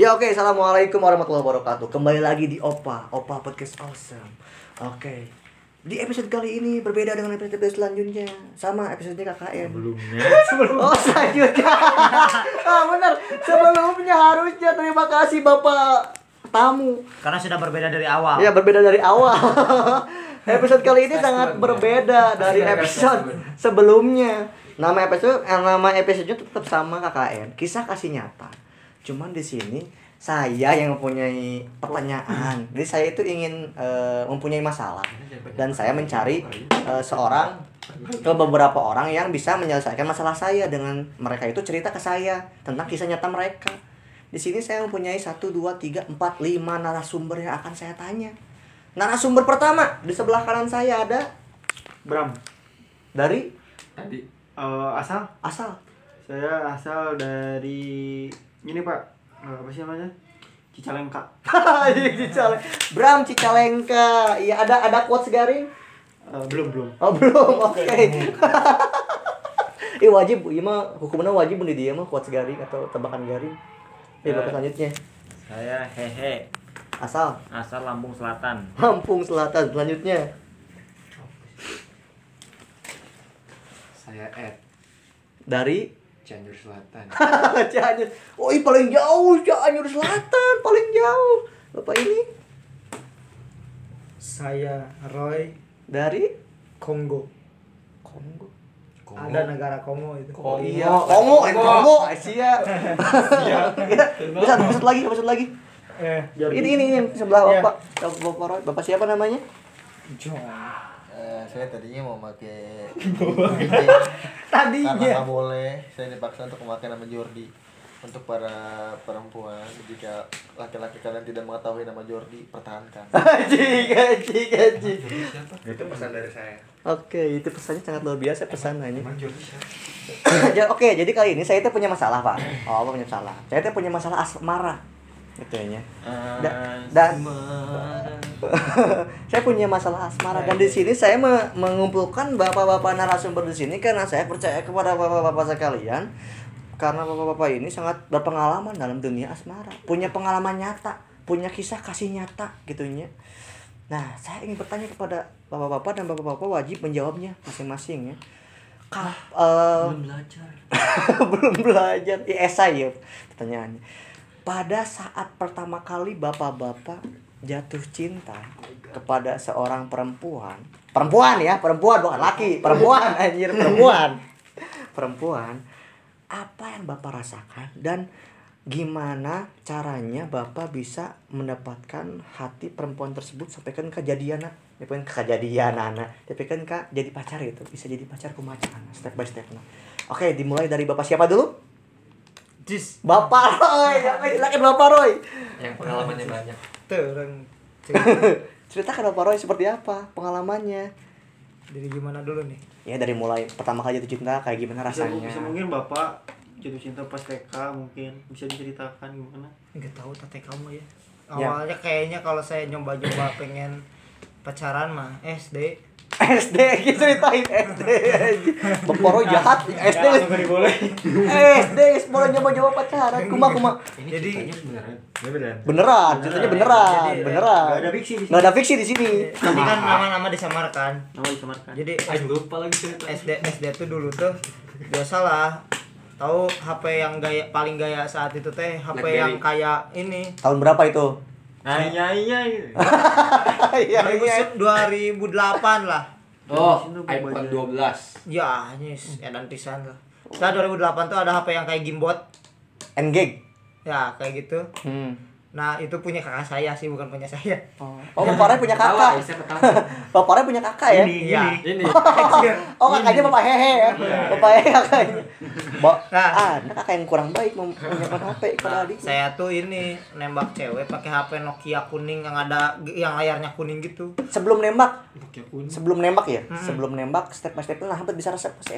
Ya oke, assalamualaikum warahmatullahi wabarakatuh. Kembali lagi di Opa, Opa Podcast Awesome. Oke, di episode kali ini berbeda dengan episode selanjutnya. Sama episodenya KKN. Sebelumnya Oh selanjutnya. ah benar. Sebelumnya harusnya terima kasih bapak tamu. Karena sudah berbeda dari awal. Ya berbeda dari awal. episode kali ini sangat berbeda dari episode sebelumnya. Nama episode eh, nama episodenya tetap sama KKN, kisah kasih nyata. Cuman di sini saya yang mempunyai pertanyaan. Jadi saya itu ingin eh, mempunyai masalah dan saya mencari eh, seorang ke beberapa orang yang bisa menyelesaikan masalah saya dengan mereka itu cerita ke saya tentang kisah nyata mereka. Di sini saya mempunyai 1 2 3 4 5 narasumber yang akan saya tanya. Narasumber pertama di sebelah kanan saya ada Bram dari tadi Eh, asal asal saya asal dari ini pak Eh, apa sih namanya Cicalengka Cicalengka. Bram Cicalengka. Iya ada ada quotes garing? Eh, belum belum Oh belum. Oke. Iya wajib, iya mah hukumnya wajib bunuh dia mah quotes garing atau tebakan garing. Ya, bapak selanjutnya. Saya hehe, Asal asal Lampung Selatan. Lampung Selatan selanjutnya. Saya Ed Dari Cianjur Selatan. Cianjur. Oh, ih, paling jauh Cianjur Selatan, paling jauh. Bapak ini Saya Roy dari Kongo. Kongo. Ada negara Kongo itu. Oh iya, Kongo, eh, Kongo, Asia. Iya. Bisa maksud lagi, maksud lagi. Eh, Ini ini ini sebelah Iya. Bapak. Bapak Roy. Bapak siapa namanya? John. Saya tadinya mau pakai Tadinya. karena nggak boleh saya dipaksa untuk memakai nama Jordi untuk para perempuan jika laki-laki kalian tidak mengetahui nama Jordi pertahankan Gaji, gaji, gaji. Itu pesan dari saya. Oke, itu pesannya sangat luar biasa siapa? Ja- Oke, jadi kali ini saya tuh punya masalah, Pak. Oh, apa punya masalah? Saya tuh punya masalah asmara. Gitu ya. Da- dan saya punya masalah asmara dan di sini saya me- mengumpulkan bapak-bapak narasumber di sini karena saya percaya kepada bapak-bapak sekalian karena bapak-bapak ini sangat berpengalaman dalam dunia asmara, punya pengalaman nyata, punya kisah kasih nyata gitunya. Nah, saya ingin bertanya kepada bapak-bapak dan bapak-bapak wajib menjawabnya masing-masing ya. Kap, eh, Belum belajar. belum belajar di esai ya pertanyaannya pada saat pertama kali bapak-bapak jatuh cinta kepada seorang perempuan perempuan ya perempuan bukan laki perempuan anjir perempuan. Perempuan apa yang bapak rasakan dan gimana caranya bapak bisa mendapatkan hati perempuan tersebut sampai kan kejadian ya kan kejadian anak tapi kan kak jadi pacar itu bisa jadi pacar kumacan step by step oke dimulai dari bapak siapa dulu Jis. bapak Roy apa silakan bapak Roy Yang pengalamannya banyak. Tuh orang ceritakan bapak Roy seperti apa pengalamannya Dari gimana dulu nih? ya dari mulai pertama kali jatuh cinta kayak gimana bisa, rasanya bisa mungkin bapak jatuh cinta pas TK mungkin bisa diceritakan gimana Enggak tahu tante kamu ya. Ya. Awalnya kayaknya kalau saya nyoba-nyoba pengen pacaran mah SD. SD gitu ceritain SD bapak Roy jahat SD nggak boleh SD boleh nyoba-nyoba pacaran. Kuma kuma Ini Jadi- ceritanya beneran. Ya beneran. beneran ceritanya beneran Jadi, beneran. nggak ada fiksi di sini. Nggak ada fiksi di sini. Tadi kan nama-nama disamarkan. nama disamarkan. Jadi Ayo lupa lagi cerita. SD SD tuh dulu tuh biasalah. Tahu HP yang gaya paling gaya saat itu teh HP yang kayak ini. Tahun berapa itu iya iya. iya iya 2000 2008 lah. Oh, iPhone 12. ya nyis edan pisan lah. Setelah 2008 tuh ada HP yang kayak gimbot. Engage ya kayak gitu. Hmm. Nah itu punya kakak saya sih bukan punya saya. Oh. Bapak Roy punya kakak. ya, tahu. bapak Roy punya kakak ya? Iya. Ini. Oh kakaknya bapak hehe ya? Bapak hehe kakaknya. Ba Nah. ah, ada kakak yang kurang baik menyimpan HP Nah, adik saya tuh ini nembak cewek pakai HP Nokia kuning yang ada yang layarnya kuning gitu. Sebelum nembak. Sebelum nembak ya? Hmm. Sebelum nembak step by step lah hampir bisa resep ke si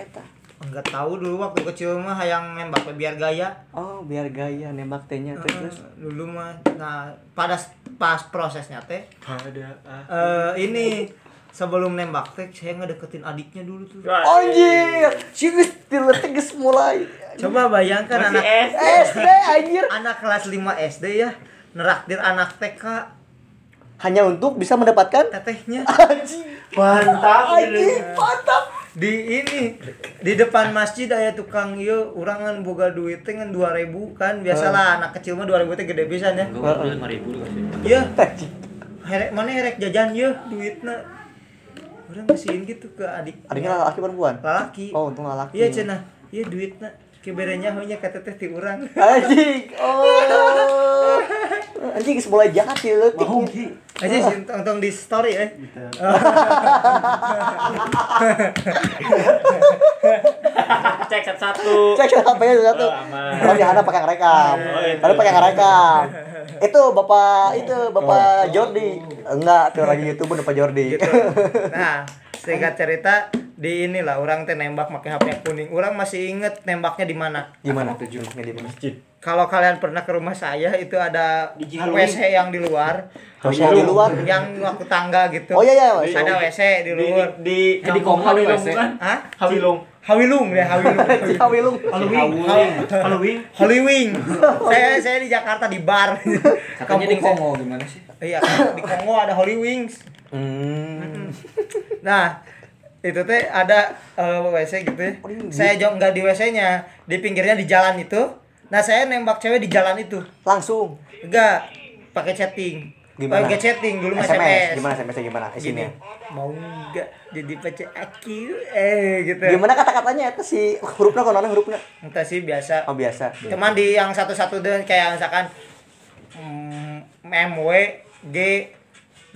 Eta nggak tahu dulu waktu kecil mah yang nembak biar gaya Oh biar gaya nembak tehnya terus terus dulu mah nah pada pas prosesnya teh Ada ah. eh ini sebelum nembak teh saya ngedeketin adiknya dulu tuh. Anjir, si geus diletik geus mulai. Coba bayangkan Masih anak SD. SD anjir. anak kelas 5 SD ya neraktir anak TK Hanya untuk bisa mendapatkan tetehnya anjing. Mantap. Anjing, mantap. Di ini di depan masjid aya tukang ieu urang ngan boga duit teh ngan 2000 kan. Biasalah anak kecil mah 2000 teh gede pisan ya. Lima ribu iya. Herek mana herek jajan ye duitna urang ngasihin gitu ke adik. Adiknya laki perempuan. lalaki Oh, untung laki. iya cenah. Iya duitna keberenya hanya kata teh ti urang Anjing. Oh. Anjing mulai jahat ya leutik. aja sih tonton di story eh Cek satu-satu. Cek HP-nya satu. Oh, aman. Kalau di Hana pakai ngerekam. Oh, itu. Baru pakai ngerekam. Itu Bapak itu Bapak Jordi. Enggak, tuh lagi YouTube Bapak Jordi. gitu nah singkat cerita di inilah orang teh nembak pakai HP kuning orang masih inget nembaknya di mana Gimana? Nembaknya di mana? kalau kalian pernah ke rumah saya itu ada WC yang di luar WC yang di luar? yang waktu tangga gitu Oh iya iya. ada WC di Di luar di di Kongo ada Hawilung WC. Hah? Hawilung. Hawilung ya Hawilung Hawilung. Hawilung. Hawilung. Halloween saya saya di Jakarta di bar Katanya di Kampung- Kongo gimana sih? iya di Kongo ada Holy Wings Hmm. Nah, itu teh ada eh, WC gitu ya. Saya jauh nggak di WC-nya, di pinggirnya di jalan itu. Nah, saya nembak cewek di jalan itu. Langsung. Enggak, pakai chatting. Gimana? Pakai chatting dulu SMS. SMS. Gimana SMS-nya gimana? Isinya. mau nggak jadi pacar aku? Eh, gitu. Gimana kata-katanya itu si hurufnya konon hurufnya? Entah sih biasa. Oh biasa. Cuman di yang satu-satu deh kayak misalkan mm, MW, G,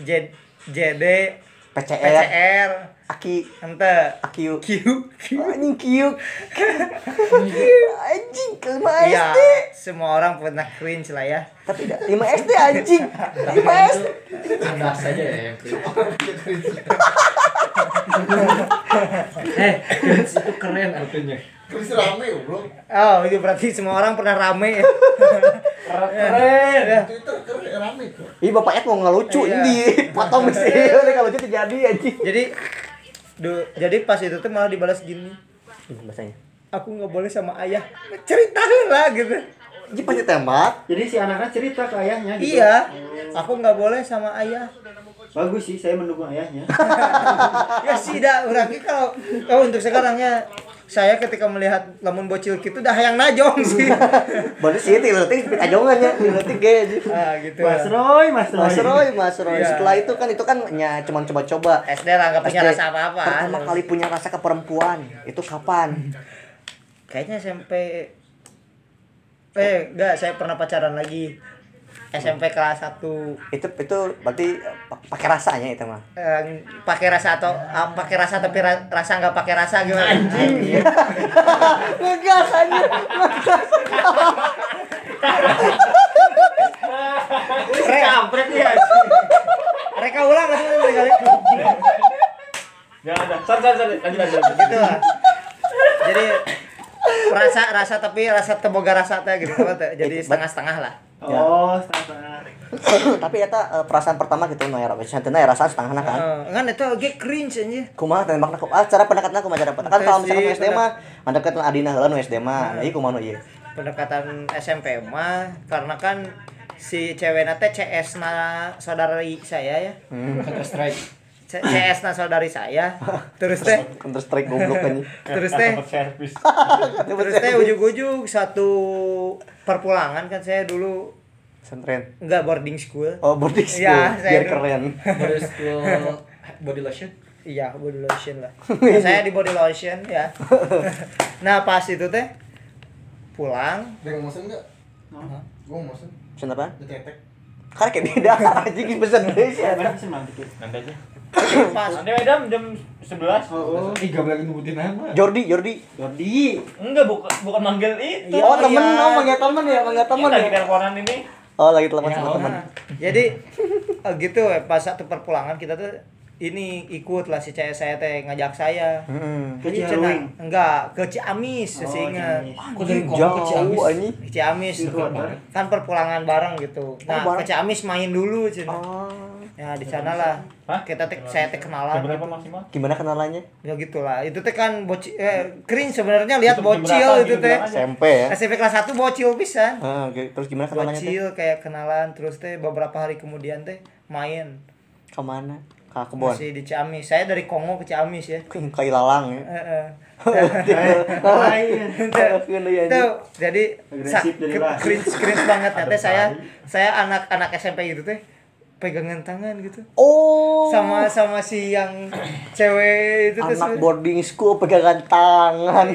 J, JD, PCR, PCR, Aki, ente Akiu. Q, Q. Anjing kiuk. Anjing kelima Iya, SD. semua orang pernah cringe lah ya. Tapi tidak 5 SD anjing. 5 SD. Cerdas saja ya yang Eh, itu keren artinya. Terus rame bro. Oh, itu berarti semua orang pernah rame ya. keren. Ya. Twitter keren rame bro. Ih bapak Ed mau ngelucu Iya. ini potong sih. Ini kalau lucu terjadi anjing. Jadi du, jadi pas itu tuh malah dibalas gini. Bahasanya? Aku nggak boleh sama ayah. Cerita lah gitu. Ini pasti tembak. Jadi si anaknya cerita ke ayahnya gitu. Iya. Aku nggak boleh sama ayah. Bagus sih, saya mendukung ayahnya. ya sih dah orangnya kalau oh, untuk sekarangnya saya ketika melihat lamun bocil gitu dah yang najong sih. Baru sih itu letik ajongannya, letik ge ah gitu. Mas Roy, Mas Roy. Mas Roy, Mas Roy. Iya. Setelah itu kan itu kan ya cuman coba-coba. SD lah nggak punya SD. rasa apa-apa. Pertama kali punya rasa ke perempuan itu kapan? Kayaknya SMP Eh, enggak, saya pernah pacaran lagi. SMP kelas 1 Itu itu berarti eh, pa- pakai rasanya itu mah. eh, pakai rasa atau ah, pakai rasa tapi ra- rasa nggak pakai rasa gimana? Anjing. Ngegas anjir. Kampret ya. Mereka ulang nggak sih kali? Jangan ada. Sar sar sar. Lanjut lanjut. Gitu lah. Jadi rasa rasa tapi rasa teboga rasa teh gitu. Jadi setengah-setengah lah. Oh, setengah. Tapi eta eh, perasaan pertama gitu no ya santai ya rasa setengah kan. Kan itu lagi cringe anjir. Kumaha tembakna kumaha ah, cara pendekatna kumaha cara pendekatan kan kalau misalkan SD mah mendekatna Adina heula nu SD mah. Nah, ieu kumaha nu ieu? Pendekatan SMP mah karena kan si cewek teh CS na saudari saya ya. Hmm. Counter Strike. C- CS na saudari saya. Terus teh Counter Strike goblok kan. terus teh servis. terus teh ujug-ujug satu perpulangan kan saya dulu Sentren. enggak boarding school. Oh, body school. Iya, saya biar dulu. keren. Body school body lotion. Iya, body lotion lah. saya di body lotion ya. nah, pas itu teh pulang Dia ngomosen enggak? Gue ngomosen. Pesen apa? Ditetek. Karena kayak beda anjing pesen deui sih. Mana sih dikit. Nanti aja. Pas Nanti Adam jam 11. Oh, Ih, gak boleh nyebutin nama. Jordi, Jordi. Jordi. Enggak bukan bukan manggil itu. Oh, temen, iya. oh, manggil temen ya, manggil temen lagi ya. teleponan ini. Oh, lagi telepon Ya, sama oh, temen. Nah, jadi eh, gitu eh, pas satu perpulangan kita tuh ini ikut lah si cewek saya teh ngajak saya Heeh. Ke Ini cenah- enggak ke Ciamis Oh, Ciamis. Kok dari Kongo ke Ciamis? Jauh Kota. kan perpulangan bareng gitu nah bareng. ke Ciamis main dulu cenah. Oh. ya di sana lah kita teh saya teh kenalan Jam berapa maksimal? Gimana kenalannya? ya gitulah itu teh kan bocil eh, cringe sebenarnya lihat bocil itu teh. SMP ya. SMP kelas 1 bocil bisa Heeh, oke. terus gimana kenalannya teh? bocil kayak kenalan terus teh beberapa hari kemudian teh main Ke mana? Ke kebon. masih di Ciamis saya dari Kongo ke Ciamis ya Ke Ilalang ya. Heeh. Lain. itu jadi cringe cringe banget nanti saya saya anak anak SMP gitu teh pegangan tangan gitu Oh. sama sama si yang cewek itu tuh anak boarding school pegangan tangan.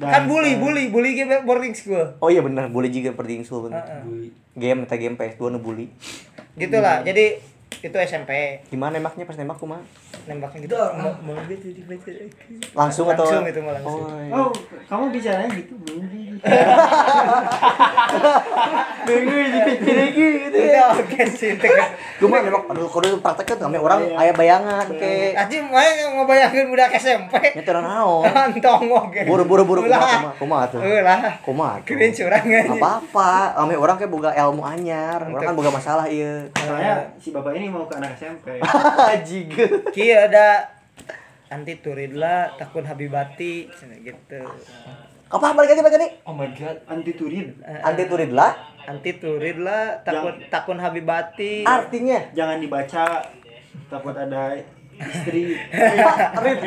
kan bully bully bully ge boarding school oh iya benar, boleh juga boarding school bener. Heeh. Game, kita game PS2 nu bully. gitulah jadi itu SMP Gimana nembaknya pas nembak kumaha? nembaknya gitu mau mau gitu dibaca Langsung atau Langsung itu mah langsung. Oh, iya. Oh, kamu bicaranya gitu. Mimpi. Bingung dipikir lagi gitu itu ya. oke sih itu Gue mah nembak aduh kudu praktek kan kami orang aya bayangan ke Aji main ngebayangin budak SMP nyetir naon. antong oke Buru-buru buru Ulah. kumaha kumaha tuh. Ulah. Kumaha tuh. Keren curang aja. apa-apa ame orang kayak boga ilmu anyar orang kan boga masalah iya Soalnya si bapak ini mau ke anak SMP. jiga Kia ada. Anti turidla takun habibati gitu. Apa balik lagi balik lagi Oh my god. Anti turin. anti turid lah anti turidla takun takun habibati artinya? Jangan dibaca. Takut ada istri. rid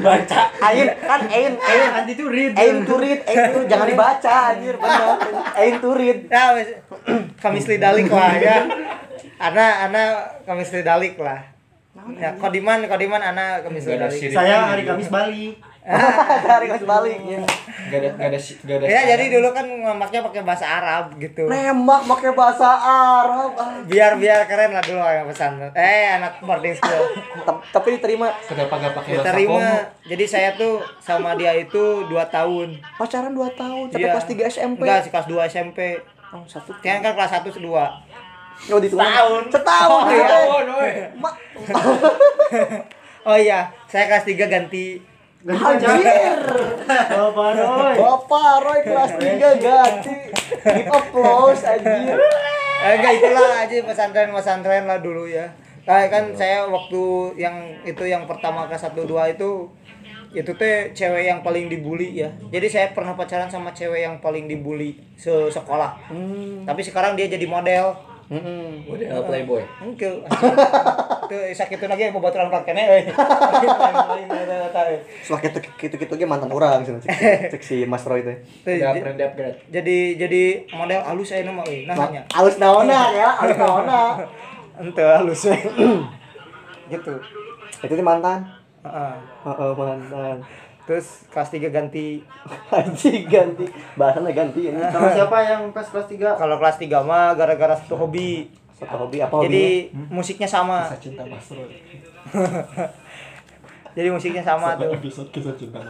baca. Ain kan ain. Ain Anti turin. ain turid ain turid jangan dibaca anjir. Bener. Ain turid ya wes. Kamis lidalik lah ya ana ana kamis lidalik lah. Ya kodiman kodiman ana kamis siri. Saya hari Kamis balik. dari kasih balik ya Gak ada gak ada si- gak ada. ya jadi dulu kan ngambaknya pakai bahasa Arab gitu. Nembak pakai bahasa Arab biar biar keren lah dulu yang pesan. Eh anak boarding school. Tapi diterima. Kenapa gak pakai bahasa diterima. Jadi saya tuh sama dia itu dua tahun. Pacaran 2 tahun sampai Iya. kelas 3 SMP enggak sih kelas 2 SMP oh, satu kan kelas 1 kedua oh di Setahun. setahun Oh, ya. iya. Ma- oh iya saya kelas 3 ganti Anjir. Bapak Roy. Bapak Roy kelas 3 ganti. Give applause anjir. eh, enggak itulah aja pesantren pesantren lah dulu ya kayak kan saya waktu yang itu yang pertama kelas 1 2 itu itu teh cewek yang paling dibully ya jadi saya pernah pacaran sama cewek yang paling dibully se sekolah Hmm. tapi sekarang dia jadi model Heeh. Model playboy. Engke. Tuh sakit lagi mau baturan pakainya euy. Suka gitu gitu gitu ge mantan orang sih cek, si Mas Roy Udah j- upgrade upgrade. jadi jadi model halus saya nama euy. Nah, Ma- nya. Alus naona ya, alus naona. Ente halus gitu. Itu sih mantan. Heeh. Heeh, mantan. Terus kelas 3 ganti. Anjing ganti. Bahasanya ganti ini. Sama siapa yang pas kelas 3? Kalau kelas 3 mah gara-gara satu hobi. Satu hobi apa hobinya? Jadi musiknya sama. Kisah cinta Mas Roy. Jadi musiknya sama tuh. Episode kisah cinta.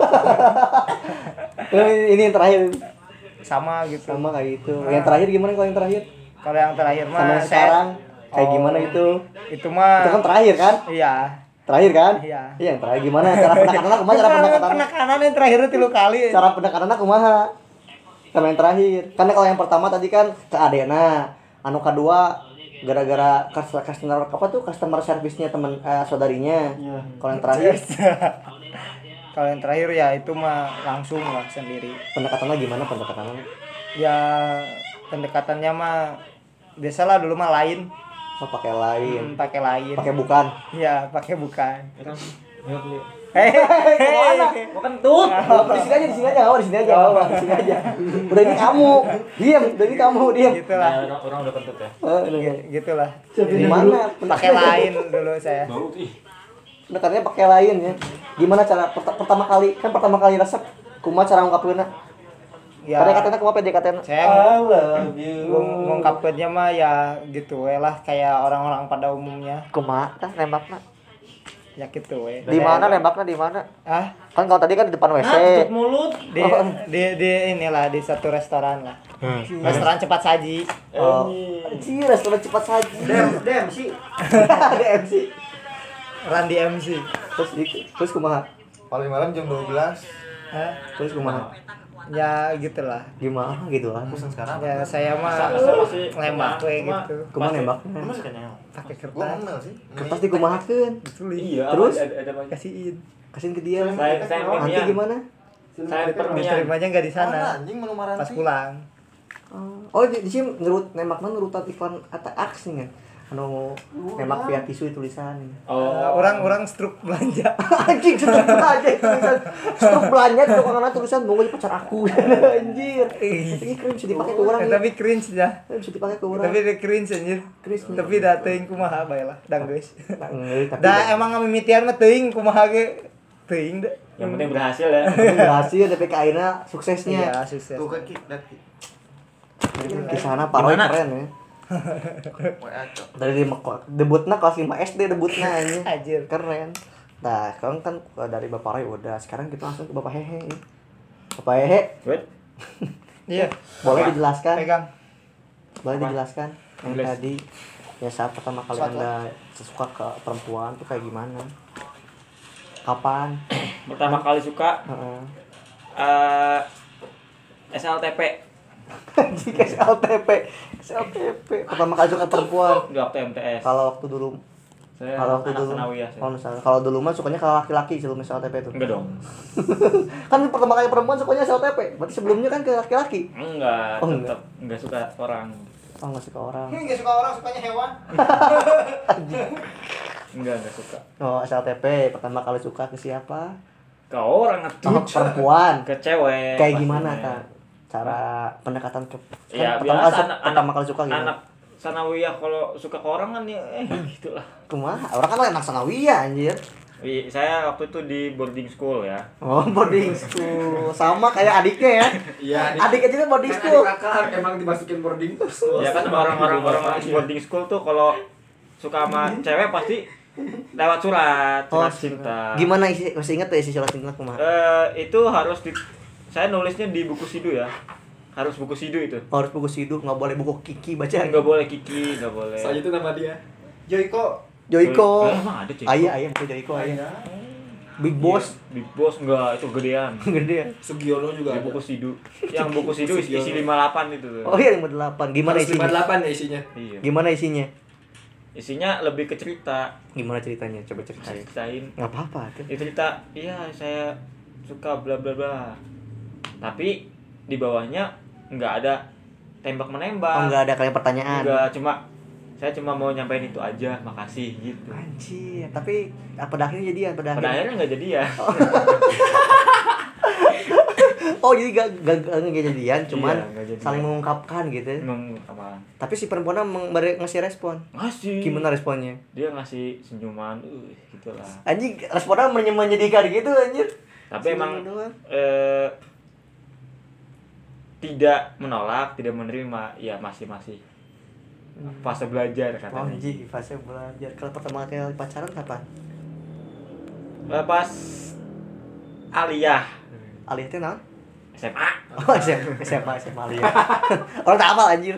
Ini yang terakhir Sama gitu. sama kayak itu. Yang terakhir gimana kalau yang terakhir? Kalau yang terakhir mah Sama yang saya- sekarang kayak Oh. gimana itu? Itu mah Itu kan terakhir kan? Iya. Terakhir kan? Iya. Iya, yang terakhir gimana? Cara pendekatannya kumaha? Cara pendekatannya? penekanan yang terakhir itu tilu kali. Cara pendekatannya kumaha? Sama yang terakhir. Karena kalau yang pertama tadi kan ke adena, anu kedua gara-gara cus- customer apa tuh customer service-nya teman eh, saudarinya. Iya. Kalau yang terakhir Kalau yang terakhir ya itu mah langsung lah sendiri. pendekatannya gimana pendekatannya? Ya pendekatannya mah biasalah dulu mah lain, Oh, pakai lain. hmm, pakai lain. Pakai bukan. Iya, pakai bukan. Beli. Hehehe. Gua kentut. Oh, di sini aja, di sini aja, oh, di sini aja, oh, di sini aja. Udah ini kamu, diam, udah ini kamu, diam. Gitulah. Nah, orang, orang udah kentut ya. Udah. Gi- Gitulah. Di mana? Pakai lain dulu saya. Bau ih. Pendekatannya pakai lain ya. Gimana cara pert- pertama kali kan pertama kali resep kumaha cara ngungkapkeunna? Ya. PDKT-na kumaha PDKT-na? Saya I love you. ng- ngungkapinnya mah ya gitu we lah kayak orang-orang pada umumnya. Kumaha tah nembakna? Ya gitu we. Di mana nembakna di mana? Ah, Kan kalau tadi kan di depan WC. Ah, tutup mulut. di di di inilah di satu restoran lah. Restoran cepat saji. Oh. Anjir, restoran cepat saji. Dem, dem sih. Ada MC. Randy MC terus di- terus kumaha paling malam jam 12 Hah? terus kumaha ya gitulah. Gimana gitu lah bosan sekarang. Ya saya mah masih nembak we cuma- gitu. Kumaha kenyang. pakai gue kertas. kertas dikumahakeun. Iya, Terus? kasihin. Kasihin ke dia. Nanti gimana? Saya terimanya nggak di sana. Pas pulang. Oh di, di sini nurut nembaknya nurutan iklan atau aksi kan anu nembak via tisu tulisan. Oh, Eh, orang-orang struk belanja. Anjing struk belanja tulisan. Struk belanja tuh orang tulisan mau pacar aku. Anjir. Ini keren bisa dipakai ke orang Eh, ya tapi cringe ya bisa dipakai ke orang. Tapi dia cringe anjir. Cringe. tapi dah teuing kumaha bae lah dang guys. Dah emang ngamimitian mah teuing kumaha ge? Teuing deh yang penting berhasil ya. Berhasil tapi kainnya suksesnya. Iya sukses. Tuh kaki daki kisahnya parah Gimana? keren ya Dari di debutnya kelas 5 SD debutnya ini Anjir. keren. Nah sekarang kan uh, dari bapak Roy udah. Sekarang kita langsung ke bapak Hehe. Bapak Hehe. Iya. Boleh dijelaskan? Pegang. Boleh dijelaskan? Yang Jelas. tadi ya saat pertama kali Suatu. anda suka ke perempuan tuh kayak gimana? Kapan? Pertama kali suka Heeh. eh SLTP anjing SLTP SLTP pertama kali suka perempuan. Di waktu MTS. kalau waktu dulu. Saya kalau waktu dulu. Kalau misalnya. Kalau dulu mah sukanya ke laki-laki sebelum SLTP itu Enggak dong. kan pertama kali perempuan sukanya SLTP berarti sebelumnya kan ke laki-laki? Enggak, Oh, tetap enggak. suka orang. oh nggak suka orang. Ini nggak suka orang sukanya hewan. Enggak, enggak suka. oh SLTP pertama kali suka ke siapa? Ke orang oh, atuh. perempuan. Ke cewek. kayak gimana kak cara pendekatan ke kan Ya, pertama kali, anak, pertama anak, kali suka gitu. anak sanawiyah kalau suka ke orang kan ya eh gitulah. kumaha orang kan anak sanawiyah anjir. Wi- Saya waktu itu di boarding school ya. oh boarding school. Sama kayak adiknya ya? Iya, adiknya juga boarding school. kakak emang dimasukin boarding terus. Ya kan orang-orang orang boarding school tuh kalau suka sama cewek pasti lewat surat, oh surat cinta. gimana isi masih ingat tuh isi surat cinta kumaha Eh, itu harus di saya nulisnya di buku sidu ya. Harus buku sidu itu. Oh, harus buku sidu nggak boleh buku kiki baca Enggak boleh kiki, enggak boleh. Saya itu nama dia. Joiko Joiko Eh, emang ada Joiko? ayah ayah buku Joiko ayah Big Boss Big Boss enggak, itu gedean. gede ya Sugiono juga Di buku sidu. Yang buku sidu isi, isi 58 itu tuh. oh iya lima delapan gimana Harus isinya 58 ya isinya. Iya. gimana isinya Isinya lebih ke cerita. gimana ceritanya coba ceritain Ceritain nggak apa-apa dia cerita iya saya suka bla bla bla tapi di bawahnya nggak ada tembak menembak. Oh nggak ada kayak pertanyaan. Nggak, cuma saya cuma mau nyampein itu aja makasih gitu. Anjir tapi apa pada akhirnya jadian pada, pada akhirnya. nggak jadi ya oh jadi gak, gak, gak, jadian cuman Iya, nggak jadian. saling mengungkapkan gitu emang apa tapi si memberi ngasih respon. Ngasih. Gimana responnya? Dia ngasih senyuman uh gitulah anjing responnya menye- menyedihkan gitu anjir. Tapi emang Senyuman doang. eh, tidak menolak tidak menerima ya masih masih. Fase belajar Oh, katanya anjing fase belajar. Kalau pertama kali pacaran kapan? Eh, pas aliyah alih teh naon SMA oh SMA SMA SMA alih orang tak apa anjir.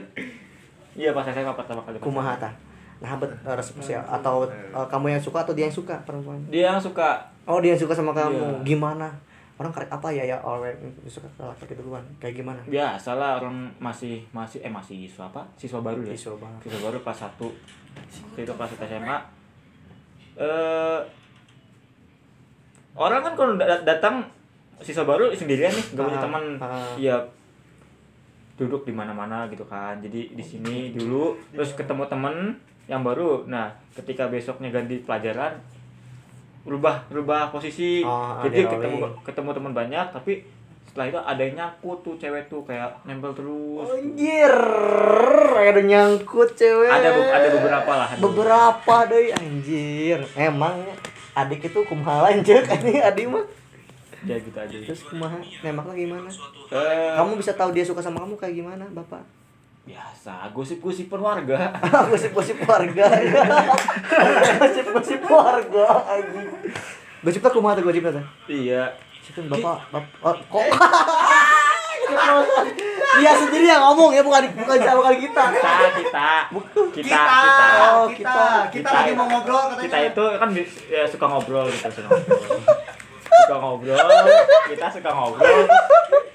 Iya pas SMA pertama kali kumaha tah nah bet respon atau eh, kamu yang suka atau dia yang suka perempuan? Dia yang suka. Oh dia yang suka sama kamu. Iya. gimana orang karek apa ya ya orang suka laki duluan kayak gimana biasalah orang masih masih eh masih siswa apa? Siswa baru ya. Siswa baru. Siswa baru kelas 1. Waktu itu kelas 1 SMA. Eh orang kan kalau dat- datang siswa baru sendirian nih, nggak punya Ah, teman. Iya duduk di mana-mana gitu kan. Jadi di sini dulu terus ketemu temen yang baru. Nah, ketika besoknya ganti pelajaran berubah berubah posisi. Oh, jadi ketemu ketemu teman banyak tapi setelah itu ada yang nyangkut tuh cewek tuh kayak nempel terus. Anjir ada nyangkut cewek. Ada be- ada beberapa lah ada beberapa deh anjir emang adik itu kumaha lanjut ini adik mah. Ya gitu aja. Terus kumaha nembaknya gimana? Eh, kamu bisa tahu dia suka sama kamu kayak gimana bapak biasa gosip-gosipan warga. Gosip-gosip warga. Gosip-gosip warga anjing. Gosipnya kumaha tuh gosipnya tuh iya. Gosipnya bapak bapak oh, kok. Dia sendiri yang ngomong ya bukan bukan bukan kita. kita kita. Kita kita. Oh, kita, kita. kita lagi mau ngobrol katanya. kita itu kan ya, suka ngobrol gitu suka ngobrol. Suka ngobrol kita suka ngobrol.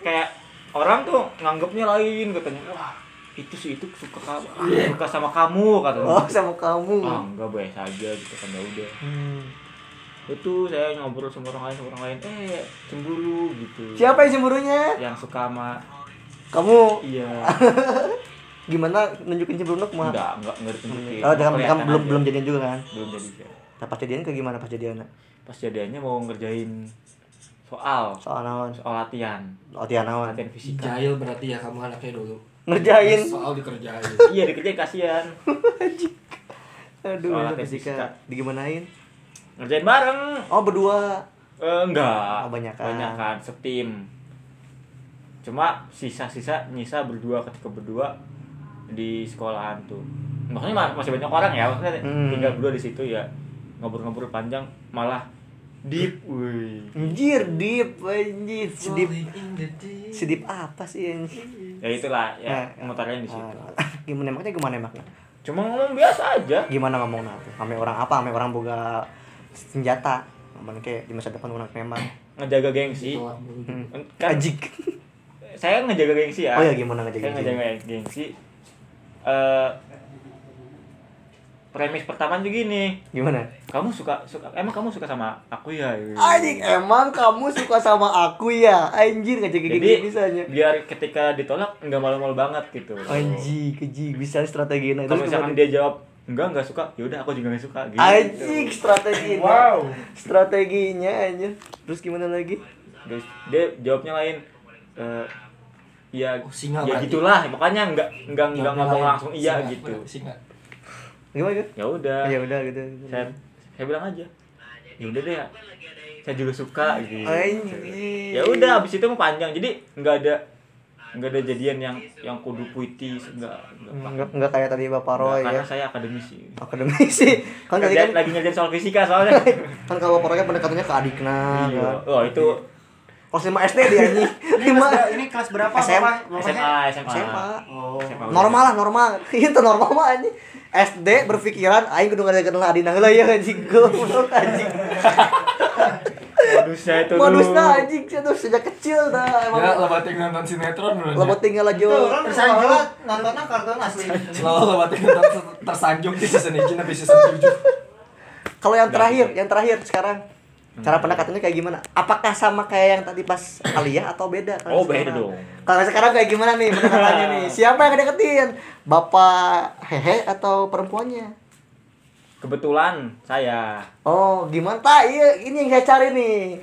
Kayak orang tuh nganggapnya lain katanya. Wah itu sih itu suka kamu suka sama kamu katanya Oh, sama kamu. ah enggak biasa aja gitu kan ya udah itu saya ngobrol sama orang lain sama orang lain eh cemburu gitu Siapa yang cemburunya? yang suka sama Kamu. iya Gimana nunjukin cemburu kumaha? enggak enggak enggak ditunjukin Oh, dengan kamu belum aja. belum jadian juga kan? belum jadi ya. Nah, pas jadian kayak gimana pas jadian? pas jadiannya mau ngerjain soal Soal naon? soal latihan Latihan naon? latihan fisika Jahil berarti ya kamu anaknya dulu. Ngerjain. Soal dikerjain. iya dikerjain kasihan Aduh, Soal fisika. Digimanain? ngerjain bareng Oh, berdua. Eh, enggak Oh, banyakan. banyakan setim cuma sisa-sisa nyisa berdua ketika berdua di sekolahan tuh maksudnya ma- masih banyak orang ya maksudnya Hmm. tinggal berdua di situ ya ngobrol-ngobrol panjang malah deep wih Anjir, deep, anjir. Sedip. Sedip apa sih anjir? ya itulah ya Eh, motornya di situ Ah, gimana emaknya gimana emaknya? cuma ngomong biasa aja Gimana ngomongnya tuh? Ame orang apa? Ame orang boga senjata. Ngomong kayak di masa depan orang nembak. ngejaga gengsi. Hmm. kan Ajik. saya ngejaga gengsi ya Oh ya gimana saya ngejaga ngejaga gengsi eh premis pertama juga gini Gimana? kamu suka suka emang kamu suka sama aku ya Anjing, emang kamu suka sama aku ya? Anjir, ngejaga jadi gini bisanya. biar ketika ditolak nggak malu-malu banget gitu Anjing, keji, bisa strategi nah. kalau Terus misalkan dia jawab enggak enggak suka ya udah aku juga nggak suka gitu Anjing, strategi. Wow. Strateginya anjir. Terus gimana lagi? Terus dia jawabnya lain eh ya Oh, singa ya berarti. gitulah makanya enggak enggak enggak ngomong langsung iya Singa, gitu Singa. Gimana gitu? ya udah Ya udah gitu. saya saya bilang aja ya udah deh ya saya juga suka gitu Anjing. ya udah abis itu mau panjang jadi nggak ada nggak ada jadian yang yang kudu puitis enggak Enggak enggak kayak tadi Bapak Roy karena ya. saya akademisi Akademisi. Kan tadi kan lagi ngerjain soal fisika soalnya kan kalau Bapak Roy kan pendekatannya ke adikna iya kan. oh itu Kelas 5 SD dia anjing. Ini kelas, ber- ini kelas berapa SM. Bapak? SMA SMA SMA. Oh. SMA. Normal lah, normal. Itu normal mah anjing. SD berpikiran aing kudu ngajakeun adina heula ya anjing goblok anjing. modusnya itu Modusna dulu. anjing tuh sejak kecil dah Ya, emang. lebatin nonton sinetron dulu. Lama tinggal aja. Itu Tersanjung. nontonnya kartun asli. Selalu lebatin nonton tersanjung di season 1 sampai season 7. Kalau yang terakhir, gitu. yang terakhir sekarang cara pendekatannya kayak gimana? Apakah sama kayak yang tadi pas Alia atau beda? Kalau oh beda dong Kalau sekarang kayak gimana nih pendekatannya nih? Siapa yang deketin? Bapak hehe atau perempuannya? kebetulan saya Oh, gimana tak? Iya, ini yang saya cari nih.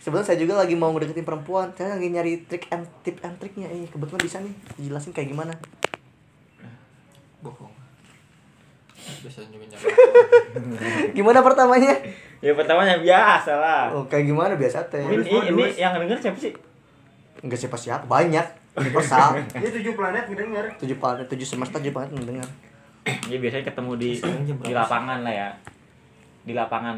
Sebenarnya saya juga lagi mau ngedeketin perempuan. Saya lagi nyari trik and tip and triknya. Ini kebetulan bisa nih. Jelasin kayak gimana? Bohong. Biasanya juga nyari. Gimana pertamanya? Ya pertamanya biasa lah Oh, kayak gimana biasa teh? ini ini yang denger siapa sih Enggak siapa siapa banyak. Universal. Dia tujuh planet ngedenger. tujuh planet, tujuh semesta, tujuh planet mendengar. ya biasanya ketemu di di lapangan lah ya di lapangan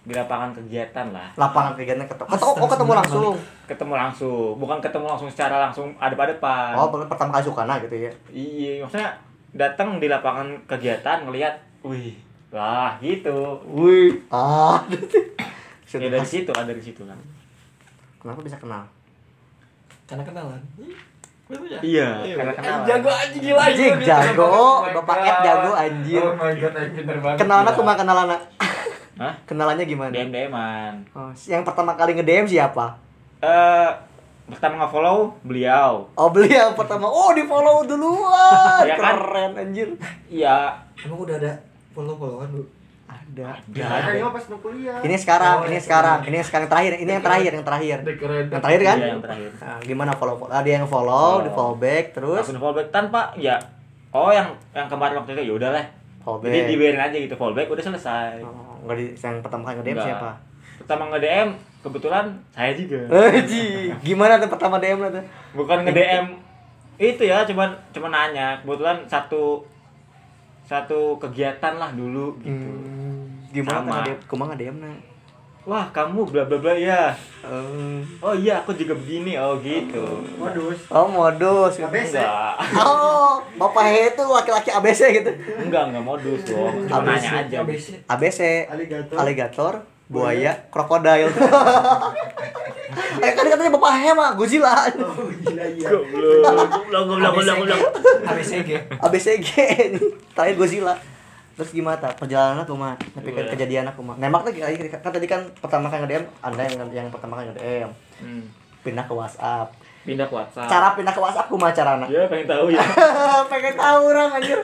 di lapangan kegiatan lah Lapangan kegiatan ketemu. Ketemu, oh ketemu langsung. ketemu langsung bukan ketemu langsung secara langsung ada pada depan Oh, pertama kali suka nah gitu ya. iya maksudnya datang di lapangan kegiatan ngelihat wih wah gitu Wih, ah. ya dari situ ada dari situ kan Kenapa bisa kenal? Karena kenalan. Betul ya? iya karena kenal Jago aja gila Anjing jago, Bapak Ed jago anjir. Oh my god, pinter banget. Kenalannya Gila. kumaha kenalannya? Hah? Kenalannya gimana? dm dman Oh, yang pertama kali nge-DM siapa? eh pertama nge-follow beliau Oh, beliau pertama. Oh, di-follow duluan. Iya kan? Keren anjir. iya Emang udah ada follow-followan dulu? Ada. Ini mah pas mau kuliah. Ini sekarang, Oh, ini yang sekarang, sekarang. ini yang sekarang terakhir, ini yang terakhir, yang terakhir. Yang terakhir kan? Iya, yang terakhir Nah, gimana follow? follow? Ada yang follow, Follow. di follow back terus langsung follow back tanpa ya oh yang yang kemarin waktu itu ya udah lah follow back. jadi dibiarin aja gitu follow back udah selesai Oh, enggak di yang pertama kali nge-DM siapa? pertama nge DM kebetulan saya juga gimana tuh pertama DM lo tuh? bukan nge DM itu ya cuman cuman nanya kebetulan satu satu kegiatan lah dulu gitu Hmm, gimana Sama. Kumaha nge-DM na? wah kamu bla bla bla ya Hmm. oh iya aku juga begini oh gitu Modus. Oh modus. ABC. enggak Oh, Bapak He itu laki-laki ABC gitu. enggak enggak modus dong cuma ABC. nanya aja ABC, Aligator. alligator, buaya, krokodil. eh kan katanya Bapak He mah Godzilla. Oh gila iya. goblok. Goblok goblok goblok goblok. ABCG. ABCG terakhir Godzilla. Terus gimana tak perjalanan aku mah tapi kan Gimana? kejadian aku mah nembak lagi kan tadi kan pertama kali nge-DM anda yang yang pertama kali nge-DM Hmm. pindah ke WhatsApp. Pindah ke WhatsApp. Cara pindah ke WhatsApp kumaha carana ya pengen tahu ya. Pengen tahu orang anjir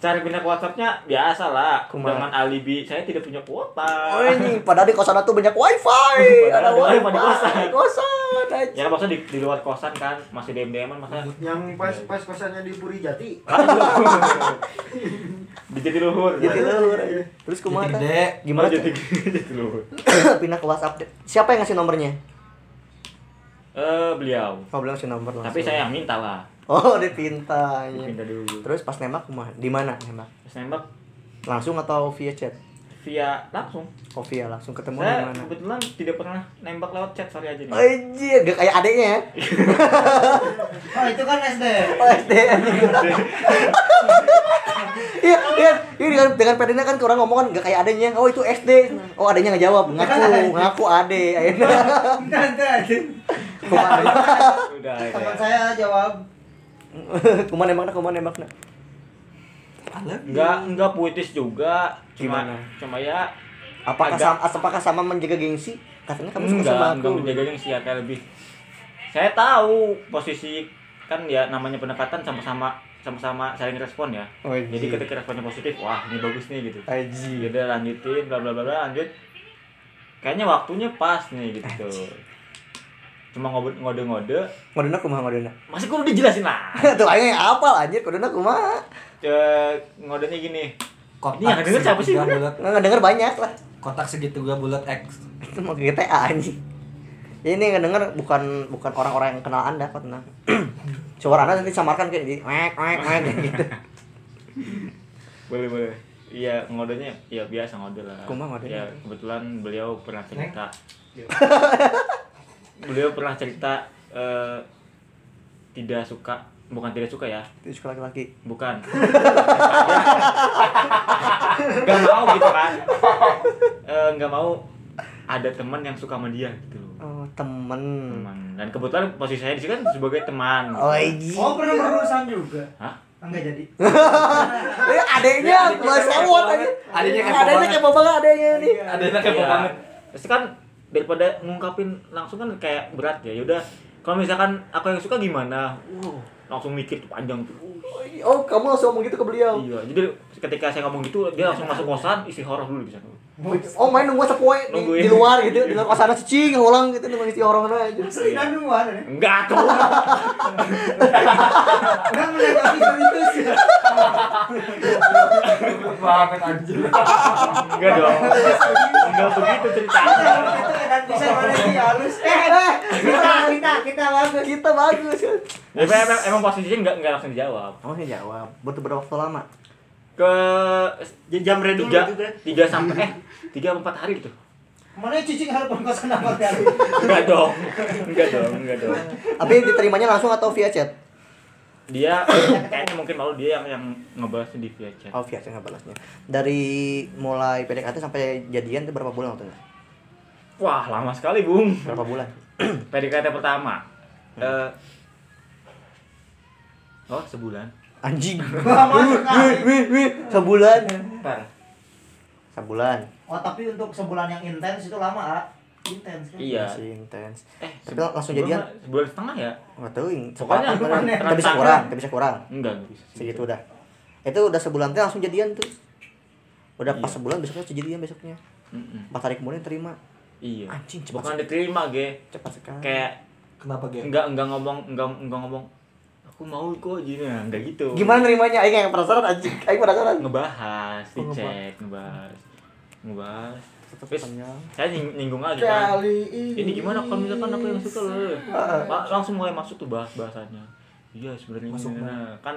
cara pindah ke WhatsAppnya biasa lah dengan alibi saya tidak punya kuota Oh ini padahal di kosan tuh banyak wifi, ada Padahal ada wifi di kosan. di kosan. ya maksudnya di, di luar kosan kan masih dm dm masa Yang pas pas kosannya di Puri Jati. di Jatiluhur Jadi luhur aja. Terus kumaha Jati. Gimana Oh, tuh? Jati Jatiluhur pindah ke WhatsApp? Siapa yang ngasih nomornya? eh beliau Oh, ngasih nomor langsung. tapi saya yang minta lah Oh, dipinta. iya. pindah dulu Terus pas nembak? Di mana nembak? Terus nembak Langsung atau via chat? via langsung Oh, via langsung ketemu di saya mana? kebetulan tidak pernah nembak lewat chat sorry aja nih Anjir, gak kayak adeknya ya? Oh, itu kan SD. Oh, SD. Iya, iya, iya dengan dengan pedenya kan orang ngomong kan gak kayak adenya. Oh, itu SD. Oh, adenya nggak jawab. Ngaku, ngaku ade. Akhirnya Nanti aja. ya. Teman saya jawab. kumaha nembakna, kumaha nembakna? enggak enggak puitis juga cuma Gimana? cuma ya Apakah Agak- sama, apakah sama menjaga gengsi? Katanya kamu suka enggak sama enggak aku. menjaga gengsi ya kayak lebih saya tahu posisi kan ya namanya pendekatan sama-sama sama-sama saling respon ya Oh, iya. jadi ketika responnya positif wah ini bagus nih gitu Aji. udah lanjutin bla bla bla bla, lanjut kayaknya waktunya pas nih gitu cuma ngode ngode ngode Ngodona kumaha ngodona? masih kudu dijelasin lah Tuh aing apa anjir ngodona kumaha? Eh, ngodenya gini Kotak Ini yang denger siapa sih? bulat. Nggak denger banyak lah. Kotak segitiga bulat X. Itu mau GTA anjing. Ini nggak denger bukan bukan orang-orang yang kenal anda kok tenang. Suara anda nanti samarkan kayak di wek wek kayak gitu. boleh boleh iya ngodenya ya biasa ngode lah Kumaha ngodenya? ya kebetulan beliau pernah cerita beliau pernah cerita eh, tidak suka bukan tidak suka ya Itu suka laki-laki. bukan nggak mau gitu kan Eh, nggak mau ada teman yang suka sama dia gitu Oh, temen. teman dan kebetulan posisi saya di sini kan sebagai teman Oh, iya. Oh, pernah berurusan juga. Hah? Enggak jadi. Eh, adeknya gua sewot aja. Adeknya kepo Adeknya banget. kepo banget adeknya nih. Ada yang kepo Iya. banget. Terus kan daripada ngungkapin langsung kan kayak berat ya. Yaudah, kalau misalkan aku yang suka gimana? Wow, langsung mikir tuh panjang tuh. Oh, kamu langsung ngomong gitu ke beliau. Iya, jadi ketika saya ngomong gitu, dia langsung masuk kosan, isi horor dulu di sana. Oh, main nunggu sepoe di, di luar gitu, di luar kosan cicing ngulang gitu nunggu isi orang aja. Seringan duluan ya. Enggak tuh. Enggak menanggapi serius ya. Banget anjir. Enggak dong. Enggak begitu ceritanya. Itu edan bisa mana sih halus. Eh, eh, kita kita kita bagus. Kita bagus kan. Ya, emang, emang posisinya enggak enggak langsung dijawab. Oh, saya jawab. Butuh berapa waktu lama? Ke jam redu Tiga, tiga, tiga sampai eh tiga empat hari gitu. Mana cicing harus kosan nama kali. Enggak dong. Enggak dong, enggak dong. Tapi diterimanya langsung atau via chat? Dia kayaknya mungkin malu dia yang yang ngebalasnya di via chat. Oh, via chat nggak balasnya. Dari mulai PDKT sampai jadian itu berapa bulan waktunya? Wah, lama sekali, Bung. Berapa bulan? PDKT pertama. Eh Oh, sebulan. Anjing. Lama Wih, sekali. wih, wih, sebulan. Parah. Sebulan. Oh, tapi untuk sebulan yang intens itu lama, ah. Intens kan? Iya. Masih intens. Eh, Tapi sebu- langsung jadian? Sebulan setengah ya? Nggak tahu, Ing. Pokoknya? Nggak bisa kurang, nggak bisa kurang. Enggak, enggak bisa. Segitu udah. Itu udah sebulan tuh langsung jadian tuh. Udah pas Iya. sebulan besoknya jadian besoknya. Mm-mm. Empat hari kemudian terima. Iya. Anjing, cepat Bukan sekali. diterima, ge. Cepat sekali. Kayak Kenapa gitu? enggak enggak ngomong enggak enggak ngomong aku mau kok gini nah, enggak gitu. Gimana nerimanya? Aing yang penasaran anjing. Aing penasaran. ngebahas di Oh, ngebahas. ngebahas ngebahas Tetep Terus panjang. saya nying- nyinggung lagi kan Kali ini gimana kalau misalkan aku yang suka loh Ah. Pak, langsung mulai masuk tuh bahas bahasanya iya sebenarnya Masuk ini, nah, kan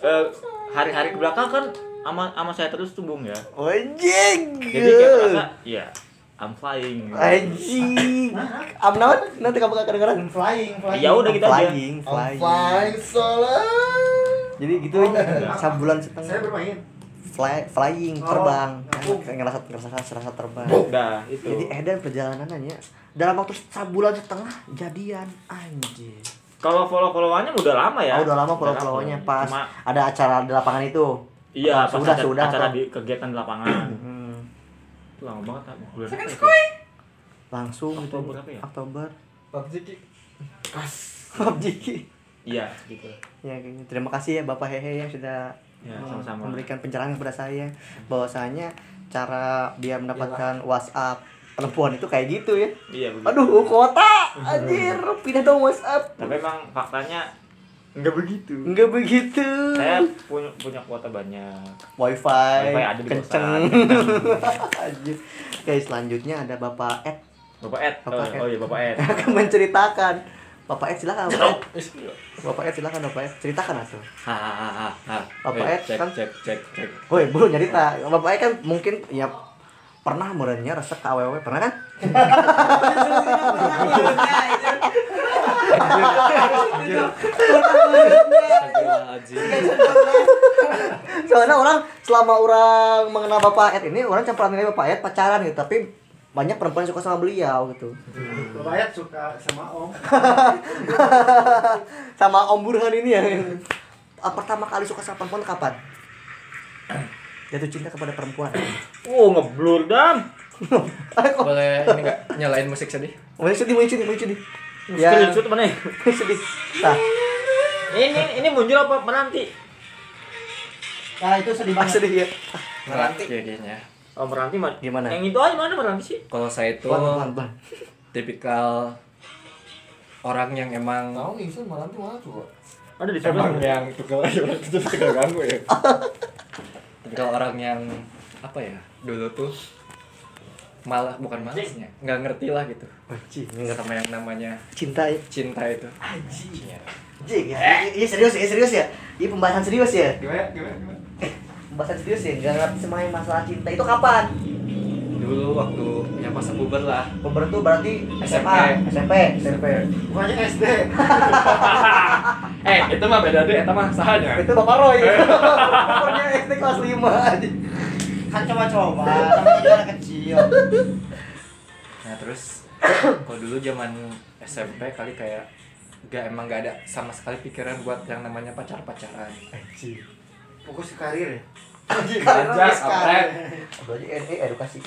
eh, hari-hari ke belakang kan ama ama saya terus tuh bung ya Anjing. jadi kayak merasa ya I'm flying Anjing. Am naon? Nanti kamu gak kedengeran. flying flying ya udah gitu aja Flying, I'm flying. flying solo. Jadi gitu sabulan setengah. Saya bermain. Fly, flying, Oh, terbang. aku. Kayak ngerasa ngerasa ngerasa terbang. udah itu Jadi Edan perjalanannya dalam waktu sebulan setengah jadian anjir. kalau follow followannya udah lama ya Oh, udah lama follow-followannya pas Cuma, ada acara di lapangan itu. iya pas sudah, ada sudah, acara apa? di kegiatan di lapangan Hmm. itu lama banget bulan ya? Langsung gitu. Oktober apa ya? Oktober. PUBG Ki. PUBG. iya gitu Ya, gitu. terima kasih ya Bapak Hehe yang sudah Ya, mem- sama-sama. memberikan pencerahan kepada saya bahwasanya cara dia mendapatkan WhatsApp perempuan itu kayak gitu ya. iya begitu Aduh, kota anjir, pindah dong WhatsApp. tapi emang faktanya nggak begitu Enggak begitu. saya punya punya kuota banyak Wifi, Wifi ada di kenceng. Anjir. Oke, selanjutnya ada Bapak Ed bapak Ed Bapak oh, Ed. oh iya bapak Ed akan menceritakan. Bapak Ed silakan Bapak Ed. Bapak Ed silakan Bapak Ed ceritakan atuh. hahaha Bapak Ed cek, kan- cek cek cek Woi, belum nyerita. Bapak Ed kan mungkin ya pernah merenya resep ke awewe pernah kan? Soalnya orang selama orang mengenal Bapak Ed ini orang campuran dengan Bapak Ed pacaran gitu, tapi banyak perempuan suka sama beliau gitu. Bapak Ayat suka sama Om. Sama Om Burhan ini ya. Ah, Pertama kali suka sama perempuan kapan? Jatuh cinta kepada perempuan. oh ngeblur dam Boleh ini enggak nyalain musik sedih? Mau sedih, mau sedih, mau sedih. ya. Ya, screenshot mana ya? sedih. Nah, ini ini muncul apa menanti nah itu sedih ah, banget sedih ya. Kayaknya. Oh meranti mah Gimana? yang itu aja mana meranti sih Kalau saya itu Pelan, pelan, pelan. tipikal orang yang emang Tahu Ingsun malam tuh mana tuh? ada di emang sana yang tukang itu tukang ganggu ya. tipikal orang yang apa ya dulu tuh malah bukan malasnya nggak ngerti lah gitu Anjing, enggak sama yang namanya cinta ya. cinta itu Anjing. Anjing ya. Iya serius ya, serius ya. Ini pembahasan serius ya. Gimana? Gimana? Gimana? Pembahasan serius ya. Enggak ngerti yang masalah cinta itu kapan? dulu waktu ya masa puber lah Puber tuh berarti SMP. SMA, SMP, SMP. Bukannya SD. eh itu mah beda deh itu mah sahanya Itu Bapak Roy. Umurnya SD kelas 5 anjing. kan coba-coba namanya juga anak kecil nah terus kalau dulu zaman SMP kali kayak gak emang gak ada sama sekali pikiran buat yang namanya pacar pacaran Fokus ke karir ya. Aja, kampret. Berarti ini edukasi.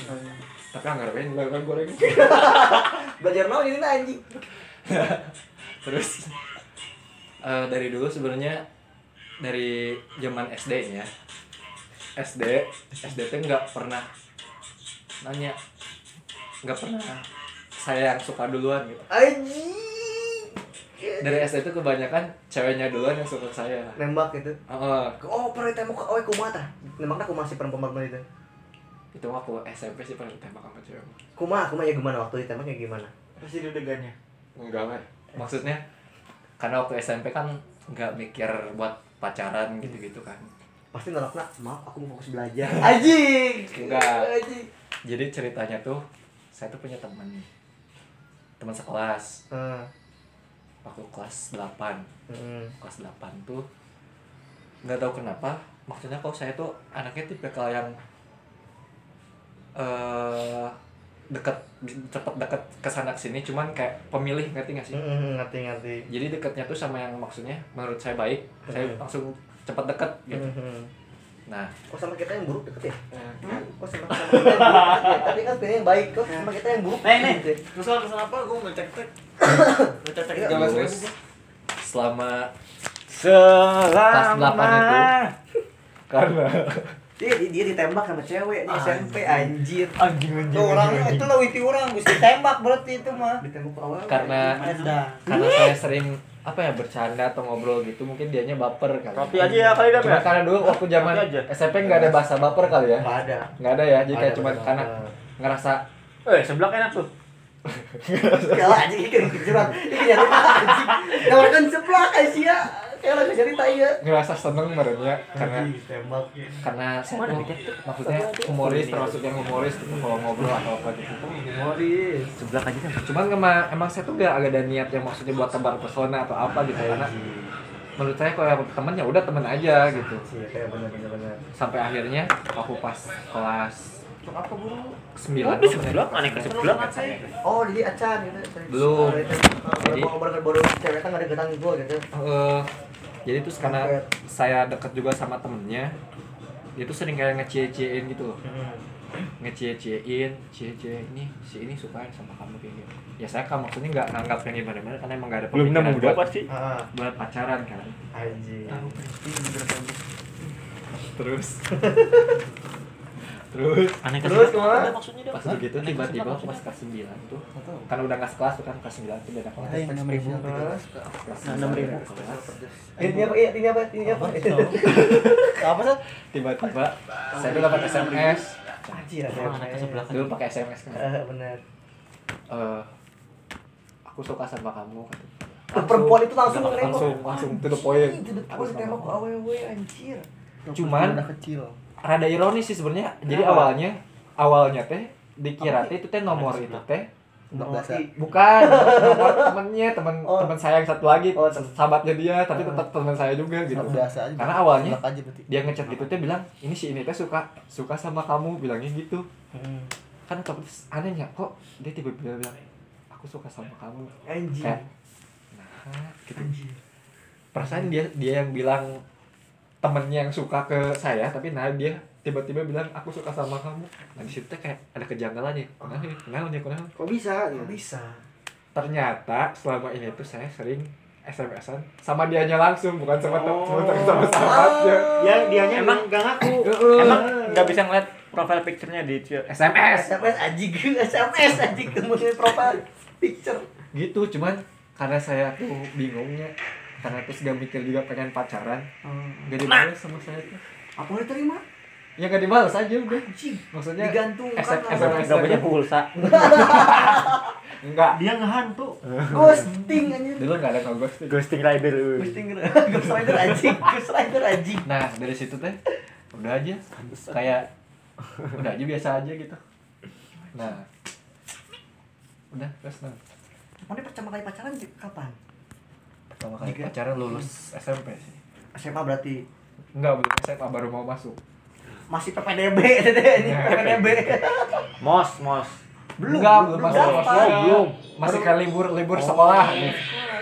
tapi nggak ngapain gue goreng Belajar naon ini anjing. terus eh, dari dulu sebenarnya dari zaman SD nya SD SD tuh nggak pernah nanya nggak pernah saya yang suka duluan gitu Anjing. Dari SD tuh kebanyakan ceweknya duluan yang suka saya Nembak gitu. Heeh. Oh, pernah ditembak oh kumaha tah? Nembakna kumaha si perempuan-perempuan itu? itu waktu SMP sih pernah ditembak sama cewek Kumaha, kumaha ya gimana waktu ditembaknya gimana? Pasti deg-degannya. enggak kan maksudnya karena waktu SMP kan nggak mikir buat pacaran gitu-gitu kan Pasti nolakna, maaf aku mau fokus belajar. Anjing. Enggak. Anjing. jadi ceritanya tuh saya tuh punya teman teman sekelas Hmm. Waktu kelas 8 Hmm. kelas 8 tuh nggak tahu kenapa maksudnya kalau saya tuh anaknya tipikal yang eh deket cepet deket ke sana sini cuman kayak pemilih ngerti gak sih Hmm, ngerti ngerti. jadi deketnya tuh sama yang maksudnya menurut saya baik saya Hmm. langsung cepet deket gitu Hmm. Nah Kok sama kita yang buruk deket ya? eh, Kok sama, sama kita yang buruk deket ya? Tapi kan pilih yang baik, kok sama kita yang buruk Nih, nih. gitu ya? terus kalau ke sana apa gue ngecek cek ngecek cek Iya, jalan terus selama selama itu. karena Dia, dia, dia ditembak sama cewek di SMP anjir. anjing anjing tuh orang itu lo witi orang bisa tembak berarti itu mah Ditembak awal. karena karena saya sering apa ya bercanda atau ngobrol gitu mungkin dianya baper kali kopi aja ya kali dah Cuma ya karena dulu waktu zaman aja. SMP nggak ada bahasa baper kali ya Enggak ada. nggak ada ya jadi kayak cuma karena ngerasa eh sebelah enak tuh Kalah anjing ikan kejuran. Ikan jadi anjing. Nawarkan sebelah Asia. Kayak lagi cerita iya. Ngerasa seneng merenya karena tembak karena maksudnya humoris termasuk yang humoris gitu kalau ngobrol atau apa gitu. Humoris. sebelah aja kan cuman emang, emang saya tuh gak agak ada niat yang maksudnya buat tebar pesona atau apa gitu karena menurut saya kalau temen ya udah temen aja gitu. Iya, kayak bener-bener bener. sampai akhirnya aku pas kelas apa buru? sembilan Waduh, sebelah? aneh ke sebelah oh jadi acan gitu. Belum. jadi Jadi- baru baru cewek kan ada getang gue gitu. Eh, jadi terus karena saya deket juga sama temennya dia tuh sering kayak ngecie-ciein gitu loh. Ngecie-ciein cie-cie ini si ini suka sama kamu kayak gitu. Ya saya kan maksudnya nggak nganggap yang gimana-gimana karena emang gak ada belum pemikiran nemu udah buat, pasti Ah, buat pacaran kan. Anjing. terus terus? Aneh Terus ke mana? maksudnya pas begitu tiba-tiba aku pas kelas 9 tuh. Kan udah nggak sekelas tuh kan kelas 9 tuh beda kelas. Enam ribu kelas enam ribu. kelas. Ini apa? Iya ini apa? Ini apa? Apa? Sih tiba-tiba saya tuh dapat SMS anjir dulu pakai SMS kan. Eh, benar Eh, aku suka sama kamu Tuh, perempuan itu langsung nembak langsung langsung to the point. Aku aku suka tembak sama ke awewe anjir. Cuman- udah kecil. Rada ironis sih sebenarnya. Jadi awalnya awalnya teh dikira teh itu teh nomor itu teh. Dasar. bukan nomor temennya teman Oh. teman saya yang satu lagi Oh, sahabatnya dia tapi tetap teman saya juga gitu. Biasa aja. karena awalnya aja dia ngechat gitu teh bilang ini si ini teh suka suka sama kamu bilangnya gitu. Hmm. kan terus anehnya kok dia tiba-tiba bilang aku suka sama kamu anjir kayak nah gitu. Perasaan dia dia yang bilang temennya yang suka ke saya tapi nah dia tiba-tiba bilang aku suka sama kamu. Nah di situ teh kayak ada kejanggalan ya kenapa ya kenapa ya kenapa Kok bisa? Kok bisa? Ternyata selama ini tuh saya sering SMS-an sama dianya langsung bukan sama Oh. temen sama sahabatnya. Ya dianya Emang- emang gak ngaku. emang nggak bisa ngeliat profile picture-nya di SMS SMS anjing. SMS anjing kemudian profile picture. Gitu cuman karena saya tuh bingungnya karena terus gak mikir juga pengen pacaran. Gak dibalas sama saya tuh. Apa yang diterima ya gak dibalas aja udah. Anjing maksudnya digantungkan SMS lah. nggak punya pulsa. Enggak Dia ngehantu. ghosting anjir dulu nggak ada ngogos tuh ghosting rider. Ghosting ghost rider anjing. Ghost rider anjing. Nah dari situ teh udah aja. Kayak udah aja biasa aja gitu. Nah. Udah terus nah. Mana pertama kali pacaran kapan pertama kali Tiga. pacaran lulus SMP sih. SMA berarti? Enggak belum SMA baru mau masuk. Masih PPDB ini Ya, PPDB mos mos. Belum enggak belum belum masuk masuk. Oh, belum. masih kan libur libur sekolah. Nih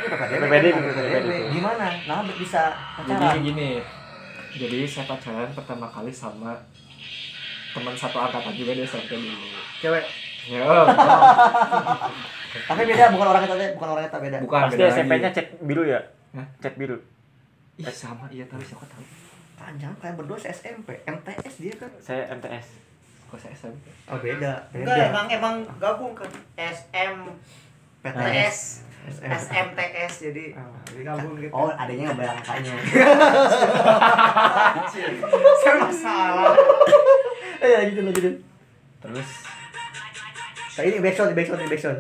PPDB, PPDB, kan, PPDB. gimana nah bisa jadi pacaran. gini jadi saya pacaran pertama kali sama teman satu angkatan juga dia SMP dulu. Cewek. Ya tapi beda bukan orang kita bukan orang kita beda. Bukan pasti beda. SMP-nya cat biru ya? Hah? cat biru. Ih, sama iya tapi siapa tahu. Panjang kayak berdua se SMP MTS dia kan? Saya MTS kok saya SMP oh beda enggak emang emang gabung kan? SM PTS SMTS jadi Jadi gabung gitu. oh adanya nggak bayar angkanya. Saya masalah. Eh gitu gitu terus? Kayak ini backsound, ini backsound, ini backsound.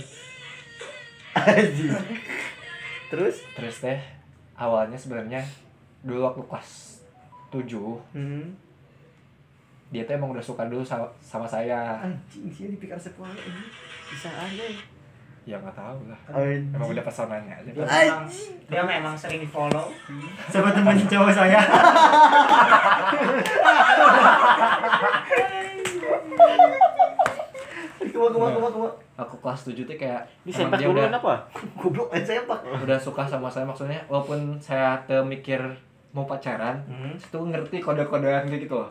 Terus? terus teh awalnya sebenarnya dulu waktu kelas 7 Hmm. dia tuh emang udah suka dulu sama, sama saya Anjing sih dipikir sekolah ini. Bisa aja. ya nggak tahu lah Anjing. emang udah personanya aja dia memang dia memang sering di follow Sama teman cowok saya. Kuma kuma kuma kuma. aku kelas 7 tuh kayak ini emang sempat dia udah, apa Goblok aja saya pak. udah suka sama saya maksudnya walaupun saya tuh mikir mau pacaran Hmm. itu ngerti kode-kodean gitu loh.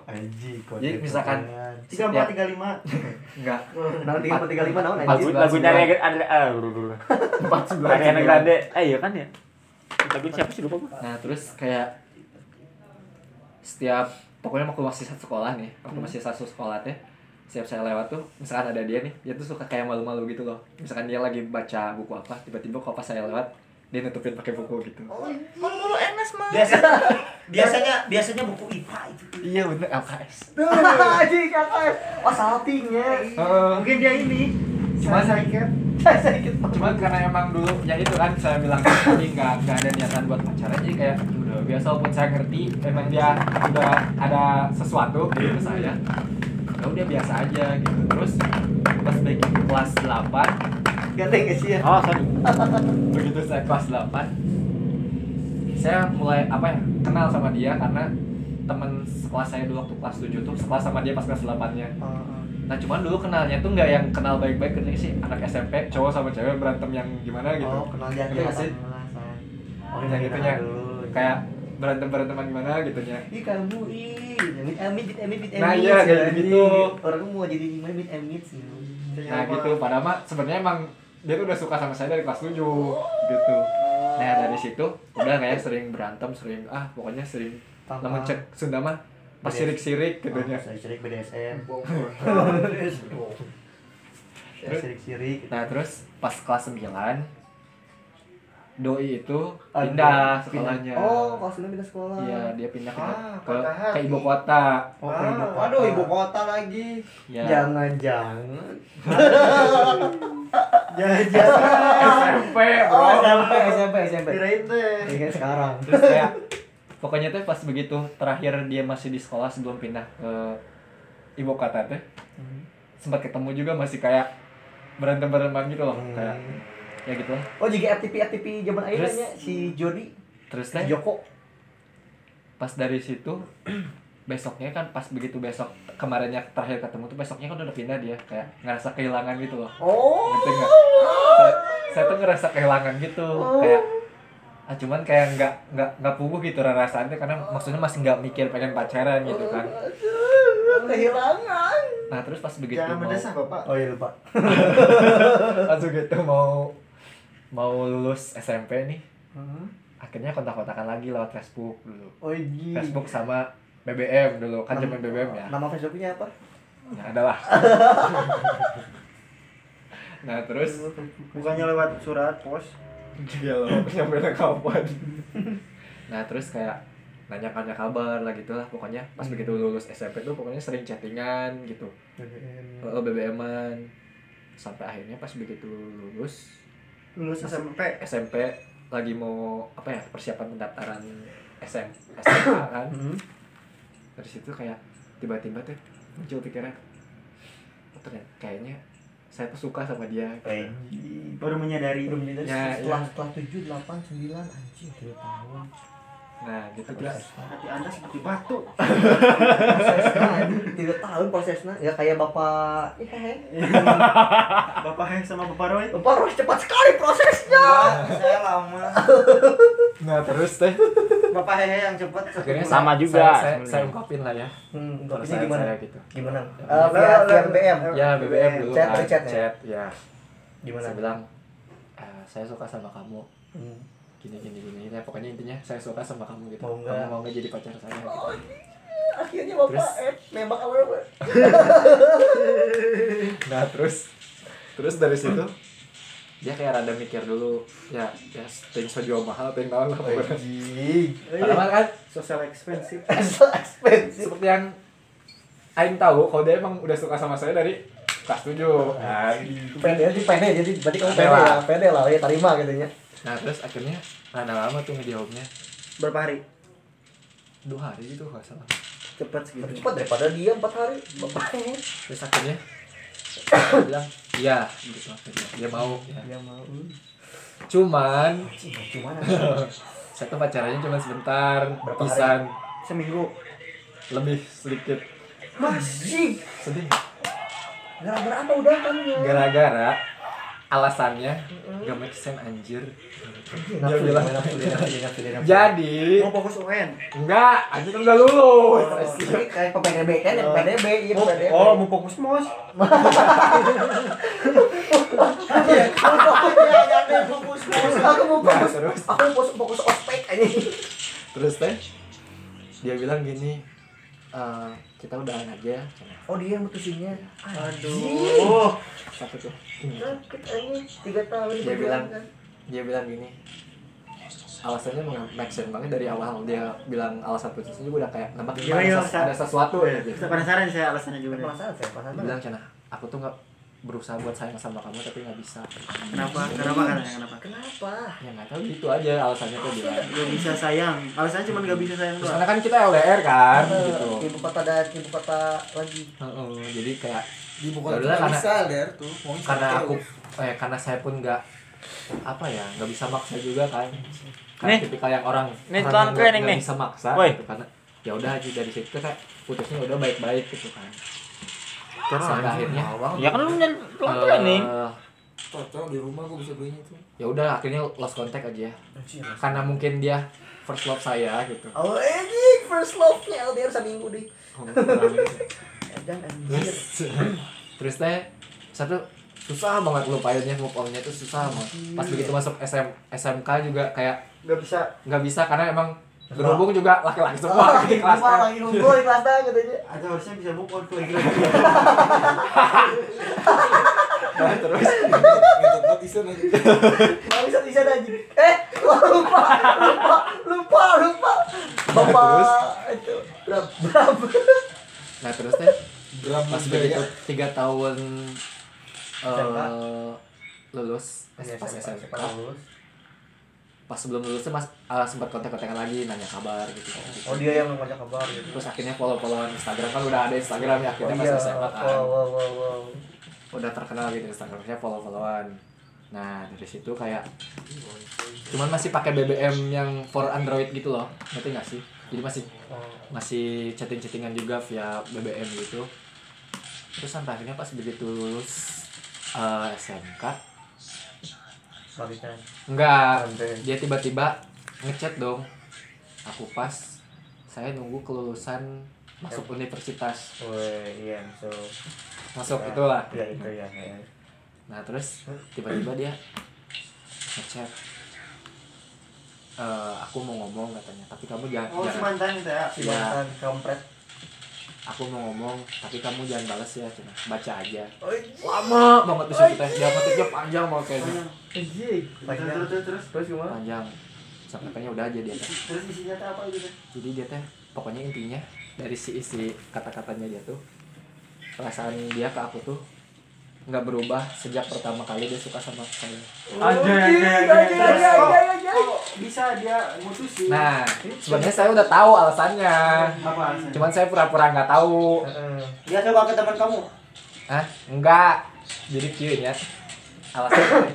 Kode Jadi misalkan Tiga empat tiga lima. enggak. Nah, tiga empat tiga lima naon lagu lagunya ada ah dulu dulu. Empat sebelas Ariana Grande. Eh iya kan ya? Lagu siapa sih? Lupa gua. Nah terus kayak setiap pokoknya waktu masih satu sekolah nih waktu masih satu sekolah teh setiap saya lewat tuh misalkan ada dia nih dia tuh suka kayak malu-malu gitu loh. Misalkan dia lagi baca buku apa tiba-tiba kalau pas saya lewat dia nutupin pakai buku gitu. Malu enas mah biasanya biasanya biasanya buku IPA itu. Iya bener LKS Anjing kakak. Oh saltingnya. Mungkin dia ini. Cuman- Saya sakit. Saya ikut. cuman karena emang dulu ya itu kan saya bilang tadi nggak nggak ada niatan buat pacaran jadi kayak udah biasa walaupun saya ngerti memang dia udah ada sesuatu gitu ke saya ya udah biasa aja gitu terus pas begitu kelas 8 Ganteng gak sih ya? oh sorry begitu saya kelas 8 saya mulai apa ya kenal sama dia karena teman sekelas saya dulu waktu kelas 7 tuh sekelas sama dia pas kelas 8 nya nah cuman dulu kenalnya tuh nggak yang kenal baik-baik ketika sih anak SMP cowok sama cewek berantem yang gimana gitu Oh, kenal jangan Iya sih. Oh, yang gitu nya kayak berantem beranteman gimana gitu nya Ih kamu ih, amit amit amit amit. Nah, iya, kayak gitu. Orang mau jadi gimana amit amit sih. nah gitu padahal mah sebenarnya emang dia tuh udah suka sama saya dari kelas 7 gitu nah dari situ udah kayak sering berantem sering ah pokoknya sering Paham. namun cek Sunda mah pas sirik-sirik gitu nya Saya sirik BDSM. Saya Terus? sirik sirik. Nah terus pas kelas 9 Doi itu pindah sekolahnya Oh, kelas ini pindah sekolah. Iya dia pindah ke, Ah, ke, ke ibu kota Oh, ke ibu Ah, kota. aduh ibu kota lagi. ya. Jangan jangan. Jangan jangan. SMP bro Oh, SMP SMP SMP. Kirain teh. Ini sekarang. Terus kayak Pokoknya tuh pas begitu terakhir dia masih di sekolah sebelum pindah ke ibu kota teh sempat ketemu juga masih kayak berantem berantem gitu loh kayak ya gitu lah. Oh, jadi FTP FTP zaman akhirnya si Jody, terus si teh? Joko. pas dari situ besoknya kan pas begitu besok kemarinnya terakhir ketemu tuh besoknya kan udah pindah dia kayak ngerasa kehilangan gitu loh. Oh. nggak? Saya, saya tuh ngerasa kehilangan gitu kayak ah cuman kayak nggak nggak nggak puguh gitu rasanya karena maksudnya masih nggak mikir pengen pacaran gitu kan kehilangan. nah terus pas begitu Jangan mau mendesah bapak. Oh iya lupa. langsung gitu mau mau lulus SMP nih akhirnya kontak-kontakan lagi lewat Facebook dulu Oh iya. Facebook sama BBM dulu kan zaman BBM ya Nama Facebooknya apa? ya adalah nah terus Bukannya lewat surat pos. Iya loh, nyampe kapan? nah terus kayak nanya-nanya kabar lah gitu lah pokoknya pas begitu lulus SMP tuh pokoknya sering chattingan gitu oh, BBM-an sampai akhirnya pas begitu lulus Lulus SMP. SMP lagi mau apa ya persiapan pendaftaran SM, SMA kan Hmm. dari situ kayak tiba-tiba tuh muncul pikiran oh, ternyata kayaknya saya tuh suka sama dia Eh, Baru menyadari. belum jadi Ya, setelah ya. setelah tujuh delapan sembilan anjing tiga tahun. nah gitu terus Hati anda seperti batu. Prosesnya tiga tahun prosesnya ya kayak bapak? Bapak Heh sama Bapak Roy. Bapak harus cepat sekali prosesnya. Saya lama. nah terus teh Bapak Hehe yang cepat. akhirnya Sama juga saya, saya, saya ungkapin lah ya Hmm, ini perasaan gimana? saya gitu Gimana? Eh, via via BBM. ya BBM dulu Chat, kan, chat ya? chat ya Gimana? saya bilang "Eh, saya suka sama kamu Hmm. gini gini gini ya pokoknya intinya saya suka sama kamu gitu Mau nggak? kamu mau nggak jadi pacar saya gitu. Akhirnya bapak Terus? eh nembak apa? nah terus terus dari situ dia kayak rada mikir dulu ya ya ting jual mahal ting naon lah padahal kan Social expensive. So expensive. seperti yang Aing tahu kalau dia emang udah suka sama saya dari kelas 7 nah, Pede jadi pede jadi berarti kamu Pede pede lah. ya, pede lah ya terima gitu nya. nah terus akhirnya rada lama tuh ngejawabnya Berapa hari? dua hari gitu nggak salah Cepat segitu. Cepat daripada dia empat hari. Bapak terus akhirnya dia bilang iya gitu akhirnya dia mau ya. dia mau. cuman Gimana? saya tuh pacarannya cuma sebentar Berapa pisan Seminggu. lebih sedikit Masih. sedih Gara-gara apa udah kan? gara-gara alasannya gak make sense anjir Dia bilang. jadi Mau fokus UN. enggak anjir kan udah lulus Kayak PDB kan yang PDB, iya Oh, PDB. oh, mau fokus mos. Aku mau fokus. Aku mau fokus fokus ospek aja. terus teh dia bilang gini "Eh, kita udahan aja Oh dia yang mutusinnya. Aduh. satu tuh Sakit aja. Tiga tahun Dia bilang. kan. dia bilang gini alasannya emang make sense banget dari awal dia bilang alasan putusnya juga udah kayak nebak Gimana ada, ya, ses- Sa? ada sesuatu ya gitu Penasaran saya alasannya juga. Penasaran saya, dia penasaran. bilang cina aku tuh nggak berusaha buat sayang sama kamu tapi nggak bisa Kenapa? Kenapa katanya kenapa? Kenapa? ya nggak tahu gitu aja alasannya tuh bilang Gak bisa sayang. Alasannya cuma gak bisa sayang terus karena kan kita LDR kan gitu Ibu kota dan ibu kota lagi. Heeh, jadi kayak di buku Ya nggak karena- bisa der tuh mau karena aku eh karena saya pun nggak apa ya nggak bisa maksa juga kan Nih. karena tipikal yang orang Nih, orang yang nggak- nih, nggak nih. bisa maksa Woi. gitu karena ya udah aja dari situ kayak putusnya udah baik-baik gitu kan Terus sampai akhirnya Ya kan lu nyari tuan kue nih. eh, cocok di rumah gue bisa belinya tuh ya udah akhirnya lost contact aja karena mungkin dia first love saya gitu Oh, anjing first love-nya LDR seminggu deh. Oh. Edan anjir. terus teh satu susah banget lupainnya move on-nya tuh susah banget pas begitu masuk SM, SMK juga kayak Gak bisa. nggak bisa karena emang berhubung juga laki-laki semua di kelas Lupa kan. lagi ngumpul di kelas dah katanya. Atau harusnya bisa move on lagi-lagi. Nah, terus ngetot banget Isan aja Nggak bisa bisa anjing. Eh, lupa, lupa, lupa, lupa. Bapak itu berapa? berapa? nah terus teh Bram pas begitu ya tiga tahun eh lulus pas SMK pas sebelum lulus mas eh, sempat kontak-kontakan lagi nanya kabar gitu Oh dia yang ngajak kabar gitu. terus akhirnya follow-followan Instagram kan udah ada Instagram ya Oh akhirnya iya. pas SMA kan Wow wow wow wow. udah terkenal gitu Instagramnya follow-followan nah dari situ kayak cuman masih pakai BBM yang for Android gitu loh ngerti nggak sih jadi masih Oh. masih chatting-chattingan juga via BBM gitu terus sampai akhirnya pas begitu lulus eh, SMK Balikan. enggak dia tiba-tiba ngechat dong aku pas saya nunggu kelulusan masuk universitas Woi, iya so. masuk Ya, itulah Ya itu ya. ya. nah terus tiba-tiba dia ngechat "Eh, aku mau ngomong katanya tapi kamu jangan, Oh si jangan mantan itu ya. Si Ya. mantan kampret. Aku mau ngomong tapi kamu jangan balas ya cina baca aja. Oh, lama banget tuh kita dia ngetiknya panjang mau kayaknya. Anjing. Terus terus terus gimana? panjang. Sampai kayaknya udah aja dia teh. Terus isinya tuh apa gitu? jadi dia teh pokoknya intinya dari si isi kata-katanya dia tuh perasaan dia ke aku tuh nggak berubah sejak pertama kali dia suka sama saya anjing, ada. anjing, anjing, anjing. Kok bisa dia mutusin? nah sebenarnya saya udah tahu alasannya apa alasannya? cuman saya pura-pura nggak tahu Heeh. Dia coba ke teman kamu. ah enggak jadi kieu ya alasannya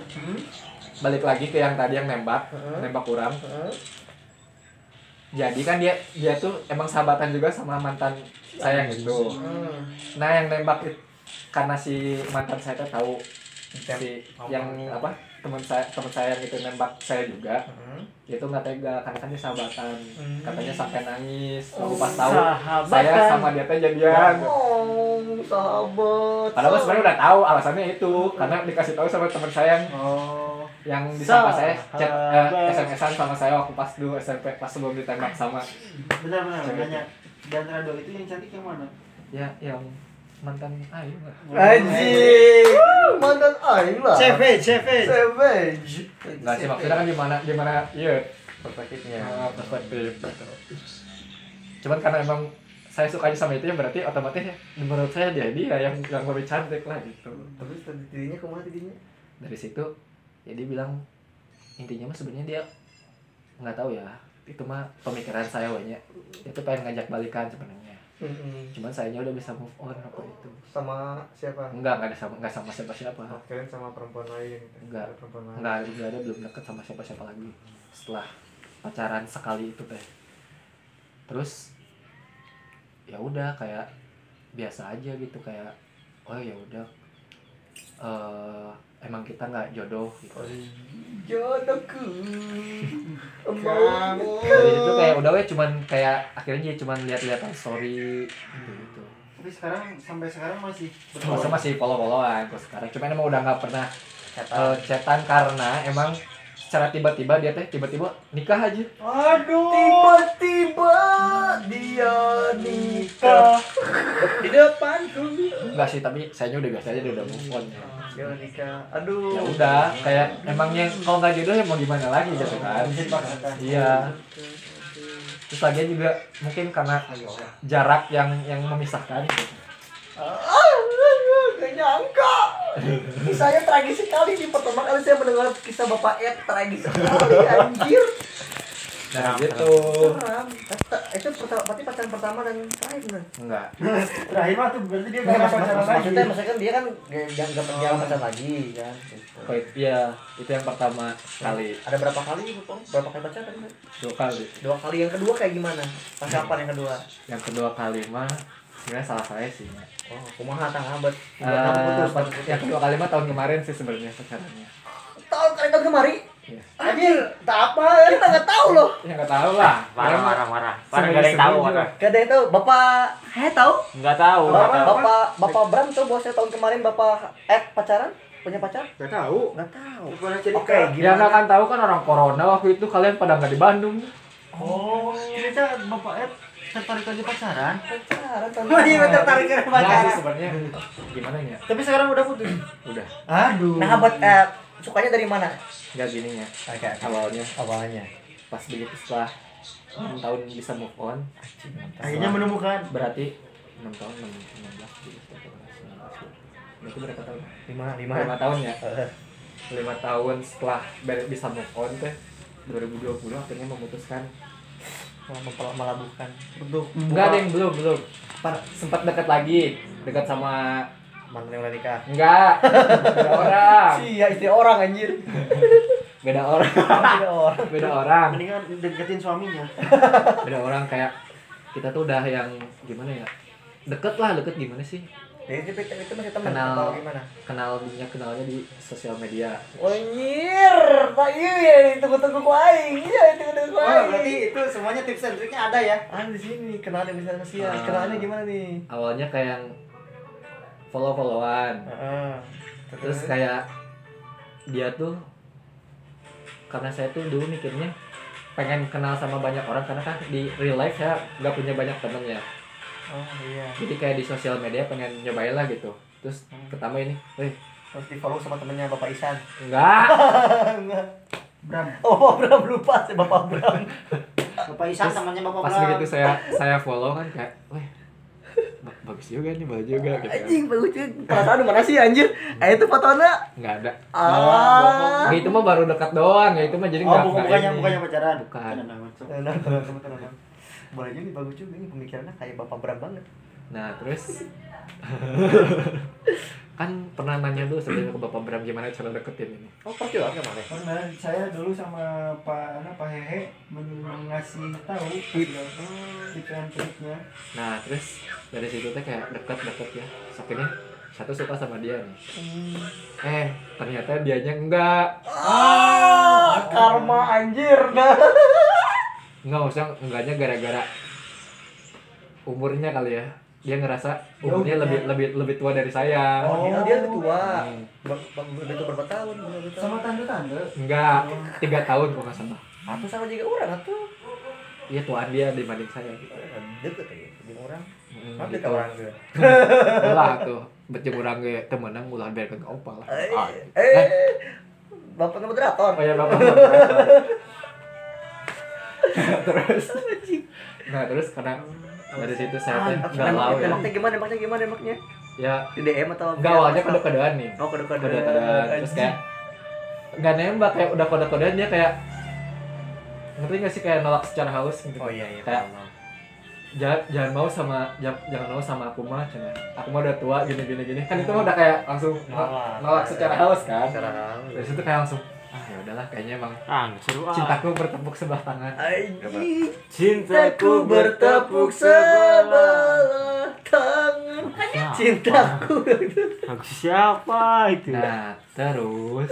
balik lagi ke yang tadi yang nembak nembak kurang Heeh. jadi kan dia dia tuh emang sahabatan juga sama mantan saya yang itu Hmm. nah yang nembak itu karena si mantan saya tuh tahu si yang apa teman saya teman saya yang itu nembak saya juga Hmm. dia tuh nggak tega karena kan dia sahabatan Hmm. katanya sampai nangis aku Oh, pas tahu sahabatan. saya sama dia teh jadian Oh, sahabat. padahal sebenarnya udah tahu alasannya itu karena dikasih tahu sama teman saya yang Oh. yang disangka saya chat eh. SMS-an sama saya waktu pas dulu SMP pas sebelum ditembak sama Benar benar nanya. Dan Rado itu yang cantik yang mana? ya yang mantan ayu Anjing. Mantan aing lah. Savage, savage. Savage. nggak sih maksudnya kan gimana gimana iya perspektifnya. Ah, perspektif gitu. cuman karena emang saya suka sama itu ya berarti otomatis ya menurut saya dia dia yang yang lebih cantik lah gitu Terus dirinya ke mana tidinya? dari situ ya dia bilang intinya mah sebenarnya dia nggak tahu ya itu mah pemikiran saya wanya dia tuh pengen ngajak balikan sebenarnya cuman sayanya udah bisa move on apa itu Sama siapa? enggak enggak ada sama enggak sama siapa siapa Oh, kirain sama perempuan lain. Enggak. Ada Perempuan lain. enggak enggak ada belum deket sama siapa siapa lagi setelah pacaran sekali itu teh terus ya udah kayak biasa aja gitu kayak oh ya udah eh emang kita nggak jodoh gitu Jodohku. Kamu. dari situ kayak udah weh cuman kayak akhirnya dia cuman lihat-lihatan story gitu gitu Tapi sekarang sampai sekarang masih masa masih follow-followan kok sekarang cuman emang udah nggak pernah eh, chatan karena emang secara tiba-tiba dia teh tiba-tiba nikah aja Aduh. Tiba-tiba dia nikah. Di depanku. Enggak sih tapi saya udah biasa aja dia udah move on ya Dia nikah. Aduh. ya udah kayak emangnya kalau nggak jodoh ya mau gimana lagi gitu kan iya terus lagi juga mungkin karena jarak yang yang memisahkan Ah, gak nyangka. Kisahnya tragis sekali nih pertama kali saya mendengar kisah Bapak Ed tragis sekali anjir. Nah, gitu. Itu berarti pacaran pertama dan terakhir bener. Enggak. Terakhir mah tuh berarti dia Enggak, pacaran lagi. maksudnya, maksudnya kan dia kan gak gak gak berjalan pacaran lagi kan. Gitu. Oh, iya, itu yang pertama kali. Ada berapa kali Bang? Berapa kali pacaran? Dua kali. Dua kali yang kedua kayak gimana? Pas kapan yang kedua? Yang kedua kali mah sebenarnya salah saya sih. Ya. Oh, kumaha tang. Eh, pas- yang kedua kali mah tahun kemarin sih sebenarnya pacarannya. Tahun kali tahun kemari. Iya. Anjir, tak apa, kita nggak tahu loh. Ya nggak tahu lah. mah marah marah marah sembunyi- gak ada yang tahu sembunyi marah Gak ada yang tahu. Bapak, heh tahu? nggak tahu nggak Bapak, tahu bapak, bapak Bram tuh saya tahun kemarin bapak Ed pacaran, punya pacar? Gak tahu. Nggak tahu. Oke, Ya gimana? nggak akan tahu kan orang corona waktu itu kalian pada nggak di Bandung. Oh, cerita Bapak Ed tertarik aja pacaran. Pacaran Oh iya tertarik ke Nggak sih pacaran. sebenarnya gimana ya? Tapi sekarang udah putus. Udah Aduh. Nah, abad eh, sukanya dari mana? nggak gininya. Oke, Awalnya awalnya. pas begitu setelah 6 tahun bisa move on Akhirnya menemukan. berarti 6 tahun 6, 16 gitu, 19 itu berapa tahun? Lima, lima. 5 tahun ya? 5 tahun setelah bisa move on teh 2020 akhirnya memutuskan melabuhkan. Untuk enggak ada yang belum belum Pa- sempat dekat lagi dekat sama Mantan yang udah nikah. enggak beda orang Iya, istri orang anjir. beda orang Beda orang. beda orang Mendingan deketin suaminya. beda orang kayak kita tuh udah yang gimana ya deket lah deket gimana sih Jadi itu, itu, itu masih teman Kenal. atau gimana? kenalnya kenalnya di sosial media Oh, Anjir, tak iya ya, tunggu-tunggu ku aing. Iya, tunggu-tunggu ku Oh, aing. berarti itu semuanya tips and triknya ada ya. Ah, di sini kenal di media sosial. Ah. Kenalnya gimana nih? awalnya kayak yang follow followan Heeh. terus kayak dia tuh karena saya tuh dulu mikirnya pengen kenal sama banyak orang karena kan di real life saya nggak punya banyak temen ya Oh iya. jadi kayak di sosial media pengen nyobain lah gitu terus pertama ini weh Terus di follow sama temennya Bapak Isan. enggak Bram. Oh, Bram lupa sih Bapak Bram. Bapak Isan temannya Bapak pas Bram. begitu saya saya follow kan kayak weh ba- bagus juga nih bagus juga gitu kan. Anjing bagus juga. Perasaan mana sih anjir? Eh itu fotonya. nggak ada Ah. Ya, itu mah baru dekat doang ya itu mah jadi Oh, nggak bukan nggak bukannya bukannya pacaran. Bukan. Nah. Nah, nah, nah, nah, nah. Boleh jadi bagus juga ini pemikirannya kayak Bapak Bram banget. Nah terus kan pernah nanya dulu sebenarnya ke Bapak Bram gimana cara deketin ini. Oh, perjuangan ke mana? Pernah saya dulu sama Pak Ana Pak Hehe men- ngasih tahu tips and triknya. Nah terus dari situ teh kayak deket-deket ya. Terus akhirnya satu suka sama dia nih. Eh ternyata dianya enggak. Ah, karma anjir dah. Enggak maksudnya enggaknya gara-gara umurnya kali ya. Dia ngerasa umurnya lebih lebih lebih tua dari saya. Oh, dia dia lebih tua. Hmm. Lebih tua berapa tahun? Berapa tahun? Sama tanda-tanda. Enggak, tiga tahun kalau nggak salah. Atau sama juga orang atau Iya tuaan dia dibanding saya. deket ya, di orang. Hmm, Apa gitu. orang tuh? Ulah tuh, berjemurang ge temenang ulah biarkan ke opal lah. Eh, Ah. eh, Bapak moderator. Oh ya bapak. terus. Nah terus karena dari situ saya tuh Ah, galau ya. Nembaknya gimana? Nembaknya gimana? Nembaknya Ya di DM atau? enggak awalnya kode-kodean nih. Oh, kode-kode. Kode-kodean terus kayak nggak nembak kayak udah kode-kodean dia kayak ngerti nggak sih kayak nolak secara halus gitu. Oh iya iya. Kayak jangan jangan mau sama jangan, jangan mau sama aku mah cina aku mah udah tua gini gini gini kan itu mah udah kayak langsung Nolak. nolak secara halus kan Secara halus. dari situ kayak langsung ah ya udahlah kayaknya emang ah seru ah cintaku bertepuk sebelah tangan Anjing. cintaku bertepuk sebelah tangan. Siapa? Cintaku. Lagu siapa itu nah terus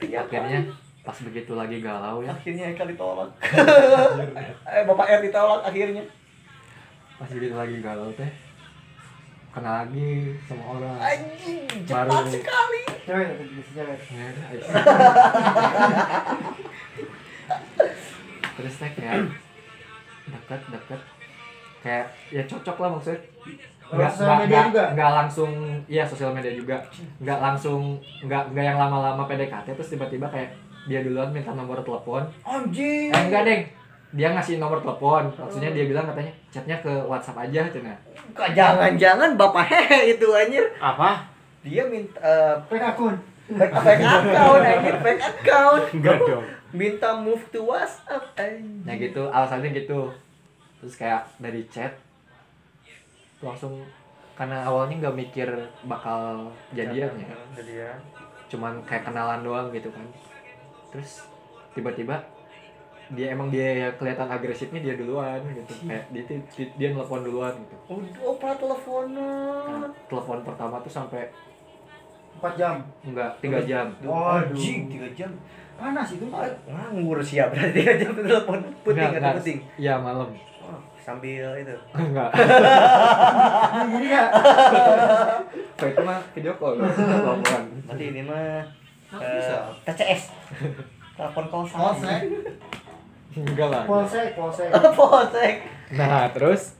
kenyataan. akhirnya pas begitu lagi galau ya akhirnya Eka ditolak. eh Bapak R ditolak akhirnya. pas begitu lagi galau teh kenal lagi sama orang Anjing, Baru cepat nih. sekali. Cewek cewek. Ya terus teh kayak deket deket kayak ya cocok lah maksudnya Lewat sosial media juga? nggak langsung iya sosial media juga nggak langsung nggak nggak yang lama-lama PDKT terus tiba-tiba kayak dia duluan minta nomor telepon Anjing. eh enggak deng dia ngasih nomor telepon maksudnya dia bilang katanya chatnya ke WhatsApp aja cina Kok jangan-jangan Bapak Hehe itu anjir. apa dia minta eh, Fake akun. fake, fake account anjir fake account Enggak dong. minta move to WhatsApp anjir. Nah gitu, alasannya gitu. Terus kayak dari chat langsung karena awalnya nggak mikir bakal jadian ya. jadian Cuman kayak kenalan doang gitu kan. Terus tiba-tiba dia emang dia kelihatan agresifnya dia duluan gitu. Kayak dia dia, dia nelpon duluan gitu. oh, oh pernah teleponan Nah, telepon pertama tuh sampai 4 jam. enggak tiga jam. Waduh. anjing tiga jam Panas itu. Nganggur siap berarti tiga jam tuh telepon puting Enggak, atau enggak. puting Iya malam. oh, sambil itu Enggak. Jadi ya. Kayak itu mah video call. Telepon. nanti ini mah eh. TCS telepon call. Enggak lah. Polsek, polsek. polsek Nah, terus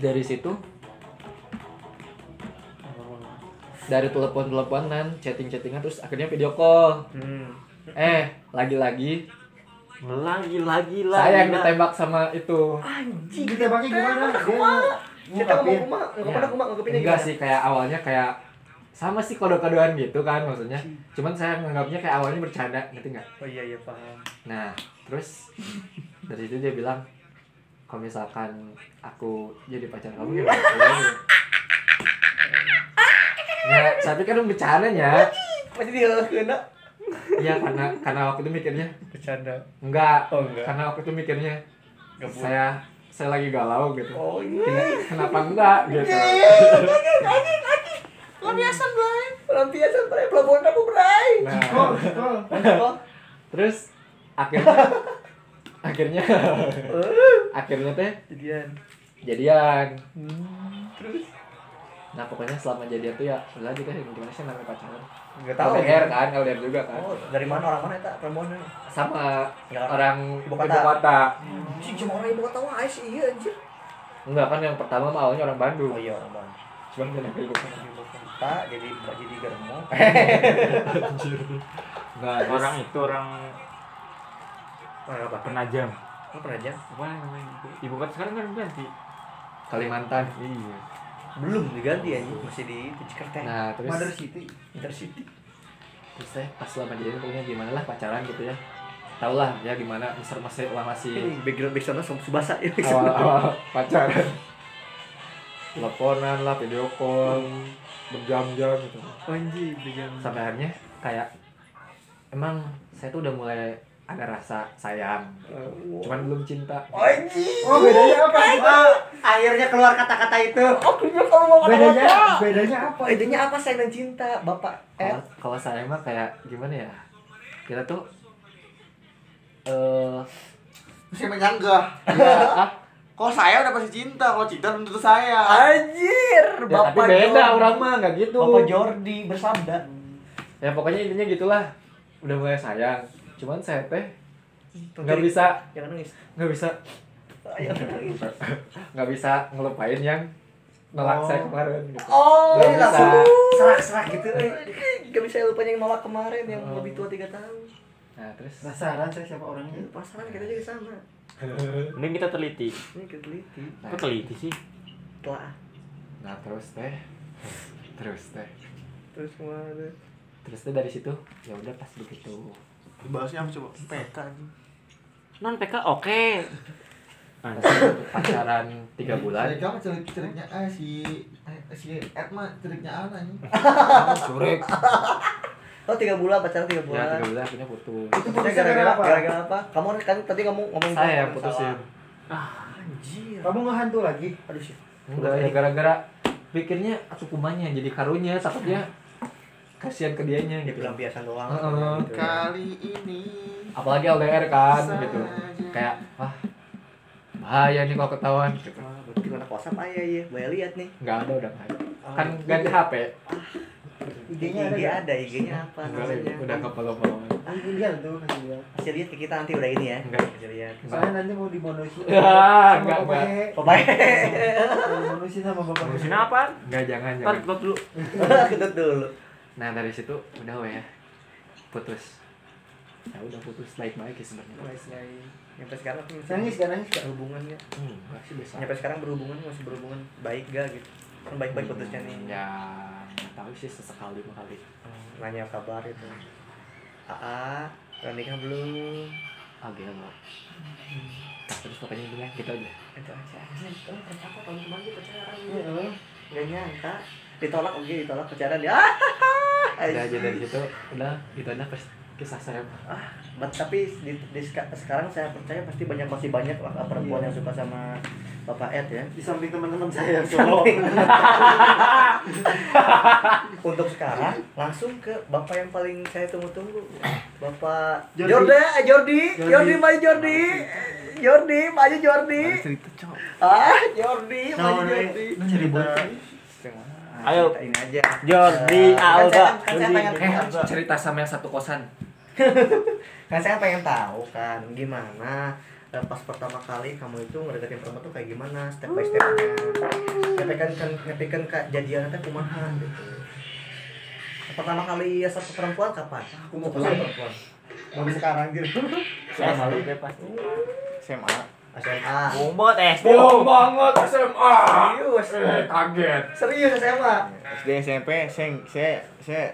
dari situ dari telepon-teleponan, chatting-chattingan terus akhirnya video call. hmm. Eh, lagi-lagi Lagi lagi lagi. saya yang ditembak sama itu. anjing Ditembaknya gimana? Dia kita mau kumah Ya, ngomong kumah ngungkapinnya Enggak sih, kayak awalnya kayak sama sih kode-kodean gitu kan maksudnya. Cuman saya menganggapnya kayak awalnya bercanda, ngerti nggak? oh iya iya paham Nah, terus dari itu dia bilang kalau misalkan aku jadi pacar kamu gimana? Nah, tapi kan bercandanya. masih dia kena Iya karena karena waktu itu mikirnya bercanda enggak. Oh, enggak. Karena waktu itu mikirnya Gabut. saya saya lagi galau gitu. oh iya Kena- Kenapa enggak gitu. Lampiasan Bray Lampiasan Bray Pelabuhan kamu Bray Nah, Kol, kol. Oh, terus akhirnya akhirnya akhirnya teh jadian jadian. Terus Nah, pokoknya selama jadian tuh ya udah gitu gimana sih namanya pacaran. Nggak tahu LDR kan, LDR juga kan. Oh, dari mana orang mana eta perempuan Sama Ya, orang ibu ibu kota. kota. Sih cuma orang ibu kota wae sih iya anjir. Enggak kan yang pertama mah awalnya orang Bandung. Oh iya orang Bandung. Cuman pindah ke ibu kota. Ibu kota jadi jadi germo. Enggak, Orang itu orang Orang apa? penajam. Apa pernah aja? Apa namanya? Ibu kota sekarang kan ganti. Kalimantan. Iya. Belum diganti anjing, masih di Cikerteng. Nah, terus Mother City. Intercity. terus teh pas selama jadian pokoknya gimana lah pacaran gitu ya. Tau lah ya gimana misal masih lah masih Ini background backgroundnya Subasa ini. awal-awal pacaran. Teleponan lah, video call, berjam-jam gitu. Anjing, background. Sampai akhirnya kayak emang saya tuh udah mulai ada rasa sayang, cuman belum cinta. Anjing. Oh, bedanya apa? Akhirnya keluar kata-kata itu. Keluar Bedanya, kata-kata. bedanya apa? Bedanya apa sayang dan cinta, Bapak? Eh, Kalau saya mah kayak gimana ya? Kita tuh eh Saya menyanggah. ya, ah, Kalau saya udah pasti cinta, kalau cinta belum tentu saya. anjir, ya, tapi beda Jordi. orang mah nggak gitu. Bapak Jordi bersabda. Ya pokoknya intinya gitulah. Udah mulai sayang. Cuman saya teh nggak bisa Jangan nangis. nggak bisa nangis. nggak bisa ngelupain yang nolak Oh. saya kemarin gitu. Oh, Nggak bisa. langsung serak-serak gitu. Gak bisa lupa yang nolak kemarin yang Oh. lebih tua 3 tahun. Nah terus Penasaran saya siapa orangnya? Ini pasaran kita juga sama. Mending kita teliti. Ini kita teliti. Kok teliti sih? Telah. nah terus teh terus teh Terus ke mana? terus teh dari situ ya udah pas begitu Dibahasnya apa coba? PK. Non PK oke. pas pacaran tiga bulan PK mah cerik-ceriknya ah si eh, si Ed mah ceriknya A anjing. curek Oh, tiga bulan pacaran tiga ya bulan. tiga bulan akhirnya putus Itu putusnya gara-gara gara apa? gara-gara apa? Kamu kan tadi kamu ngomong saya yang putusin salah. Anjir. Kamu ngehantu lagi? Aduh sih. enggak ya gara-gara pikirnya aku kumannya jadi karunya takutnya kasihan ke dianya Dia gitu pelampiasan doang. Heeh. gitu. Kali ini apalagi LDR kan gitu kayak wah bahaya nih kalau ketahuan gitu Wah, berarti WhatsApp ayah ya? Boleh lihat nih. nggak ada udah nggak ada kan ganti HP IG-nya ada IG ada, IG-nya apa Enggak, namanya? udah ke follow follow Nanti lihat tuh, nanti lihat. Kasih lihat ke kita nanti udah ini ya. Enggak. Kasih lihat. Soalnya nanti mau dimonosin. Ya, enggak, Bapak enggak. Oh, baik. Mau dimonosin sama Bapak Hehe. apa? nggak jangan jangan klop dulu. Kedut dulu. nah dari situ udah we ya putus ya udah putus baik baik ya sebenarnya Nice, nice. Sampai sekarang tuh masih Nangis gak nangis gak? hubungannya. hmm, enggak sih biasa Sampai sekarang berhubungan masih berhubungan baik gak gitu. Kan baik-baik putusnya nih. ya nggak tahu sih sesekali kali. Nanya kabar itu. Aa udah nikah belum? Agak mau nah, terus pokoknya bilang gitu aja. Itu aja. Oh ternyata tahun kemarin dia pacaran Heeh. nggak nyangka. Ditolak oke ditolak pacaran dia. Ah udah aja dari situ udah gitu aja pas kisah saya. Ah but- tapi di, di seka- sekarang saya percaya pasti banyak masih banyak lah perempuan yang suka sama bapak Ed ya. Di samping teman-teman saya Samping. untuk sekarang langsung ke bapak yang paling saya tunggu-tunggu. Bapak Jordi. Jordi eh, Jordi. Jordi. Jordi maju Jordi. Jordi. Maju Jordi. Cerita cok. Ah Jordi maju Jordi. cari buat. Nah, Ayo. cerita ini aja. Jordi kan Alba. saya- kan saya pengen eh cerita sama yang satu kosan. Kan saya pengen tahu kan gimana eh, pas pertama kali kamu itu ngedeketin perempuan tuh kayak gimana step by stepnya? Ngepikan kan ngepikan kejadian itu kumaha gitu. Pertama kali ya satu perempuan kapan? Aku mau perempuan. Mau sekarang gitu. Saya malu deh pasti. SMA SMA bohong banget SD banget SMA serius. Kaget. Serius SMA SD SMP saya saya saya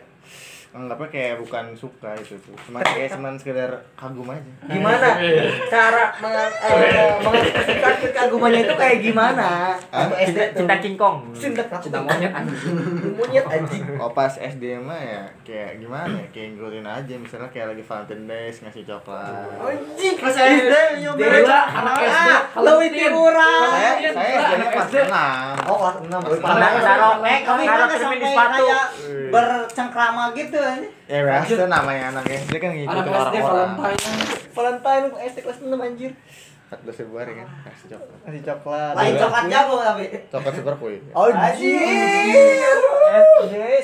anggapnya kayak bukan suka itu tuh cuma kayak cuman sekedar kagum aja. Gimana? Cara meng- eh, mengekspresikan kekagumannya itu kayak gimana? Waktu SD cinta, tuh. Cinta kingkong. Cinta cinta monyet anjing. Monyet anjing. Oh pas SD mah ya kayak gimana ya? Kayak ngikutin aja misalnya kayak lagi Valentine Days ngasih coklat. Anjing. Pas SD. Dewa anak SD lo itu kurang saya saya kelas enam. Oh kelas enam. Boy Parah, Saro. eh kami kan cermin di sampai sepatu. kayak bercengkrama gitu aja ya biasa namanya anak SD kan anak ngikutin SD orang-orang. Valentine Valentine SD kelas 6 anjir. 14 Februari kan kasih coklat. Kasih coklat. Lain coklat jago tapi. Coklat super kue anjir.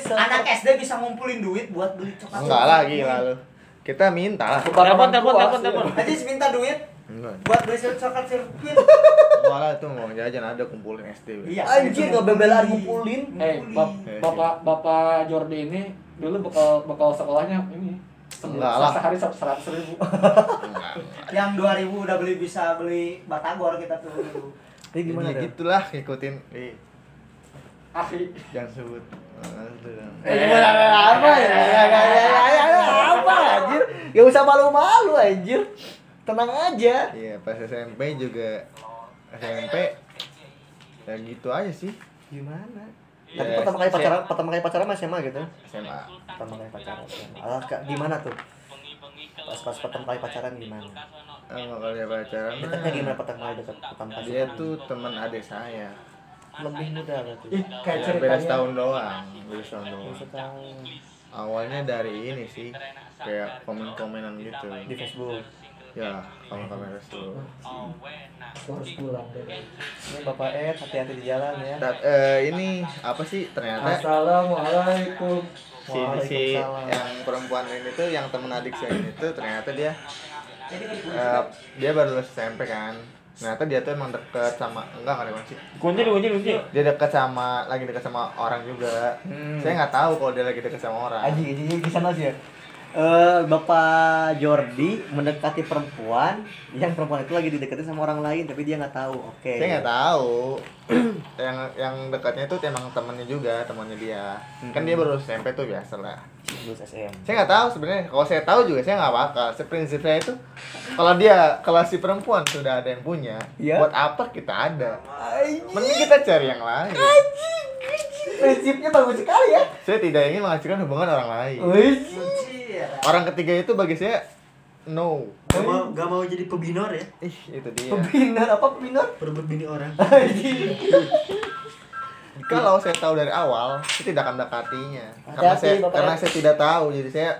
Anak SD bisa ngumpulin duit buat beli coklat. Enggak lagi lalu kita minta lah. Telepon telepon telepon telepon aja minta duit enggak. buat beli coklat sirkuit. Enggak lah itu mau jajan ada kumpulin SD iya anjir nggak bebelan ngumpulin eh bap- bapak bapak Jordi ini dulu bekal bekal sekolahnya ini Enggak lah. sehari seratus ribu enggak yang 2000 udah beli bisa beli batagor kita tuh dulu ini gimana ya, gitulah ngikutin eh akhi jangan sebut. Eh, gimana apa ya? Ya, ya, ya, ya, ya, apa anjir? Gak usah malu-malu anjir. Tenang aja. iya pas SMP juga SMP ya gitu aja sih Gimana? Ya, Tapi pertama kali pacaran, pertama kali pacaran masih SMA gitu. SMA Pertama kali pacaran. Alah, Kak, gimana tuh? Pas pas pertama kali pacaran gimana? Enggak kali pacaran Dekatnya gimana pertama kali dekat pertama kali? dia tuh teman adik saya lebih muda berarti. Ih, kayak ya, beda setahun doang beda setahun doang Setahun awalnya dari ini sih kayak komen-komenan gitu di Facebook. Ya komen-komen itu harus pulang deh. Ini Bapak Ed hati-hati di jalan ya. Eh, ini apa sih ternyata? Assalamualaikum. si si yang perempuan ini tuh yang temen adik saya ini tuh ternyata dia eh, dia baru lulus SMP kan. Ternyata dia tuh emang deket sama enggak enggak ada sih kunci kunci kunci dia deket sama lagi deket sama orang juga. Saya nggak tahu kalau dia lagi deket sama orang. Aji, aji, di sana sih ya. Eh, Bapak Jordi mendekati perempuan yang perempuan itu lagi dideketin sama orang lain tapi dia nggak tahu. Oke. saya nggak tahu yang yang dekatnya tuh emang temennya juga temannya dia. Kan dia baru SMP tuh biasa lah Lulus SM. saya nggak tahu sebenarnya kalau saya tahu juga saya nggak bakal. Seprinsip saya itu kalau dia kalau si perempuan sudah ada yang punya Iya. buat apa kita ada? Mending kita cari yang lain. Prinsipnya bagus sekali ya. saya tidak ingin menghasilkan hubungan orang lain. Orang ketiga itu bagi saya no Gak mau, gak mau jadi pebinor ya? ih itu dia Peminar apa peminar? Perebut bini orang. kalau saya tahu dari awal saya tidak akan mendekatinya karena saya Bapak. karena saya tidak tahu jadi saya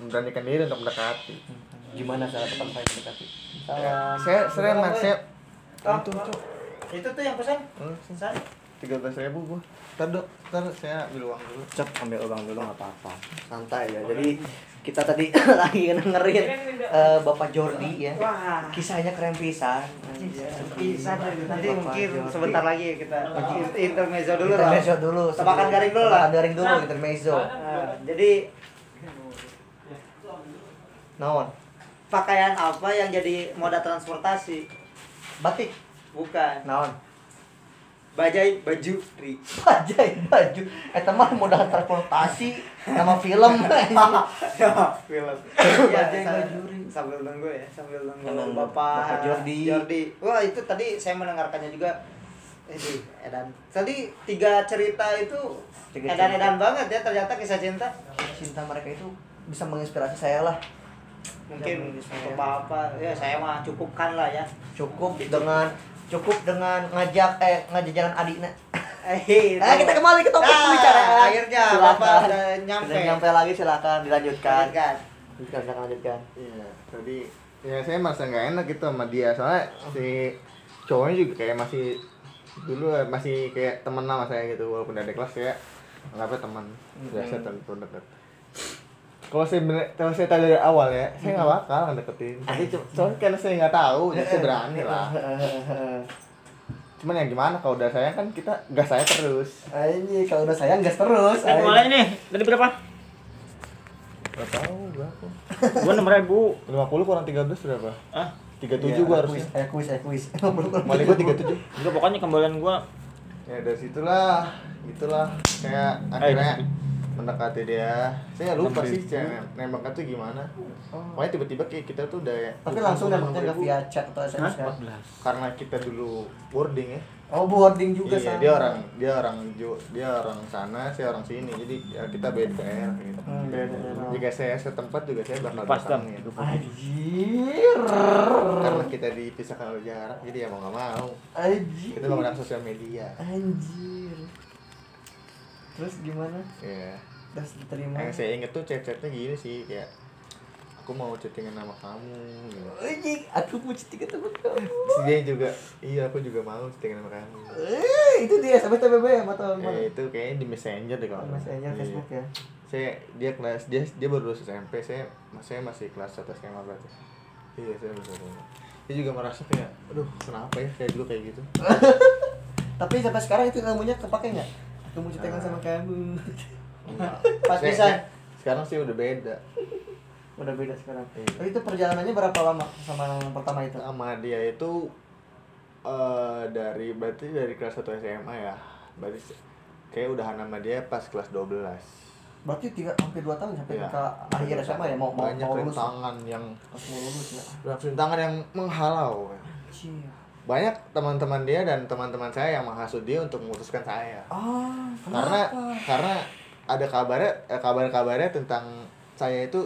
memberanikan diri untuk mendekati Gimana cara pertama kali mendekati? Ya, saya sering mas saya Oh, itu cok itu tuh yang pesan San. tiga belas ribu gua ntar dok ntar saya ambil uang dulu Cep ambil uang dulu nggak apa-apa. Santai ya. Jadi kita tadi lagi dengerin eh, Bapak Jordi ya. Kisahnya keren pisan. Bisa jadi Bapak mungkin Jordi. sebentar lagi kita intermezzo dulu lah. intermezzo dulu. Tebakan garing dulu lah. Garing dulu intermezzo. Nah, jadi Naon? pakaian apa yang jadi moda transportasi? Batik. Bukan. Naon? Bajai baju Ri. Bajai baju. Eta mah modal transportasi nama film. ya, film. Bajai sa- baju. Sambil nunggu ya, sambil nunggu Sambil Bapak, Bapak Jordi. Jordi. Wah, itu tadi saya mendengarkannya juga. Ini Edan. Tadi tiga cerita itu Tiga edan-edan banget ya ternyata kisah cinta. Cinta mereka itu bisa menginspirasi saya lah. Mungkin untuk apa ya saya mah cukupkan lah ya. Cukup dengan cukup dengan ngajak eh ngajak jalan adiknya. Eh, Nah, kita kembali ke topik Nah, pembicaraan. akhirnya Silakan. Bapak udah nyampe. Sudah nyampe lagi silakan dilanjutkan. Kan. Lanjutkan, silakan lanjutkan. Iya, tadi ya saya merasa nggak enak gitu sama dia soalnya si cowoknya juga kayak masih dulu eh, masih kayak temen sama saya gitu walaupun ada kelas kayak anggapnya teman biasa teman dekat kalau saya bener, kalau saya tahu dari awal ya saya nggak bakal ngedeketin. Tapi cu- soalnya karena saya nggak tahu jadi saya berani lah. Cuman yang gimana kalau udah sayang kan kita gas saya terus. Ini kalau udah sayang gas terus. Ini kemarin nih, tadi berapa? nggak tahu berapa? Gua enam ribu. 50 kurang 13 berapa? Ah, 37 gua harusnya. Eh kuis, eh kuis. malah gua 37 enggak pokoknya kembalian gua. Ya dari situlah gitulah kayak akhirnya mendekati dia saya lupa sih nem- nembaknya tuh gimana pokoknya tiba-tiba kayak kita tuh udah Tapi langsung nembaknya nggak via chat atau SMS kan? karena kita dulu boarding ya Oh boarding juga iya sama. dia orang dia orang Ju- dia orang sana saya orang sini jadi ya kita beda daerah gitu Hmm, jika saya setempat juga saya bakal Pas, Dam. datangin. Anjir. karena kita dipisahkan oleh jarak jadi ya mau nggak mau Anjir. kita menggunakan sosial media Anjir. Terus gimana? ya Terus diterima. yang saya inget tuh chat-chatnya gini sih kayak aku mau chattingan sama kamu gitu. Aku mau chatting sama kamu. Terus dia juga iya aku juga mau chattingan sama kamu Eh, itu dia SMS TBB atau mana? eh, itu kayaknya di messenger deh kalau Oh, Messenger. Facebook Iya. ya. saya dia kelas dia dia baru lulus SMP saya saya masih kelas satu SMA berarti iya saya baru SMA dia juga merasa kayak aduh kenapa ya kayak dulu kayak gitu Tapi sampai sekarang itu ilmunya kepake nggak? Aku mau chattingan Ah. sama kamu. Pas saya- sekarang sih udah beda Udah beda sekarang. Iya. Tapi itu perjalanannya berapa lama sama yang pertama itu? sama dia itu eh dari berarti dari kelas 1 SMA ya berarti kayak udahan sama dia pas kelas 12 Berarti tiga hampir dua tahun sampai Iya. ke akhir SMA ya mau mau, banyak mau lulus. rintangan yang mau lulus ya. rintangan yang menghalau Anjir. Banyak teman-teman dia dan teman-teman saya yang menghasut dia untuk memutuskan saya Ah, karena kenapa? karena ada kabarnya eh, kabar-kabarnya tentang saya itu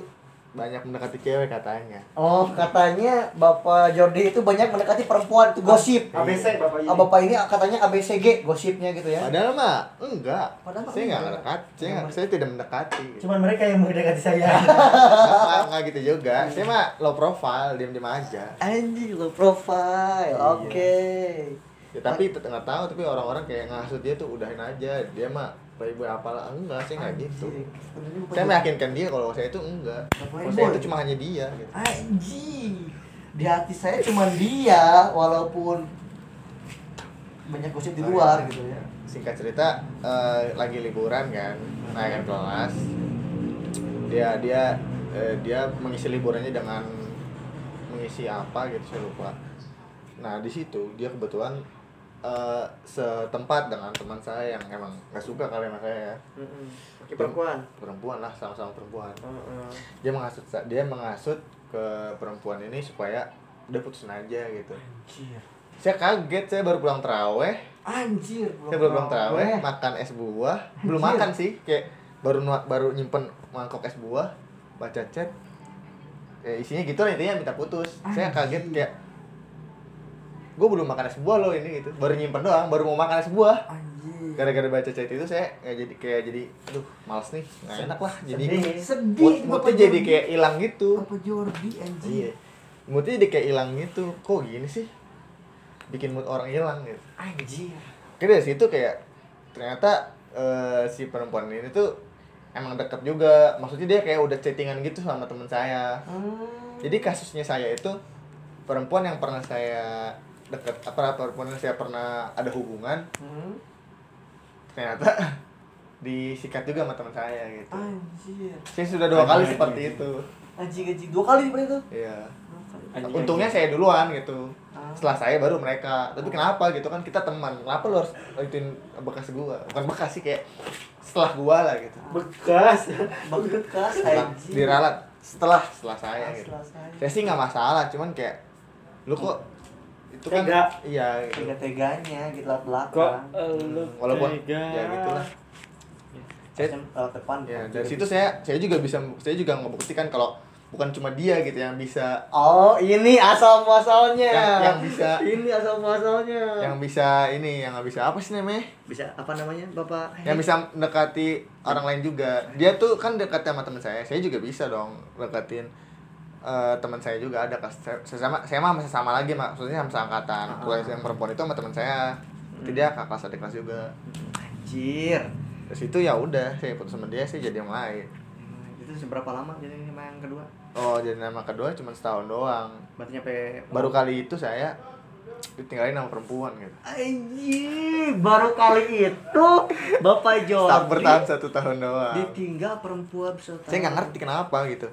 banyak mendekati cewek katanya Oh, katanya Bapak Jordi itu banyak mendekati perempuan itu gosip. ABC Bapak ini. Ah, Bapak ini katanya ABCG gosipnya gitu ya. padahal mah enggak Padahal saya nggak enggak. mendekat saya, nggak- saya tidak mendekati Cuman mereka yang mendekati saya. nggak nggak gitu juga saya mah low profile diam diam aja Anjing lo profile. Iya. Oke. ya, tapi tetep nggak tahu tapi orang-orang kayak ngasut dia tuh udahin aja dia mah playboy apalah. Enggak saya nggak gitu. Saya meyakinkan dia kalau saya itu enggak. Nggak kalau saya itu cuma hanya dia gitu. Anjing. Di hati saya cuma dia walaupun banyak gosip di luar gitu ya. singkat cerita eh, lagi liburan kan naik kelas. Dia dia eh, dia mengisi liburannya dengan mengisi apa gitu saya lupa. Nah di situ dia kebetulan eh, setempat dengan teman saya yang emang nggak suka kali sama saya Oke, perempuan. perempuan lah sama-sama perempuan Heeh. dia menghasut dia menghasut ke perempuan ini supaya udah putusin aja gitu Anjir. saya kaget saya baru pulang teraweh Anjir. saya belum pulang teraweh makan es buah belum Anjir. makan sih kayak baru baru nyimpen mangkok es buah baca chat ya isinya gitu lah intinya minta putus saya kaget kayak gue belum makan es buah loh ini gitu baru nyimpen doang baru mau makan es buah gara-gara baca chat itu saya kayak jadi kayak jadi aduh males nih nggak enak lah jadi Sedih. Sedih. mood moodnya jadi kayak hilang gitu Bapak Jordi anjir. iya moodnya jadi kayak hilang gitu kok gini sih bikin mood orang hilang gitu Anjir. Oke dari situ kayak ternyata eh, si perempuan ini tuh emang deket juga. Maksudnya dia kayak udah chattingan gitu sama temen saya. Hmm. Jadi kasusnya saya itu perempuan yang pernah saya deket apa perempuan yang saya pernah ada hubungan Hmm. ternyata disikat juga sama teman saya gitu. Anjir. Saya sudah dua kali Anjing. seperti itu. Anjing anjing dua kali seperti itu. Iya. Anjing, Untungnya anjing. saya duluan gitu. Ah. setelah saya baru mereka tapi kenapa gitu kan kita teman kenapa lu harus ituin bekas gua bukan bekas sih kayak setelah gua lah gitu bekas bekas Setelah anjing diralat setelah setelah saya gitu Setelah saya. saya sih nggak masalah cuman kayak lu kok itu kan Tega. iya gitu. tega-teganya gitu lewat kok belakang lu walaupun tega? ya gitulah saya Saya lewat depan ya dari situ saya saya juga bisa saya juga ngebuktikan kalau bukan cuma dia gitu yang bisa Oh, ini asal muasalnya. Yang- yang bisa- Ini asal muasalnya. yang bisa ini yang nggak bisa apa sih namanya bisa apa namanya, Bapak? yang bisa mendekati orang lain juga dia tuh kan dekat sama teman saya saya juga bisa dong deketin eh, teman saya juga ada saya- sesama saya mah masih sama lagi maksudnya sama angkatan kuliah yang perempuan itu sama teman saya. Nanti dia kakak kelas adik kelas juga. Anjir. dari situ ya udah saya putus sama dia saya jadi yang lain. Hmm, Itu seberapa lama jadi sama yang kedua? oh jadi nama kedua cuma setahun doang. Berarti nyampe baru kali itu saya ditinggalin sama perempuan gitu. Anjir, baru kali itu Bapak Jordi bertahan satu tahun doang. ditinggal perempuan setahun. saya nggak ngerti kenapa gitu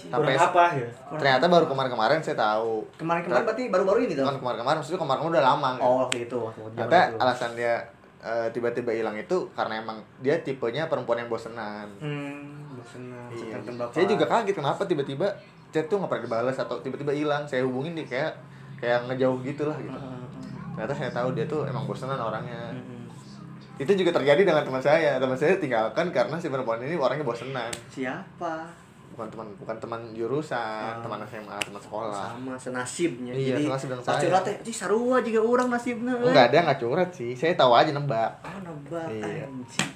kurang sampai apa ya ternyata baru kemarin-kemarin saya tahu Kemarin-kemarin berarti baru-baru ini tuh. kemarin-kemarin maksudnya kemarin udah lama gitu. Oh, waktu itu waktu Ternyata itu. alasan dia eh, tiba-tiba hilang itu karena emang dia tipenya perempuan yang bosenan. Hmm, bosenan. Iya. Saya juga kaget kenapa tiba-tiba chat tuh nggak pernah dibalas atau tiba-tiba hilang. Saya hubungin dia kayak kayak ngejauh gitu lah gitu. Heeh, heeh. Ternyata saya tahu dia tuh emang bosenan orangnya. Mm-mm. Itu juga terjadi dengan teman saya. Teman saya tinggalkan karena si perempuan ini orangnya bosenan. Siapa? Bukan teman bukan teman jurusan, Oh. teman SMA, teman sekolah. sama senasibnya Iya, jadi senasib dengan saya. curhat teh "Cih, sarua juga orang nasibnya eh." Enggak ada nggak curhat sih. Saya tahu aja nebak. oh nebak Iya. anjing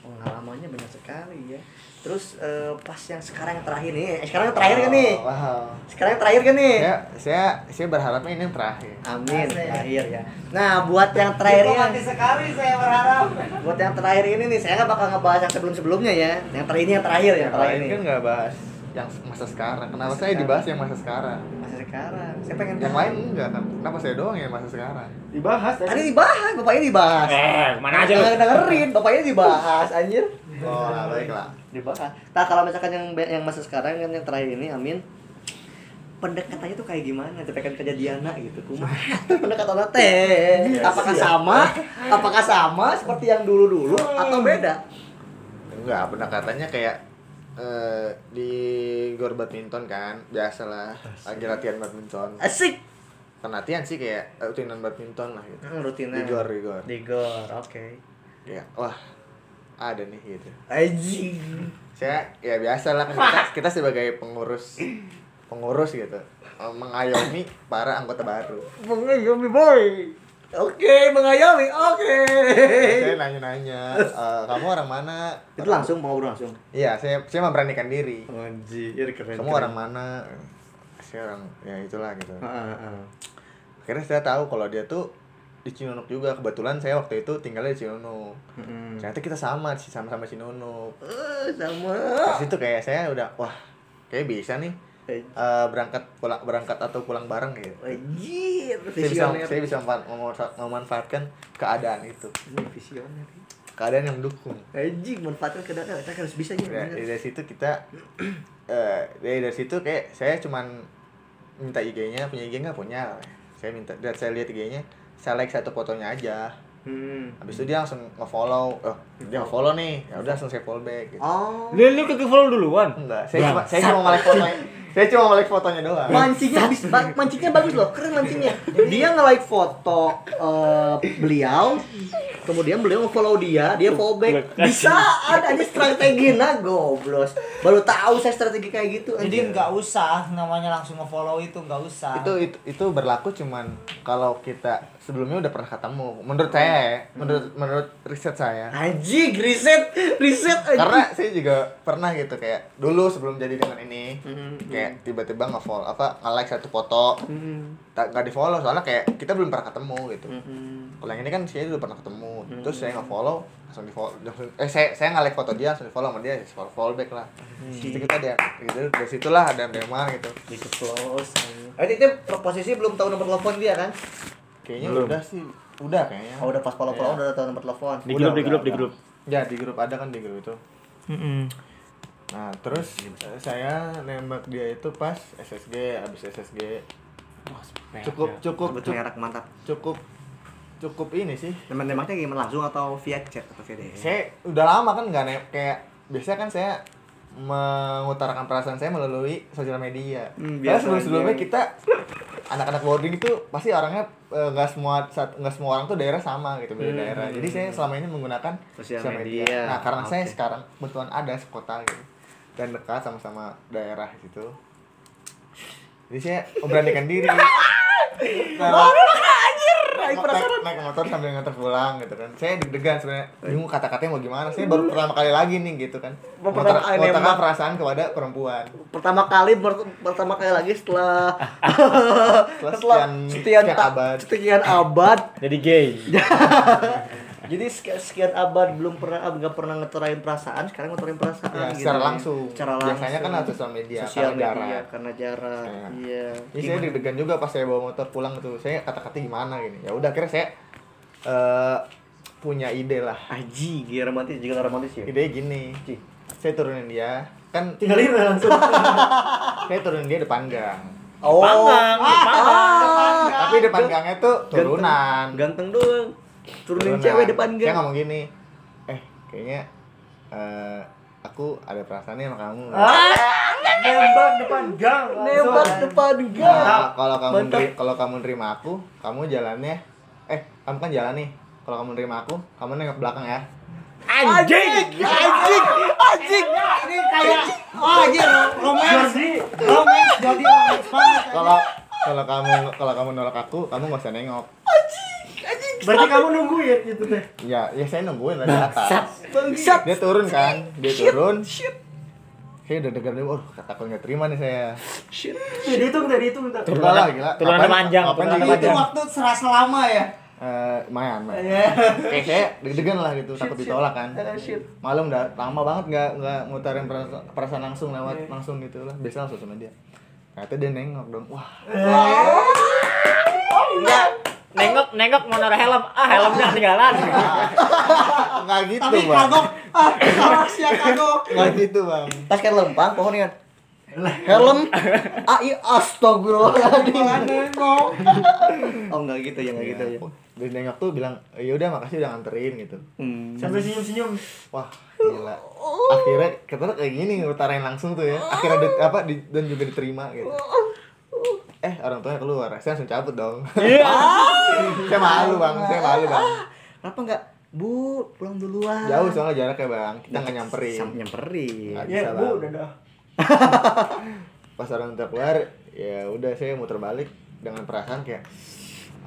pengalamannya banyak sekali ya terus eh, pas yang sekarang yang terakhir nih eh, sekarang yang terakhir kan nih Oh, Wow. sekarang yang terakhir kan nih Saya saya saya berharapnya ini yang terakhir. amin terakhir ya nah buat yang terakhir ya sekali saya berharap. buat yang terakhir ini nih saya nggak bakal ngebahas yang sebelum sebelumnya ya yang terakhir ini yang terakhir yang Yang terakhir ini kan nggak bahas yang masa sekarang. Kenapa Masa saya sekarang. dibahas yang masa sekarang? masa sekarang saya pengen Yang tahu. lain enggak kan? Kenapa saya doang yang masa sekarang? dibahas tadi dibahas bapaknya dibahas eh ke mana aja lu Nggak dengerin bapaknya dibahas anjir Oh, nah, baiklah. Dibahas. Nah kalau misalkan yang yang masa sekarang kan yang terakhir ini Amin pendekatannya tuh kayak gimana? Cepekan kejadiannya gitu. Kumaha pendekatannya teh? Apakah sama? Apakah sama seperti yang dulu-dulu atau beda? Enggak, pendekatannya kayak eh, di gor badminton kan, biasalah lagi latihan badminton. Asik. Kan latihan sih kayak rutinan badminton lah gitu. Hmm, rutinnya. Di gor, di gor. Di gor, oke. Ya, wah, ada nih gitu. Anjing. Saya ya biasa lah kita, kita sebagai pengurus pengurus gitu eh, mengayomi para anggota baru. Mengayomi boy. Oke, mengayomi. Oke. saya nanya-nanya, "Eh, kamu orang mana? Itu langsung mau ngobrol langsung. Iya, saya saya memberanikan diri. Anjir, keren. Kamu orang mana? Saya orang ya itulah gitu. Heeh, heeh. Akhirnya saya tahu kalau dia tuh di Cinunuk juga. Kebetulan saya waktu itu tinggalnya di Cinunuk. Heeh. Ternyata kita sama sih sama-sama Cinunuk. Eh, sama. Dari situ kayak saya udah wah, kayak bisa nih eh, berangkat pulang berangkat atau pulang bareng gitu. Anjir, Saya bisa saya bisa memanfa- memanfa- memanfaatkan keadaan itu. Visioner. Keadaan yang mendukung. Anjing, manfaatkan keadaan kita harus bisa ya. Ya, dari situ kita eh dari dari situ kayak saya cuman minta IG-nya, punya IG nggak punya. Saya minta dan saya lihat IG-nya, saya like satu fotonya aja. Hmm. Habis itu dia langsung nge-follow. Oh, dia nge-follow nih. Ya udah langsung saya follow back gitu. Oh. lu lu ke follow duluan Enggak, saya cuma saya cuma nge-like fotonya. Saya cuma nge-like fotonya doang. Mancingnya habis ba- mancingnya bagus loh, keren mancingnya. Dia nge-like foto eh, beliau, kemudian beliau nge-follow dia, dia follow back. Bisa ada ini strategi nah goblos. Baru tahu saya strategi kayak gitu. Jadi anjir. nggak usah namanya langsung nge-follow itu nggak usah. Itu itu itu berlaku cuman kalau kita sebelumnya udah pernah ketemu. Menurut saya, ya, menurut menurut riset saya. Anjing, riset, riset anjing. Karena saya juga pernah gitu kayak dulu sebelum jadi dengan ini Hmm. kayak tiba-tiba nge-follow apa nge-like satu foto Hmm. tak nggak di follow soalnya kayak kita belum pernah ketemu gitu Hmm. kalau yang ini kan saya udah pernah ketemu terus saya nge follow langsung di follow eh saya saya nge like foto dia langsung di follow sama dia ya follow, follow back lah itu kita dia gitu dari situlah ada dema gitu Di close. Eh, itu posisi belum tahu nomor telepon dia kan? Kayaknya Belum. udah sih udah kayaknya Oh, udah pas follow-follow Iya. udah tahu nomor telepon. di grup di grup di grup ya di grup ada kan di grup itu nah terus eh, saya nembak dia itu pas SSG abis SSG cukup cukup cukup mantap. cukup cukup ini sih Teman-temannya gimana langsung atau via chat atau via DM? saya udah lama kan nggak kayak biasanya kan saya mengutarakan perasaan saya melalui sosial media. Hmm, Karena biasa sebelum sebelumnya aja. kita anak-anak boarding itu pasti orangnya eh, nggak semua saat- nggak semua orang tuh daerah sama gitu beda daerah. Jadi saya selama ini menggunakan Sosial media. media. Nah karena saya Oke. sekarang kebetulan ada sekota gitu dan dekat sama-sama daerah gitu. Jadi saya memberanikan diri. Nah, naik, naik, naik motor sambil nganter pulang gitu kan. Saya deg-degan sebenarnya. Bingung kata-katanya mau gimana saya baru pertama kali lagi nih gitu kan. Mau pertama perasaan kepada perempuan. Pertama kali ber- pertama kali lagi setelah Setelah sekian- sekian, sekian ta- abad. sekian abad. Jadi gay. jadi sekian, sekian abad belum pernah nggak pernah ngeterain perasaan sekarang ngeterain perasaan ya gitu secara langsung secara langsung biasanya kan lewat sosial media sosial karena media jarak. karena jarak Iya. iya Jadi saya deg-degan juga pas saya bawa motor pulang gitu. Saya kata-kata gimana gini. Ya udah akhirnya saya eh, punya ide lah. Aji, gila romantis juga romantis ya. Ide gini. Saya turunin dia. Kan tinggalin langsung saya turunin dia depan gang. Oh, Panggang, panggang. Tapi depan gangnya tuh turunan. ganteng doang. Turunin Turunan. cewek depan Saya gang. ngomong gini. Eh, kayaknya eh, aku ada perasaan nih sama kamu. nembak depan gang Nembak depan gang. Nah, kalau kamu kalau kamu nerima aku, kamu jalannya eh kamu kan jalan nih. Kalau kamu nerima aku, kamu nengok belakang ya. Anjing, anjing, anjing. Ini kayak oh anjir romance. Romance jadi romance banget. Kalau kalau kamu kalau kamu nolak aku, kamu nggak usah nengok. Berarti kamu nungguin gitu teh Ya, ya saya nungguin dari atas. Bangsat. Dia turun kan, dia turun. Saya udah degan dulu, oh takut nggak terima nih saya. Shit. hitung tadi hitung tak Enggak lah, gila. Ngapain- panjang, turunannya sih Itu waktu serasa lama ya. Eh, lumayan, lumayan. Iya. Kayak saya deg-degan lah gitu, takut ditolak kan. Eh, shit. Malam udah lama banget nggak nggak ngutarin perasaan, langsung lewat langsung gitu lah. Biasa langsung sama dia. Ternyata dia nengok dong. Wah, Enggak. Nengok, nengok mau naruh helm. Ah, helmnya ketinggalan. nggak gitu Tapi bang. kagok ah awas ya kagok. Nggak gitu bang. Tas kan lempang pohon kan. Helm. Ah, iya astagfirullahaladzim. Nengok. Oh, enggak gitu ya, enggak gitu ya. Dia nengok tuh bilang, ya udah makasih udah nganterin gitu. Hmm. sampai senyum senyum Wah, gila. Akhirnya kita kayak gini ngutarain langsung tuh ya. Akhirnya di- apa di, dan juga diterima gitu. Eh, orang tuanya keluar. Saya langsung cabut dong. saya malu, Bang. Saya malu, Bang. Kenapa enggak? Bu, pulang duluan. Jauh soalnya jaraknya, Bang. Kita nggak nyamperin. Sam nyamperin. Nggak ya bisa, bu Bang. udah dah Pas orang tua keluar, ya udah saya muter balik dengan perasaan kayak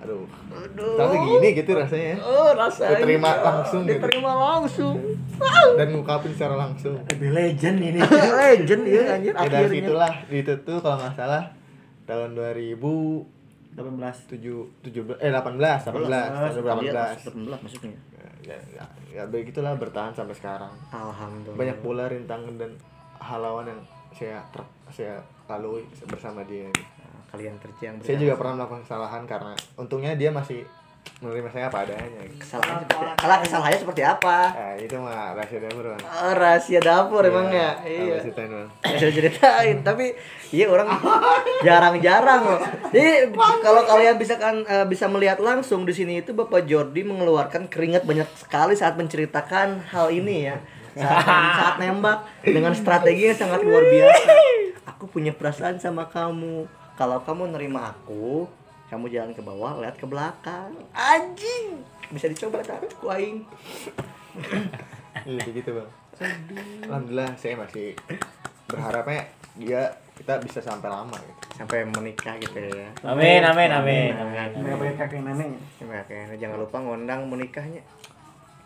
aduh. Aduh. Tapi gini gitu rasanya. Oh, rasanya. Diterima langsung gitu. Diterima langsung. Dan ngungkapin secara langsung. lebih legend ini Legend ya anjir Ya dari situlah itu tuh kalau nggak salah tahun 2000 18 tujuh tujuh belas eh delapan belas delapan belas tahun delapan belas. 18 maksudnya. ya ya, ya begitulah bertahan sampai sekarang. Alhamdulillah. banyak pula rintangan dan halauan yang saya ter, saya lalui bersama dia Nah, kalian kerja yang saya juga pernah melakukan kesalahan karena untungnya dia masih menerima saya apa adanya kesalahan seperti kalau kesalahannya seperti apa? Nah, itu mah rahasia dapur Oh, rahasia dapur emang ya. Iya. Ceritain bang Ya, saya ceritain tapi iya orang jarang-jarang loh. Jadi kalau kalian bisa kan eh, bisa melihat langsung di sini itu Bapak Jordi mengeluarkan keringat banyak sekali saat menceritakan hal ini ya. Saat, saat nembak dengan strategi yang sangat luar biasa. Aku punya perasaan sama kamu. Kalau kamu nerima aku, kamu jalan ke bawah, lihat ke belakang. Anjing. Bisa dicoba? Ku aing. iya begitu bang alhamdulillah saya masih berharapnya dia kita bisa sampai lama gitu Sampai menikah gitu ya. Amin, amin, amin. nggak pakai kakek nenek Terima kasih. Jangan lupa ngundang menikahnya.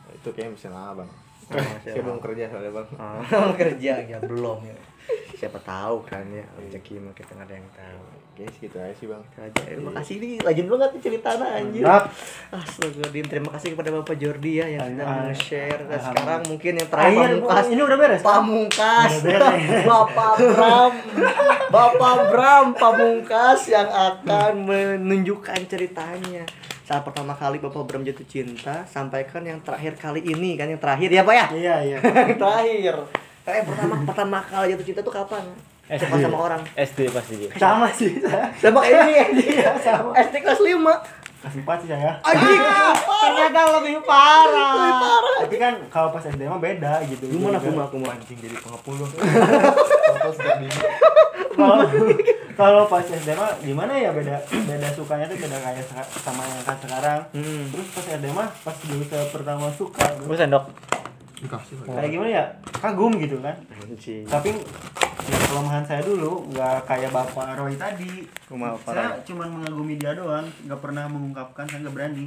itu kayaknya bisa lama bang Oh, saya belum kerja soalnya bang Oh, kerja ya belum ya. Siapa tahu kan ya rezeki mah kita nggak ada yang tahu. Kayaknya segitu aja sih bang Itu aja. Eh, makasih nih, legend banget nih ceritanya anjir. Mantap. Astagfirullahaladzim, terima kasih kepada Bapak Jordi ya yang sudah share. Dan sekarang mungkin yang terakhir Akhir, pamungkas. ini udah beres Pamungkas, Udah beres. Bapak Bram, Bapak Bram Pamungkas yang akan menunjukkan ceritanya. Saat pertama kali Bapak Bram jatuh cinta, sampaikan yang terakhir kali ini kan yang terakhir ya Pak ya? iya iya terakhir. Kayak pertama pertama kali jatuh cinta tuh kapan? SD. Sama orang. SD pasti dia. Sama sih. Sama kayak ini Iya, sama. SD kelas 5. Kelas 4 sih saya. Anjing. Ternyata lebih parah. Lebih parah. Tapi kan kalau pas SD mah beda gitu. Gimana Jadi aku mah aku mah. Anjing jadi pengepul lu. Kalau kalau pas SD mah gimana ya beda beda sukanya tuh beda kayak sama yang kan sekarang Hmm. terus pas SD mah pas dulu saya pertama suka Gue sendok. Dikasih lagi. kayak gimana ya? Kagum gitu kan? Anjing. tapi ya kelemahan saya dulu nggak kayak bapak Roy tadi. Rumah apa? saya cuma mengagumi dia doang nggak pernah mengungkapkan saya nggak berani.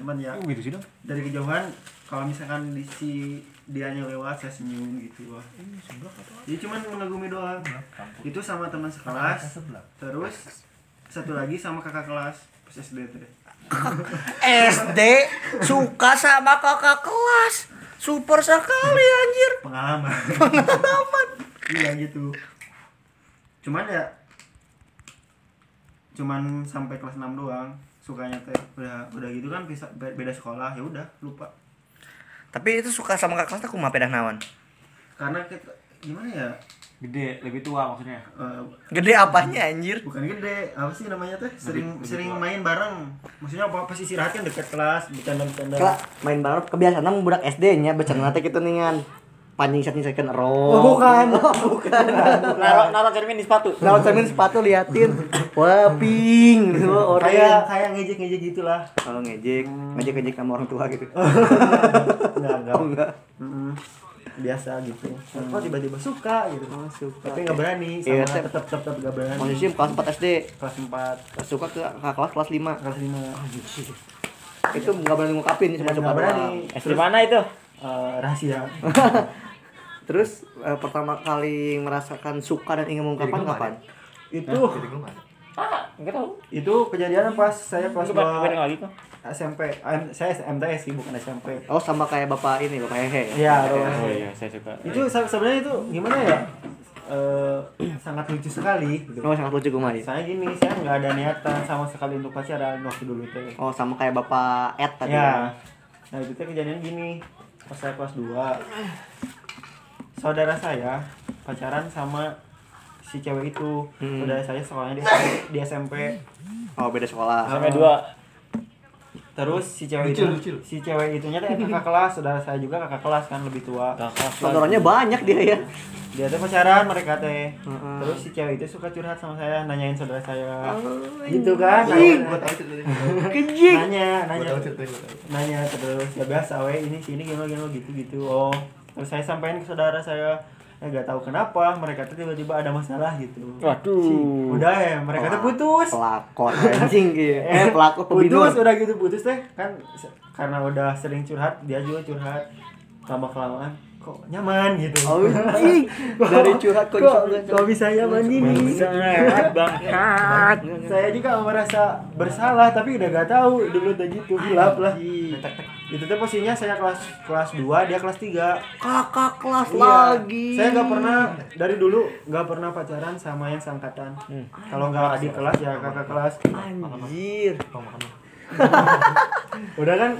Cuman ya gitu sih dong. dari kejauhan kalau misalkan di si dianya lewat saya senyum gitu wah. Jadi cuman mengagumi doang. Itu sama teman sekelas. terus satu lagi sama kakak kelas pas SD SD suka sama kakak kelas. Super sekali anjir. pengalaman. Iya gitu. Cuman ya cuman sampai kelas 6 doang. Sukanya teh udah udah gitu kan bisa be- beda sekolah ya udah lupa. Tapi itu suka sama kakak kelas aku mah pedah nawan. karena kita gimana ya Gede, lebih tua maksudnya. eh, Gede apanya anjir? bukan gede apa sih namanya teh sering sering main bareng maksudnya apa pas istirahat kan dekat kelas bercanda bercanda Kela main bareng kebiasaan sama budak SD nya bercanda teh gitu ningan. Panjing set nyisakeun ero. Oh, bukan. bukan. Naruh naruh cermin di sepatu. Kalau cermin sepatu liatin. Wah, pink. Oh, kayak kayak ngejek ngejek gitulah Oh, ngejek. Ngejek-ngejek sama orang tua gitu. enggak enggak Oh, enggak. Mm-mm. Biasa gitu kok tiba-tiba suka gitu Oh, suka. tapi nggak berani Iya, sama Tep. tetap tetap tetap nggak berani Posisi kelas 4 SD. kelas 4 Suka ke kakak kelas kelas 5. kelas 5 Itu enggak berani ngungkapin cuma Nggak suka berani. SD mana itu? Eh, rahasia Terus eh, pertama kali merasakan suka dan ingin mengungkapkan kapan? itu mana? Enggak tahu. itu kejadian pas saya kelas Gue 2. SMP Em- saya MTS sih bukan SMP Oh, sama kayak bapak ini, bapak Hehe. Iya, Bapak Ros. Hehe. Oh iya, saya suka. itu se- sebenarnya itu gimana ya Eh, sangat lucu sekali gitu. Oh, sangat lucu mah. saya gini saya nggak ada niatan sama sekali untuk pacaran waktu dulu teh Oh, sama kayak bapak Ed tadi. ya nah itu teh kejadian gini pas saya kelas 2 saudara saya pacaran sama si cewek itu Hmm. saudara saya sekolahnya di, di SMP Oh, beda sekolah. Sampai dua. Terus si cewek Lucil, itu lucil. si cewek itunya teh kakak kelas saudara saya juga kakak kelas kan lebih tua Kakak. Saudaranya banyak dia ya. dia teh pacaran mereka teh Heeh. terus si cewek itu suka curhat sama saya nanyain saudara saya gitu kan Anjing. Gue tau ceritanya. Kejik. nanya nanya nanya terus ya biasa we ini sini gimana gimana gitu gitu oh terus saya sampaikan ke saudara saya ya gak tahu kenapa mereka tuh tiba-tiba ada masalah gitu Waduh. udah ya mereka tuh putus Pelakor anjing gitu. Eh, pelakor pebidor. putus udah gitu putus teh kan karena udah sering curhat dia juga curhat lama kelamaan kok nyaman gitu Oh, anjing. Dari curhat kok kok, bisa kok bisa nyaman gini Bangsat. saya juga merasa bersalah tapi udah gak tahu dulu udah gitu gelap lah itu tuh posisinya saya kelas kelas 2 dia kelas 3 Kakak kelas Iya. lagi. Saya nggak pernah dari dulu nggak pernah pacaran sama yang seangkatan. Kalau nggak adik kelas ya kakak kelas. Anjir. Udah kan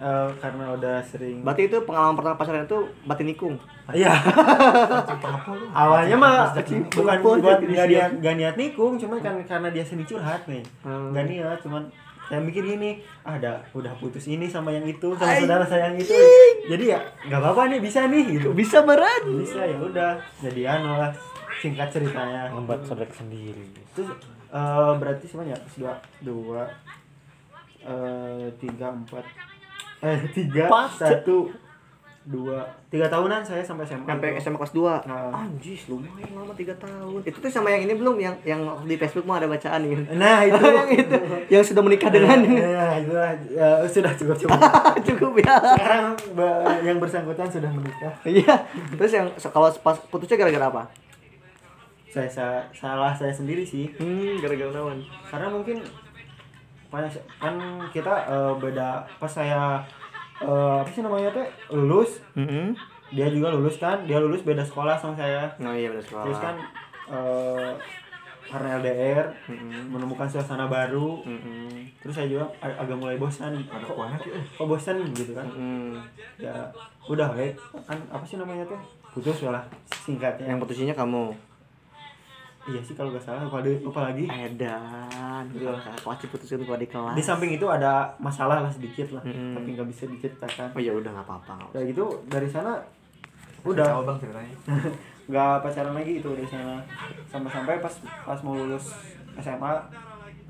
eh, karena udah sering. Berarti itu pengalaman pertama pacaran itu batin nikung. Iya. Awalnya mah bukan buat siap. niat nggak niat nikung, cuman kan karena dia seni curhat nih. Hmm. Nggak niat, cuman saya mikir gini, ah, ada udah putus ini sama yang itu sama saudara saya yang itu. Jadi ya nggak apa-apa nih bisa nih gitu. Bisa berat. Bisa ya udah. Jadi anu lah singkat ceritanya. Membuat saudara sendiri. Terus eh, berarti semuanya dua dua eh, tiga empat eh tiga satu dua tiga tahunan saya sampai SMA Sampai itu. SMA kelas 2. Nah. Anjis, lumayan lama 3 tahun. Itu tuh sama yang ini belum yang yang di Facebook mah ada bacaan nih. nah itu yang itu yang sudah menikah dengan nah itulah ya, sudah cukup cukup cukup ya. sekarang yang bersangkutan sudah menikah Iya. Terus yang kalau pas putusnya gara-gara apa? saya, sa- salah saya sendiri sih Hmm, gara-gara nawan. karena mungkin pas kan kita eh, beda pas saya eh, apa sih namanya teh lulus Heeh. dia juga lulus kan dia lulus beda sekolah sama saya Oh iya benar sekolah. terus kan eh, karena LDR Mm-mm. menemukan suasana baru Mm-mm. terus saya juga ag- agak mulai bosan kok, kok bosan gitu kan Mm-mm. ya udah kan apa sih namanya teh putus lah singkatnya Yang putusinnya kamu. Iya sih kalau nggak salah lupa, lupa lagi Edan. Kelas diputusin gua di kelas. di samping itu ada masalah lah sedikit lah Mm-mm. tapi nggak bisa diceritakan Oh ya udah nggak apa-apa. udah gitu dari sana udah Tahu bang ceritanya. nggak pacaran lagi itu dari sana sampai sampai pas pas mau lulus SMA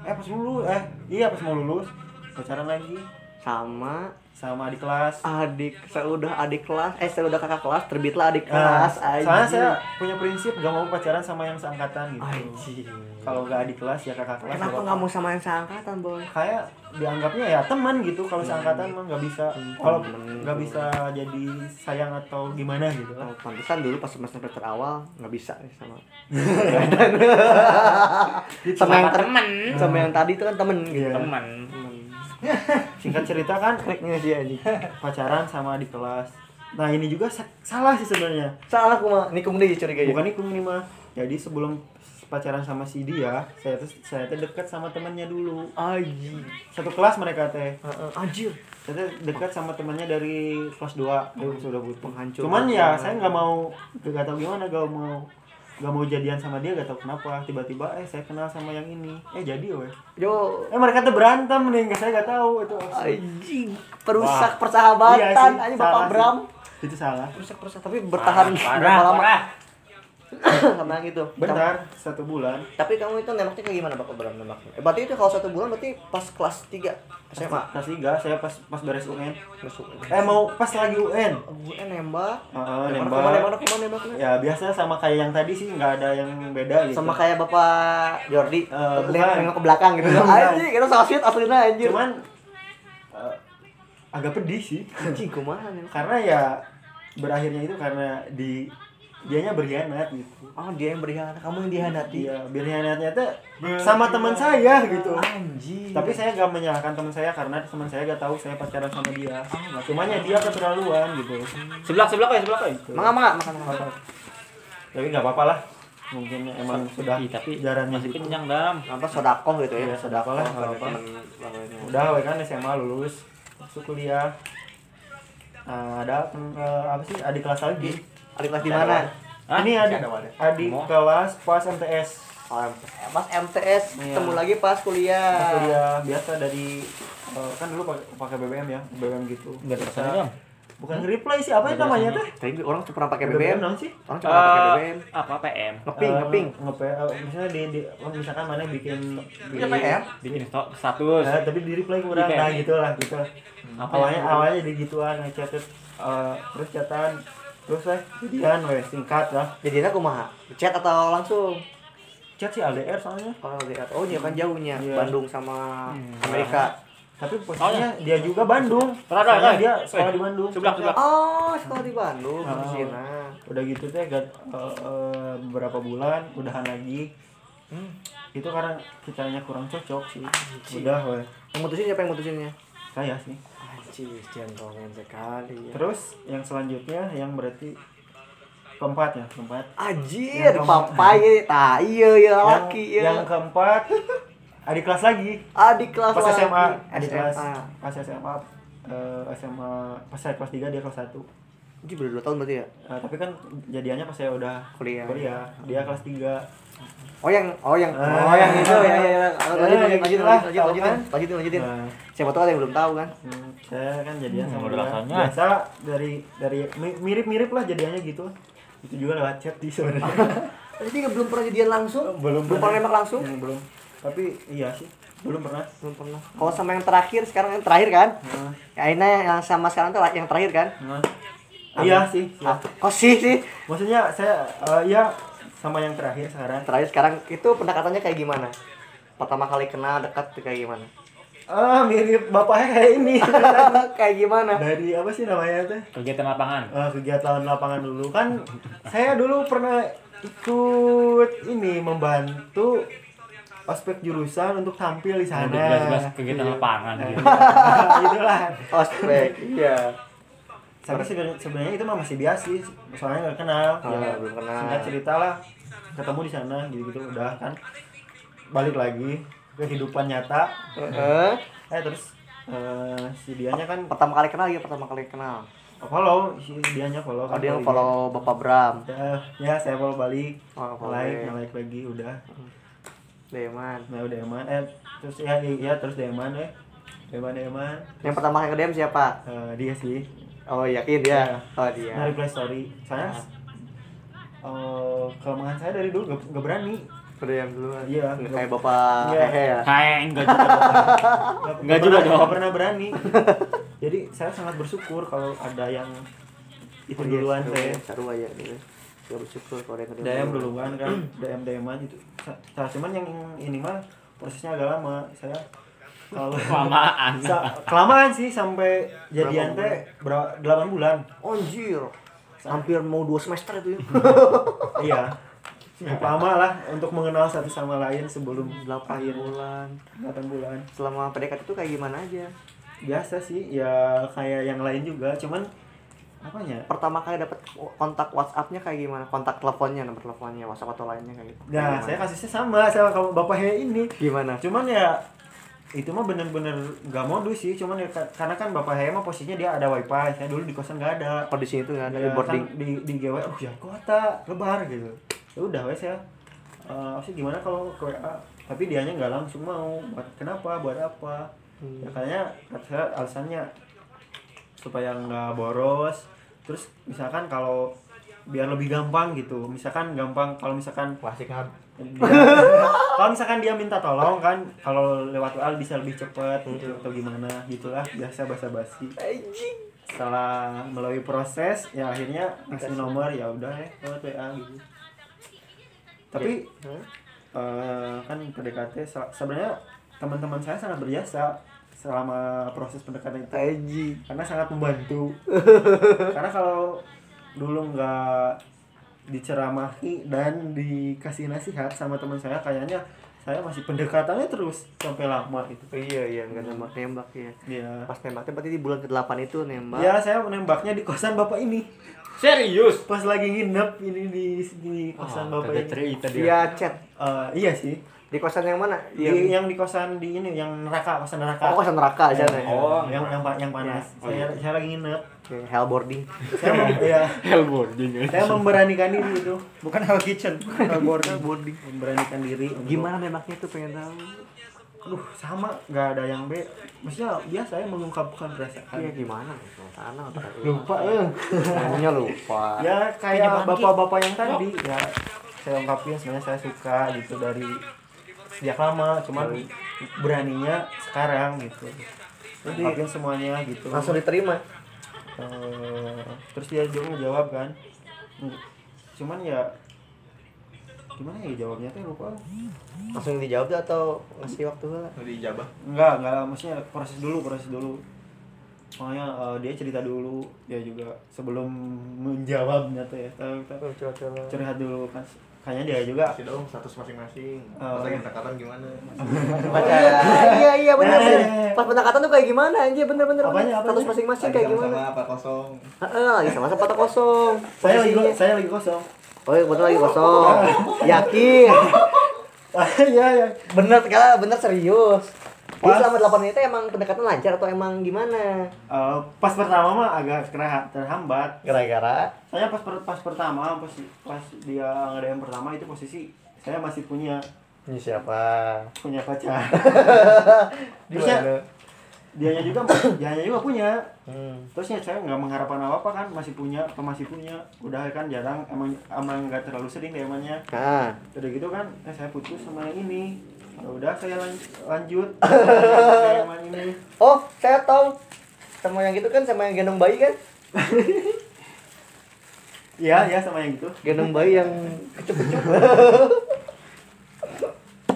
eh pas mau lulus eh iya pas mau lulus pacaran lagi Sama sama di kelas. Adik, saya udah adik kelas, eh saya udah kakak kelas, terbitlah adik Nah, kelas. soalnya anjing. saya punya prinsip gak mau pacaran sama yang seangkatan gitu. Kalau gak adik kelas ya kakak kelas Kenapa gak nggak mau sama yang seangkatan boy? kayak dianggapnya ya teman gitu kalau seangkatan mah nggak bisa. Kalau nggak bisa jadi sayang atau gimana gitu. Oh, pantesan dulu pas semester semester awal nggak bisa nih sama sama yang temen. sama yang tadi itu kan temen gitu. Iya. teman singkat cerita kan Kreknya sih anjing pacaran sama di kelas. Nah ini juga sa- salah sih sebenarnya. Salah aku mah nikung deh curiga ya? Bukan nikung ini mah jadi sebelum pacaran sama si dia saya tuh saya tuh dekat sama temannya dulu. Anjing. Satu kelas mereka teh. Heeh, anjir. Saya dekat sama temannya dari kelas 2 dia sudah butuh Penghancur. Cuman ya saya nggak mau nggak tahu gimana gak mau gak mau jadian sama dia gak tahu kenapa. Tiba-tiba eh saya kenal sama yang ini. Eh jadi weh. Yo. Eh mereka tuh berantem nih nggak saya nggak tahu itu. Anjing perusak Wah. persahabatan. Iya anjing bapak sih. Bram. Itu salah. Perusak perusak tapi bertahan berapa lama? parah sama yang itu bentar satu bulan. Tapi kamu itu nembaknya kayak gimana bapak Bram nembaknya. Eh, berarti itu kalau satu bulan berarti pas kelas 3 SMA kelas tiga saya pas pas beres UN eh mau pas lagi UN gue nembak. Heeh, nembak ke mana nembak ke mana nembaknya ya biasa sama kayak yang tadi sih nggak ada yang beda gitu. Sama kayak bapak Jordi Eh, lihat nengok ke belakang gitu. Anjing kita so sweet aslinya anjir. Cuman eh, agak pedih sih. Anjing kumaha karena ya berakhirnya itu karena di dianya berkhianat gitu. Oh dia yang berkhianat. Kamu yang dihianati iya berkhianatnya tuh sama teman saya gitu. Anjing. Tapi saya gak menyalahkan teman saya karena teman saya gak tahu saya pacaran sama dia. Cuman ya dia keterlaluan gitu. Sebelah sebelah kayak sebelah kayak mangga mangga makan makan tapi nggak apa-apa lah. Mungkin emang sudah Ih, tapi jarannya masih gitu. kenyang dam. Apa sodakoh gitu ya? Iya, sodakoh lah, apa-apa. temen bapaknya. udah kan SMA lulus masuk kuliah. Nah, ada eh, apa sih? Adik kelas lagi adik kelas di mana? Hah? ini adik Ada wadah. adik kelas pas MTS Oh, pas MTS Iya. ketemu lagi pas kuliah. Pas kuliah biasa dari eh, kan dulu pakai BBM ya BBM gitu. Nggak Biasa- terasa bukan reply sih apa ya namanya teh? Tapi orang cuma pernah pakai BBM non sih. Orang cuma pernah pakai Eh, BBM apa PM ngeping Eh, ngeping. ngepe eh, misalnya di, di oh, misalkan mana bikin Iya, PM. bikin status. Nah, tapi di reply kurang. Di nah gitu lah gitu. Apa awalnya ya? awalnya di gituan ngechat eh, terus chatan terus lah jadian weh singkat lah jadinya kumaha chat atau langsung? Chat sih LDR soalnya. Oh lihat oh dia kan jauhnya Iya. Bandung sama Hmm. Amerika. Tapi posisinya dia juga Bandung. Pernah ada, Soalnya eh? dia sekolah Eh, di Bandung. sebelah, sebelah. oh sekolah di Bandung Ah. di Cina udah gitu teh gak, eh, eh, beberapa bulan udahan lagi. Hmm. itu karena kitanya kurang cocok sih. Udah weh. Yang mutusin siapa yang mutusinnya? Saya sih anjir gentleman sekali ya. terus yang selanjutnya yang berarti keempat ya keempat Anjir, Yang papai, tah iya ya yang, laki ya. yang keempat adik kelas lagi adik kelas pas lagi. SMA Adik kelas SMA. pas SMA eh, SMA pas saya kelas 3 dia kelas 1 Anjir, baru 2 tahun berarti ya? tapi kan jadiannya pas saya udah Kuliah. kuliah dia kelas 3 Oh yang oh yang Ah. oh yang itu ya ya ya. Lanjut lanjut lanjut lanjut lah, lanjut lanjutin lanjutin lanjutin. Siapa tahu ada yang belum tahu kan? hmm, saya kan jadian Hmm, sama udah dia rasanya. biasa dari dari mi- mirip-mirip lah jadiannya gitu itu juga lewat chat sih sebenarnya dia belum pernah jadian langsung? belum Belum pernah nembak langsung? Hmm, belum tapi iya sih belum pernah Belum pernah. Kalau sama yang terakhir sekarang yang terakhir kan? Nah, Ya ini yang sama sekarang tuh yang terakhir kan? nah. iya sih iya. Ah, Kok sih sih? maksudnya saya iya sama yang terakhir sekarang Terakhir sekarang itu pendekatannya kayak gimana? Pertama kali kenal dekat kayak gimana? ah mirip bapaknya kayak ini kayak gimana? dari apa sih namanya teh kegiatan lapangan Eh, kegiatan lapangan dulu kan saya dulu pernah ikut ini membantu ospek jurusan untuk tampil di sana jelas-jelas kegiatan Iya. lapangan gitu itulah Ospek. Iya. Tapi sebenarnya itu mah masih biasa sih soalnya nggak kenal Oh, ya belum kenal. singkat cerita lah ketemu di sana gitu gitu udah kan balik lagi ke kehidupan nyata Heeh. eh terus eh, si dianya kan Pertama kali kenal ya pertama kali kenal. follow si dianya follow Oh kan dia follow follow Bapak Bram. ya ya saya follow balik Oh, follow like like lagi udah Deman. nah udah eman eh terus ya iya terus deman ya deman deman Yang pertama kali nge-DM siapa? Eh, dia sih Oh yakin dia. Iya. Oh dia. nah reply story saya eh kelemahan saya dari dulu gak, gak berani Udah yang duluan. Iya. Nggak Kayak Bapak Iya. Hehe ya. Hai, enggak juga. dong. Nggak- Nggak nggak juga pernah- dong. nggak pernah berani jadi saya sangat bersyukur kalau ada yang itu Oh, iya, duluan saya ya, Seru aja gitu. Gak bersyukur kalau yang nge-DM DM duluan kan DM DMan itu Sa- sa- cuman yang ini mah prosesnya agak lama saya kalau Kelamaan. Sa- kelamaan sih sampai jadian teh berapa delapan bulan Anjir. Hampir mau dua semester itu ya. iya cukup lama lah untuk mengenal satu sama lain sebelum 8 akhir bulan. delapan bulan Selama PDKT itu kayak gimana aja? biasa sih ya kayak yang lain juga cuman apanya Pertama kali dapat kontak WhatsApp-nya kayak gimana? Kontak teleponnya, nomor teleponnya, WhatsApp atau lainnya kayak gitu. Nah, Kayak saya kasusnya sama sama kamu bapak Hea ini. gimana? Cuman ya itu mah bener-bener gak modus sih, cuman ya ka- karena kan bapak Hea mah posisinya dia ada wifi, saya dulu di kosan gak ada. Oh di sini tuh nggak ada Ya, boarding. kan di di GW, oh ya kota, lebar gitu. Ya udah wes ya. Eh sih gimana kalau ke WA? Tapi dianya nggak langsung mau. Buat kenapa? Buat apa? Hmm. Ya kayaknya saya alasannya supaya nggak boros. Terus misalkan kalau biar lebih gampang gitu. Misalkan gampang kalau misalkan kan. Dia- kalau misalkan dia minta tolong kan kalau lewat WA bisa lebih cepet gitu atau gimana gitulah biasa basa-basi. Setelah melalui proses ya akhirnya kasih nomor ya udah ya lewat WA gitu. Tapi eh, kan PDKT se- sebenarnya teman-teman saya sangat berjasa selama proses pendekatan itu. Aji. karena sangat membantu. Karena kalau dulu nggak diceramahi dan dikasih nasihat sama teman saya kayaknya saya masih pendekatannya terus sampai lama itu Iya iya nggak nembak nembak ya. ya Pas nembaknya berarti di bulan ke-8 itu nembak. ya saya menembaknya di kosan bapak ini Serius? pas lagi nginep ini di di kosan Oh, bapak ini cerita dia. Via chat. Eh, iya sih Di kosan yang mana? di, Yang yang di kosan di ini yang neraka kosan neraka Oh, kosan neraka aja nih. Oh, yang yang yang panas Oh, saya iya. saya lagi nginep Oke, hellboarding. saya mem, ya Hellboarding. saya memberanikan diri itu bukan hell kitchen hellboarding memberanikan diri untuk- Gimana nembaknya tuh pengen tahu. aduh sama nggak ada yang be maksudnya biasa ya mengungkapkan perasaan Iya gimana? Sana lupa eh Namanya lupa. ya kayak bapak-bapak yang tadi ya saya ungkapin sebenarnya saya suka gitu dari sejak lama cuman beraninya sekarang gitu. Jadi- ungkapin semuanya gitu. Langsung diterima. Eh, terus dia juga ngejawab kan. Cuman ya gimana ya jawabnya tuh lupa. Langsung dijawab tuh atau ngasih waktu lah. di jabah enggak enggak maksudnya proses dulu proses dulu. Makanya eh, dia cerita dulu dia juga sebelum menjawabnya tuh ya. Tahu- tahu. Oh, curhat dulu kan kayaknya dia juga kasih dong status masing-masing Oh. pas lagi pendekatan gimana Baca. iya iya benar. Eh. Pas pendekatan tuh kayak gimana anjir bener-bener. Status masing-masing kayak gimana? sama-sama apa kosong Heeh, lagi sama sama patah kosong. saya lagi saya lagi kosong Oh, iya, betul lagi kosong. Yakin. iya ya Bener kala, bener serius. Pas. selama 8 menit itu emang pendekatan lancar atau emang gimana? Eh, pas pertama mah agak kena terhambat. Gara-gara? Saya pas per- pas pertama pas pas dia nge pertama itu posisi saya masih punya. Ini siapa? punya pacar. Terusnya dianya juga dianya juga punya. Hmm. terusnya saya nggak mengharapkan apa apa kan masih punya apa masih punya. Udah kan jarang emang emang nggak terlalu sering demannya Nah, udah gitu kan eh, saya putus sama yang ini ya udah saya lan- lanjut. Ini. Oh, saya tahu. Sama yang gitu kan sama yang gendong bayi kan? iya ya sama yang gitu Gendong bayi yang kecup-kecup.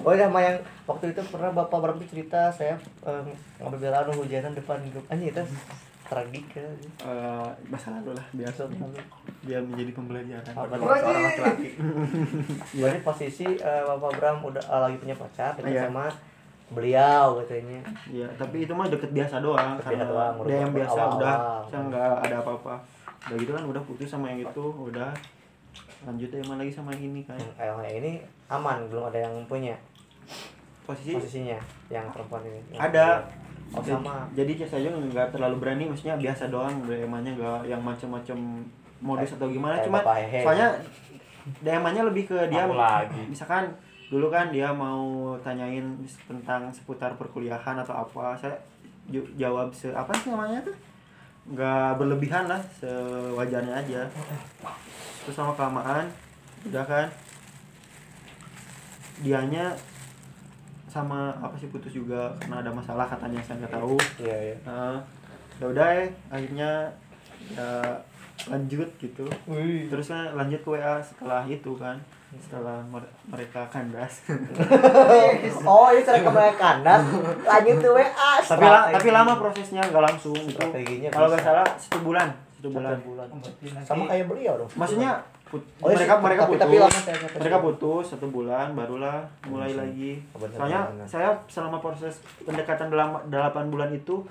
oh, ya sama yang waktu itu pernah Bapak tuh cerita saya eh, ngambil hujanan depan grup anjing itu tragik ya. Eh, masa lalu lah biasa biar menjadi pembelajaran Apa seorang laki-laki Jadi posisi eh, Bapak Bram udah eh, lagi punya pacar deket Iya. sama beliau katanya. Iya, tapi itu mah deket biasa doang. Deket karena doang, Dia yang biasa awal-awal. udah, saya nggak ada apa-apa. Udah gitu kan udah putus sama yang itu, udah lanjut emang lagi sama yang ini kan. Yang eh, yang ini aman, belum ada yang punya Posisi posisinya yang perempuan ini. Yang ada Oh, sama. jadi Cia Sajong nggak terlalu berani maksudnya biasa doang DM-nya nggak yang macam-macam modus atau gimana Kayak cuma Bapak soalnya DM-nya lebih ke dia lagi. misalkan dulu kan dia mau tanyain tentang seputar perkuliahan atau apa saya jawab se apa sih namanya tuh nggak berlebihan lah sewajarnya aja terus sama kelamaan udah kan dianya sama apa sih putus juga karena ada masalah katanya saya nggak tahu Iya, iya. Nah, ya udah ya akhirnya ya lanjut gitu terus kan lanjut ke WA setelah itu kan setelah mer- mereka kandas oh, ini cara kembali kandas. Lanjut tuh WA. tapi la- tapi lama prosesnya nggak langsung gitu Strateginya kalau nggak salah satu bulan satu bulan Satu bulan. Sama kayak beliau dong. maksudnya put- Oh, iya, mereka sih, mereka tapi- putus. tapi lama saya- saya- mereka putus satu bulan barulah mulai lagi. Benar, soalnya saya selama proses pendekatan dalam 8 bulan itu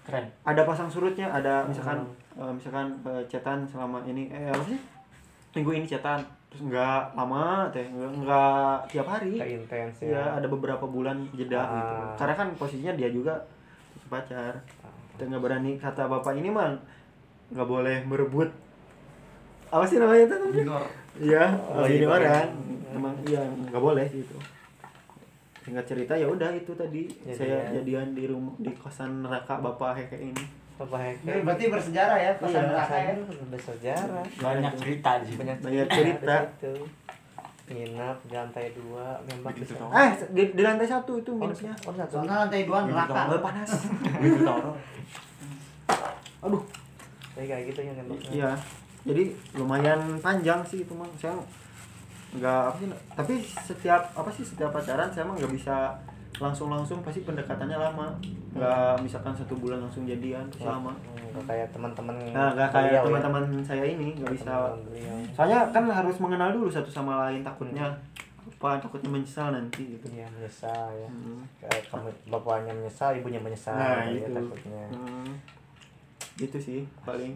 Keren. ada pasang surutnya ada misalkan eh, misalkan eh, chatan selama ini eh apa sih? Minggu ini chatan terus nggak lama teh nggak nggak tiap hari. Intens ya. Ya. ada beberapa bulan jeda gitu. Ah. karena kan posisinya dia juga pacar. Kita nggak berani kata bapak ini mah nggak boleh merebut apa sih namanya itu Minor. iya Oh, ini iya, orang iya. emang iya nggak boleh gitu singkat cerita ya udah itu tadi Jadian. saya jadian di rumah di kosan neraka bapak heke ini Apa Ini hehe? berarti bersejarah ya pesan Iya, neraka ya. bersejarah. Banyak cerita di sini. Banyak Banyak cerita. di situ. Nginap di lantai dua, nembak di eh di, di lantai satu itu Oh, minusnya oh, satu. Soalnya lantai dua neraka. Nggak panas aduh Kayak gitu ya nembaknya. iya jadi lumayan panjang sih itu mah saya nggak apa sih tapi setiap apa sih setiap pacaran saya mah nggak bisa langsung langsung pasti pendekatannya lama nggak misalkan satu bulan langsung jadian terus lama Enggak kayak teman-teman. nah nggak kayak ya. teman-teman saya ini nggak bisa soalnya kan harus mengenal dulu satu sama lain takutnya apa takutnya menyesal nanti gitu Iya, menyesal ya. Hmm. Kayak kamu bapaknya menyesal, ibunya menyesal. Nah, ya, itu. takutnya. Hmm. gitu sih paling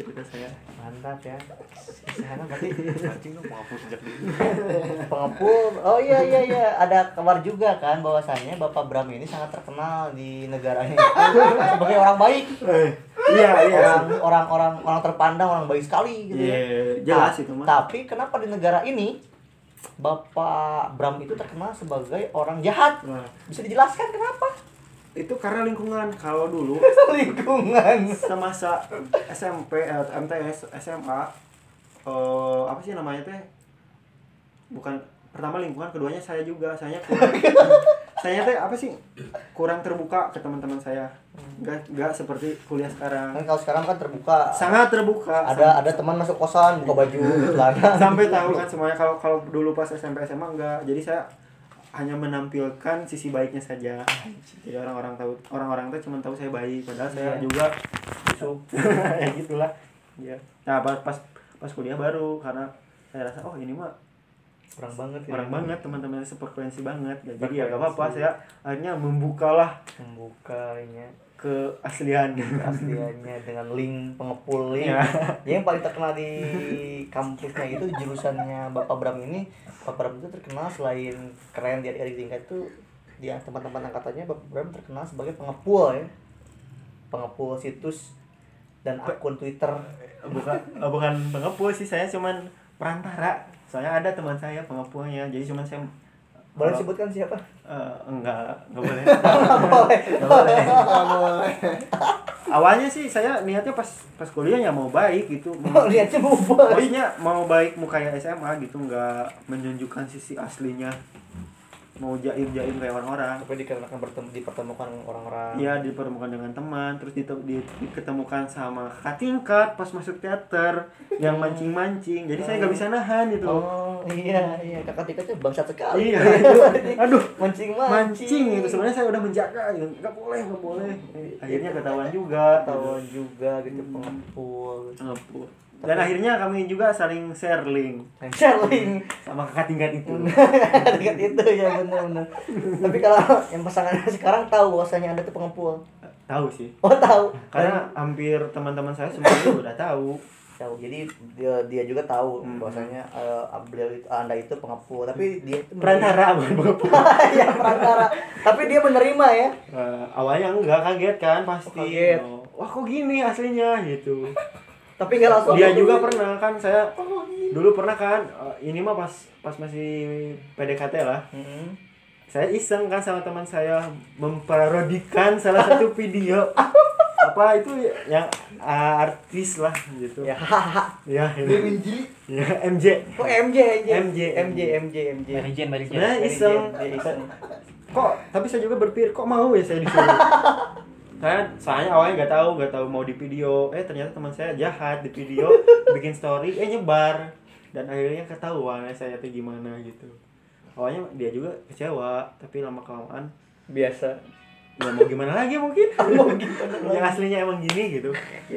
cerita saya Mantap ya. Sana berarti Anjing lu mau hapus sejak dulu. pengepul. Oh iya iya iya, ada kabar juga kan bahwasannya Bapak Bram ini sangat terkenal di negaranya sebagai orang baik. iya iya Orang orang orang orang terpandang, orang baik sekali gitu Iya, ya. jelas Ta- itu mah. Tapi kenapa di negara ini Bapak Bram itu terkenal sebagai orang jahat? Nah, Bisa dijelaskan kenapa? Itu karena lingkungan. Kalau dulu Lingkungan. semasa SMP eh, MTS SMA eh apa sih namanya teh? Bukan pertama lingkungan keduanya saya juga. Saya kurang saya teh apa sih? Kurang terbuka ke teman-teman saya. Nggak nggak seperti kuliah sekarang. Kan kalau sekarang kan terbuka. sangat terbuka. Ada ada teman masuk kosan buka baju celana. sampai tahu kan semuanya. Kalau kalau dulu pas SMP SMA enggak jadi saya hanya menampilkan sisi baiknya saja. Jadi orang-orang tahu orang-orang tuh cuma tahu saya baik padahal saya Iya. juga busuk ya gitulah. Ya nah pas pas pas kuliah baru karena saya rasa oh ini mah Orang banget ya. orang banget teman-teman sefrekuensi banget. Ya, jadi ya gak apa-apa saya akhirnya membukalah Membukanya keaslian asliannya dengan link pengepul link. Jadi yang paling terkenal di kampusnya itu jurusannya Bapak Bram ini, Bapak Bram itu terkenal selain keren di adik-adik tingkat itu dia teman-teman angkatannya Bapak Bram terkenal sebagai pengepul ya. Pengepul situs dan akun Twitter. bukan eh, bukan pengepul sih saya cuman perantara soalnya ada teman saya pengepulnya jadi cuman saya Boleh sebutkan siapa? Eh, enggak enggak boleh Boleh. Nggak boleh. awalnya sih saya niatnya pas pas kuliah ya mau baik gitu Oh, lihatnya mau baik. maksudnya mau baik mau kayak SMA gitu nggak menunjukkan sisi aslinya mau jaim jaim kayak orang-orang Tapi dikarenakan bertemu dipertemukan orang-orang. Iya dipertemukan dengan teman, terus di, diketemukan sama kakak tingkat pas masuk teater yang mancing-mancing, jadi saya nggak bisa nahan itu. Oh iya iya kakak tingkatnya bangsat sekali. Iya, itu. aduh, mancing mancing itu sebenarnya saya udah menjaga, gitu. nggak boleh, nggak boleh. Eh, Akhirnya ketahuan juga, Tahun juga gitu pengepul. Ngepul. Dan akhirnya kami juga saling share link Sharing sama kakak tingkat itu. dekat itu ya benar-benar. Tapi kalau yang pasangan sekarang tahu bahwasanya anda tuh pengepul. Tahu sih, Oh tahu. karena hampir teman-teman saya semuanya udah tahu. tahu jadi dia dia juga tahu Hmm. bahwasanya eh, beliau itu anda itu pengepul tapi dia itu perantara bukan pengepul ya perantara tapi dia menerima ya Eh, awalnya enggak kaget kan pasti Oh, kaget. Oh, wah kok gini aslinya gitu tapi nggak langsung dia juga pernah kan saya dulu pernah kan eh, ini mah pas pas masih PDKT lah. Mm-mm. saya iseng kan sama teman saya memparodikan salah satu video. Apa itu yang ah, artis lah gitu. Ya ya ini. ya MJ kok MJ MJ MJ. MJ MJ MJ Dia iseng. kok tapi saya juga berpikir kok mau ya saya disuruh kan soalnya awalnya nggak tahu nggak tahu mau di video. Eh ternyata teman saya jahat di video bikin story eh nyebar. Dan akhirnya ketahuan eh, saya tuh gimana gitu. Awalnya dia juga kecewa tapi lama kelamaan biasa. Ya mau gimana lagi mungkin? Yang aslinya emang gini gitu.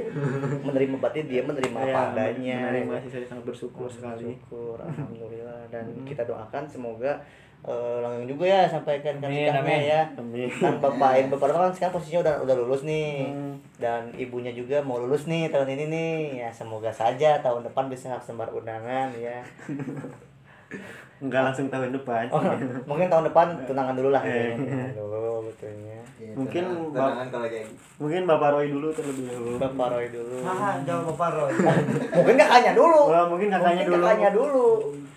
Menerima berarti dia menerima apa Ya, adanya. menerima sih saya sangat bersyukur sekali. Syukur, alhamdulillah. Dan kita doakan semoga eh, langgeng juga ya sampaikan kan nikahnya amin. ya. Amin. Kan bapak ibu bapak kan sekarang posisinya udah udah lulus nih. Hmm. dan ibunya juga mau lulus nih tahun ini nih. Ya semoga saja tahun depan bisa sembar undangan ya nggak langsung tahun depan. Oh, mungkin tahun depan tunangan dulu lah ya. tunangan dulu betulnya. Mungkin tendangan kalau kayak mungkin bapak Roy dulu terlebih dahulu. Bapak Roy dulu. Ah, jawab Bapak Roy. mungkin kakaknya dulu. Oh, mungkin kakaknya Mungkin dulu. kakaknya dulu.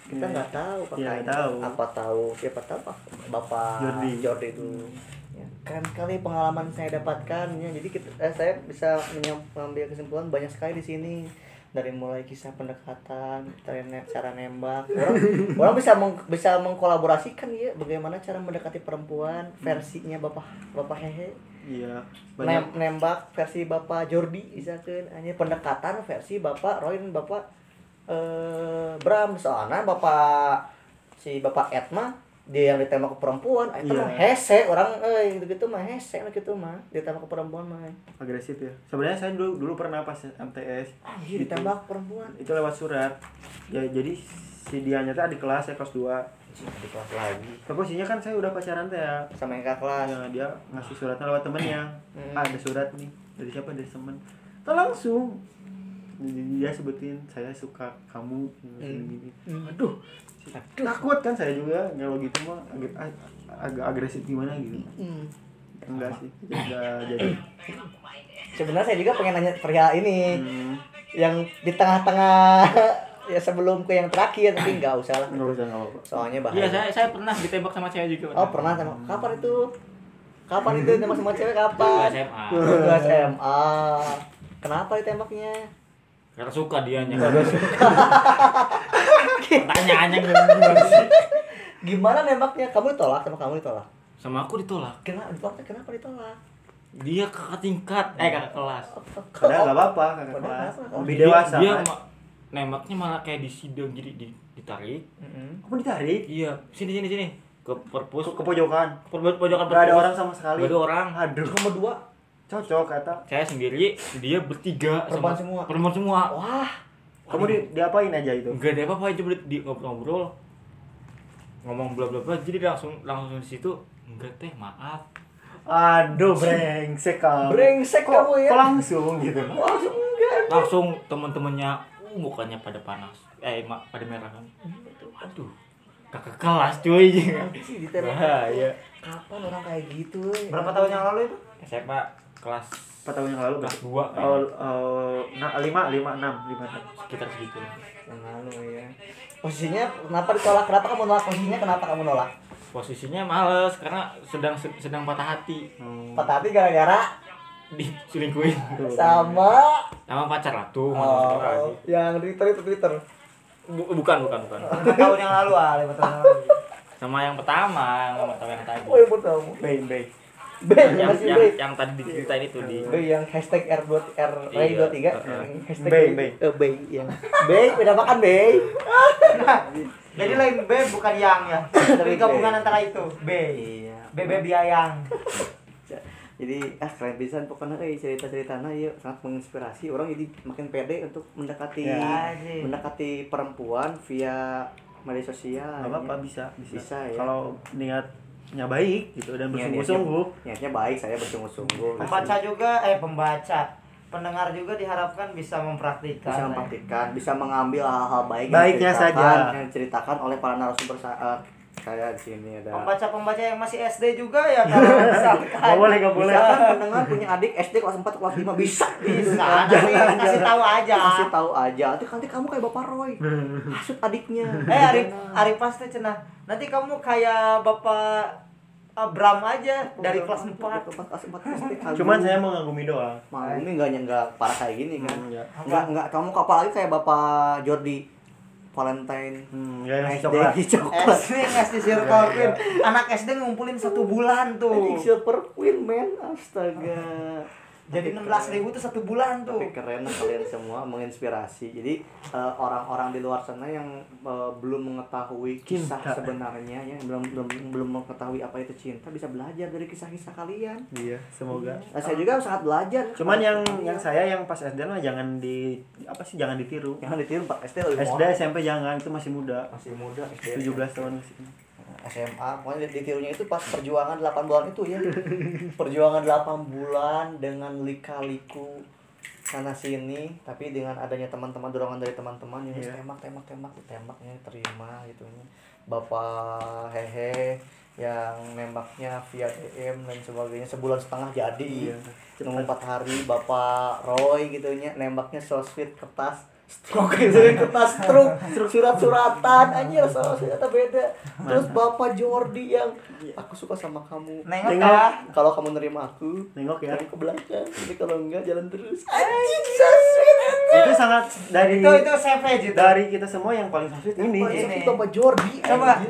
Kita Iya. nggak tahu Iya, kakaknya. nggak tahu. apa tahu? Siapa tahu Pak. bapak Jordi. Jordi dulu. Ya, keren sekali pengalaman saya dapatkan. Ya jadi kita, eh, saya bisa mengambil kesimpulan banyak sekali di sini dari mulai kisah pendekatan dari cara nembak. Orang orang bisa meng, bisa mengkolaborasikan ya bagaimana cara mendekati perempuan versinya bapak bapak hehe. Iya banyak. Nem- nembak versi bapak Jordi misalkan. Hanya pendekatan versi bapak Roy bapak eh Bram. Soalnya bapak si bapak Edma dia yang ditembak ke perempuan itu Iya. mah hese orang eh gitu gitu mah hese lah gitu mah ditembak ke perempuan mah. Agresif ya. Sebenarnya saya dulu dulu pernah pas MTS anjir Gitu. ditembak ke perempuan. Itu lewat surat. Ya jadi si dia nyata di kelas saya kelas 2 di kelas lagi. Posisinya kan saya udah pacaran teh ya. Sama yang kakak kelas. Ya, dia ngasih suratnya lewat temennya. Hmm. ah, ada surat nih dari siapa? Dari temen. Tuh langsung. Dia sebutin saya suka kamu gini, gini. aduh takut kan saya juga kalau gitu mah agak agak agresif gimana gitu Hmm. enggak sih enggak jadi sebenarnya saya juga pengen nanya perihal ini hmm, yang di tengah-tengah ya sebelum ke yang terakhir tapi nggak usah lah nggak usah nggak apa-apa soalnya bahaya Iya, saya saya pernah ditembak sama cewek juga. Oh pernah sama kapan itu? Kapan itu tembak sama cewek kapan? SMA. SMA. Kenapa ditembaknya? Karena suka dianya. Pertanyaannya gimana sih? Gimana nembaknya? Kamu ditolak sama kamu ditolak? Sama aku ditolak. Kenapa ditolak? Kenapa ditolak? Dia kakak tingkat, eh kakak kelas. padahal nggak apa-apa kakak Padahal kelas nggak apa-apa. lebih Dia- dewasa Dia kan ma- nembaknya malah kayak di sidang jadi di, ditarik. Kamu ditarik Iya, sini sini sini. Ke perpus. ke, ke pojokan Ke pojokan nggak ada orang sama sekali Nggak ada orang. aduh Nomor dua. Cocok kata Saya sendiri, dia bertiga Perempuan semua? Perempuan semua. Wah. kamu di, diapain aja itu Enggak ada apa-apa aja di ngobrol-ngobrol. Ngomong bla bla bla. Jadi langsung langsung di situ enggak teh, maaf. aduh brengsek kamu Brengsek kok, kamu ya. kok langsung gitu Langsung enggak. Langsung temen-temennya uh, mukanya pada panas. Eh, mak pada merah kan. Aduh. Kakak kelas cuy. Bahaya. Kapan orang kayak gitu? eh? Berapa tahun yang lalu itu? SMA kelas 4 tahun yang lalu kelas? 2 Oh, oh, nah, lima, lima, enam, lima tahun. sekitar segitu. Yang lalu ya. Posisinya kenapa ditolak? Kenapa kamu nolak? Posisinya kenapa kamu nolak? Posisinya males karena sedang sedang patah hati Patah hati gara-gara diselingkuhin sama sama pacar lah tuh oh, oh. yang Twitter itu Twitter. bukan bukan bukan Lima tahun yang lalu ah, lima tahun yang lalu. sama yang pertama yang pertama yang tadi Oh, yang betul. Bay, bay. B, yang masih yang, B. yang tadi diceritain itu di B yang hashtag R2 R Ray Iya. 23 Heeh. hashtag Bay, bay. eh, bay yang bay beda makan bay Jadi lain B bukan yang ya. Tapi B. gabungan antara itu. B. iya B B biayang. jadi ah keren pisan pokoknya eh cerita ceritanya ya sangat menginspirasi orang jadi makin pede untuk mendekati Ya, mendekati perempuan via media sosial Gak apa-apa ya. bisa, bisa. Bisa, ya. Kalau niatnya baik gitu dan bersungguh-sungguh. niatnya, niatnya baik saya bersungguh-sungguh Pembaca juga eh pembaca. pendengar juga diharapkan bisa mempraktikkan bisa mempraktikkan bisa mengambil hal-hal baik Baiknya yang saja. yang diceritakan oleh para narasumber sa- kayak di sini ada. Pembaca-pembaca yang masih SD juga ya kalau misalkan. Gak boleh, gak boleh. Misalkan pendengar punya adik SD kelas 4 kelas 5 bisa. Bisa nanti kasih tahu aja. Kasih tahu aja. Nanti nanti kamu kayak bapak Roy. Hasut adiknya. Eh Ari Ari pasti cenah nanti kamu kayak bapak Abram aja dari kelas 4 kelas 4 SD Cuman saya mau ngagumi doang. mau ini enggak enggak parah kayak gini kan? Hmm, ya. enggak enggak kamu apalagi kayak bapak Jordi Valentine Hmm, ya SD coklat. di coklat. SD ngasih circle queen. anak SD ngumpulin satu bulan tuh. Anjing silver queen man astaga jadi 16 ribu tuh satu bulan tuh tapi keren kalian semua menginspirasi jadi eh, orang-orang di luar sana yang eh, belum mengetahui kisah Cinta. sebenarnya ya belum belum belum mengetahui apa itu cinta bisa belajar dari kisah-kisah kalian Iya, semoga. Nah, saya juga sangat belajar Cuman yang yang saya yang pas SD mah jangan di apa sih jangan ditiru. jangan ditiru Pak SD lebih SD. SMP jangan itu masih muda. masih muda SD 17 tahun masih. SMA pokoknya ditirunya itu pas perjuangan 8 bulan itu ya perjuangan 8 bulan dengan lika-liku sana sini tapi dengan adanya teman-teman dorongan dari teman-teman yang Iya. tembak tembak tembak tembaknya terima gitu bapak hehe yang nembaknya via DM dan sebagainya sebulan setengah jadi Iya. nunggu empat hari bapak Roy gitu nya nembaknya so sweet kertas stroke gitu kertas stroke surat-suratan anjir so ternyata beda terus bapak Jordi yang aku suka sama kamu nengok Nengok. ya kalau kamu nerima aku Nengok ya. dari ke belakang jadi kalau enggak jalan terus anjing so. Itu sangat dari itu itu savage itu dari kita semua yang paling sweet ini. Ini. Bapak Jordi coba.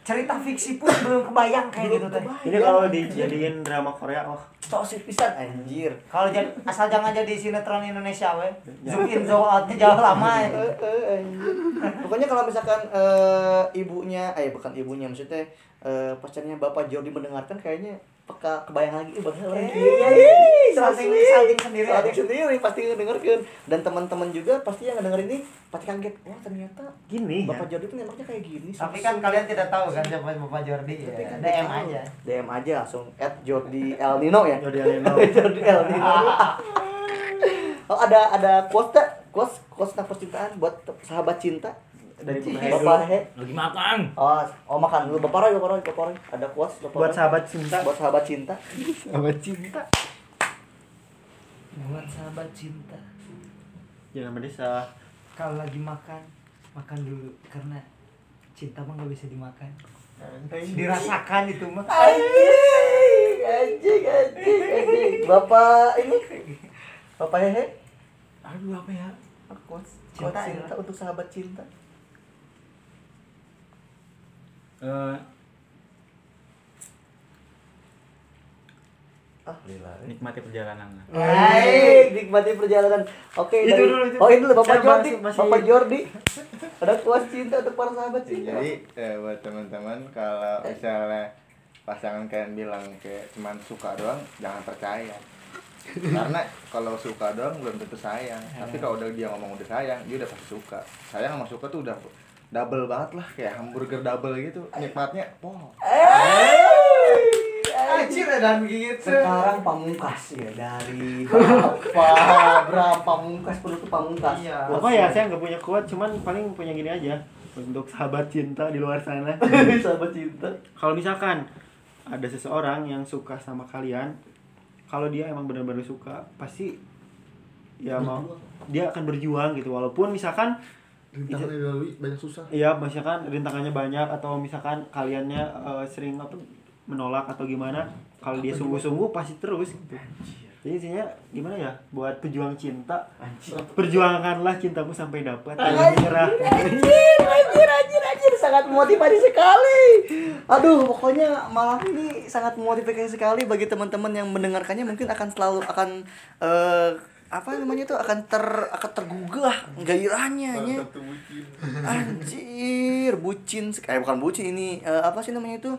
Cerita fiksi pun belum kebayang kayak gitu teh Ini kalau dijadiin drama Korea, oh sweet pisan anjir. Kalau jadi asal jangan jadi sinetron Indonesia we. Zoom in zoom outnya jauh lama ya. Eh, eh, anjir. Pokoknya kalau misalkan eh, ibunya, eh bukan ibunya maksudnya eh, pacarnya Bapak Jordi mendengarkan kayaknya peka kebayang lagi eh bakal orang Eh, gini. salting- salting sendiri Salting sendiri pasti ngedengarkan dan teman-teman juga pasti yang ngedenger ini pasti kaget. Wah, ternyata gini ya. Bapak Jordi tuh nembaknya kayak gini. tapi kan kalian tidak tahu kan siapa Bapak Jordi ya Tapi kan DM aja DM aja langsung at Jordi El Nino ya. Jordi Aleno. Jordi El Nino. oh, ada ada quote tak? Quote quote tentang percintaan buat sahabat cinta dari Bapak He. lagi makan Oh, oh makan dulu Bapak Roy, Bapak Roy, Bapak Roy. Ada quotes Bapak buat Roy? sahabat cinta. buat sahabat cinta. sahabat cinta. buat sahabat cinta Jangan berdesa. kalau lagi makan makan dulu karena cinta mah nggak bisa dimakan dirasakan itu mah Anjing, anjing, anjing, anjing. Bapak ini Bapak Hehe. aduh apa ya Quotes Cinta ya. cinta untuk sahabat cinta. Eh, Ah, lila. nikmati perjalanan Hai, nikmati perjalanan. Oke, Itu dari- dulu, itu. Oh, itu dulu Bapak Saya Jordi. masih- masih- Bapak Jordi. Ada quotes cinta untuk para sahabat cinta. jadi eh, buat teman-teman kalau misalnya pasangan kalian bilang kayak cuman suka doang jangan percaya karena kalau suka doang belum tentu sayang tapi kalau udah dia ngomong udah sayang dia udah pasti suka sayang sama suka tuh udah double banget lah kayak hamburger double gitu nikmatnya. Wow. Anjir dan gitu. Sekarang pamungkas ya dari Bapak Bram Pamungkas? Penutup pamungkas. Iya. Apa ya saya nggak punya kuat, cuman paling punya gini aja. Untuk sahabat cinta di luar sana. sahabat cinta. Kalau misalkan ada seseorang yang suka sama kalian, kalau dia emang benar-benar suka, pasti ya mau dia akan berjuang gitu. Walaupun misalkan rintangan yang dilalui banyak susah Iya, misalkan rintangannya banyak atau misalkan kaliannya eh, sering apa menolak atau gimana, kalau dia sungguh-sungguh pasti terus gitu. Jadi intinya gimana ya? Buat pejuang cinta, perjuangkanlah cintamu sampai dapat. Jangan menyerah. Anjir, anjir, anjir, anjir, sangat memotivasi sekali. Aduh, pokoknya malam ini sangat memotivasi sekali bagi teman-teman yang mendengarkannya mungkin akan selalu akan eh, apa namanya tuh akan ter akan tergugah gairahnya nya. Anjir, bucin sekali bukan bucin ini eh, apa sih namanya itu?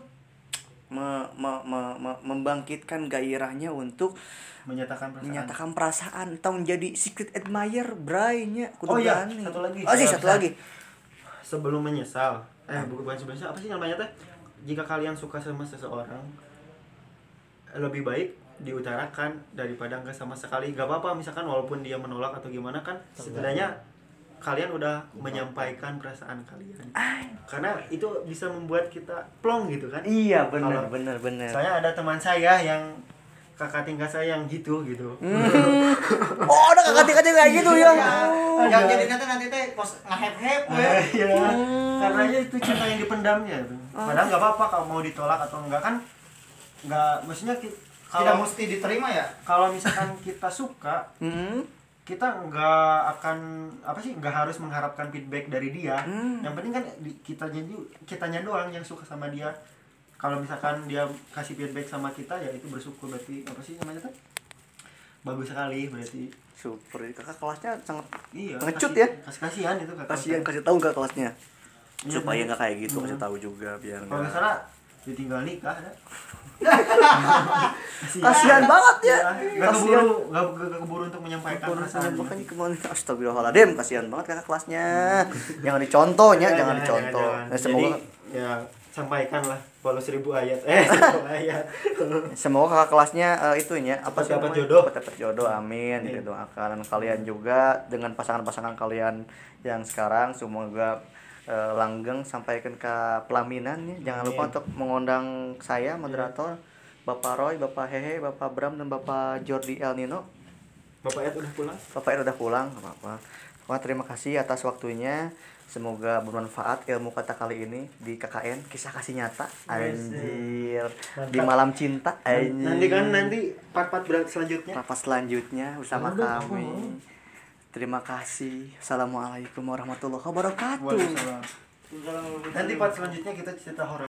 Me- me- me- me- membangkitkan gairahnya untuk Menyatakan perasaan. menyatakan perasaan atau menjadi secret admirer brainya Oh iya, satu lagi. oh sih satu lagi Sebelum menyesal. Eh, bukan sebelum menyesal, apa sih namanya teh? Jika kalian suka sama seseorang lebih baik diutarakan daripada nggak sama sekali. Nggak apa-apa misalkan walaupun dia menolak atau gimana kan setidaknya kalian udah menyampaikan perasaan kalian. Karena itu bisa membuat kita plong gitu kan. Iya benar benar benar. saya ada teman saya yang kakak tingkat saya yang gitu gitu. Oh ada kakak tingkat juga kayak gitu ya. yang jadi nanti nanti teh pos ngehep-hep we. Iya, karena itu cinta yang dipendamnya tuh. Padahal nggak apa-apa kalau mau ditolak atau enggak kan nggak maksudnya ki- tidak kalau mesti diterima ya kalau misalkan kita suka Hmm. kita nggak akan apa sih nggak harus mengharapkan feedback dari dia Hmm. yang penting kan kita jadi kitanya doang yang suka sama dia kalau misalkan dia kasih feedback sama kita ya itu bersyukur berarti apa sih namanya tuh bagus sekali berarti Super, kakak kelasnya sangat iya Ngecut kasih- ya? kasih kasihan itu kakak kasihan kasih tahu nggak kelasnya Iya, supaya bener. nggak kayak gitu Hmm. kasih tahu juga biar kalau nggak misalnya ditinggal nikah kasihan banget ya nggak keburu nggak keburu untuk menyampaikan perasaan makanya ke mana astagfirullahaladzim kasihan banget kakak kelasnya. Jangan dicontohnya jangan dicontoh. Nah, semoga ya sampaikan lah walau seribu ayat. Eh seribu ayat. Semoga kakak kelasnya eh, itunya apa Dapat sih dapat jodoh. dapat jodoh amin. Gitu doakan kalian juga dengan pasangan-pasangan kalian yang sekarang. Semoga eh, langgeng sampaikan ke pelaminan ya. jangan lupa untuk mengundang saya moderator Bapak Roy, Bapak Hehe, Bapak Bram dan Bapak Jordi El Nino. Bapak ayat udah pulang? Bapak El udah pulang nggak apa-apa. Pokoknya terima kasih atas waktunya. Semoga bermanfaat ilmu kata kali ini di KKN kisah kasih nyata anjir. Di malam cinta anjir nanti kan nanti part-part berat selanjutnya. Rapat selanjutnya bersama kami terima kasih. Assalamualaikum warahmatullahi wabarakatuh. Nanti part selanjutnya kita cerita horor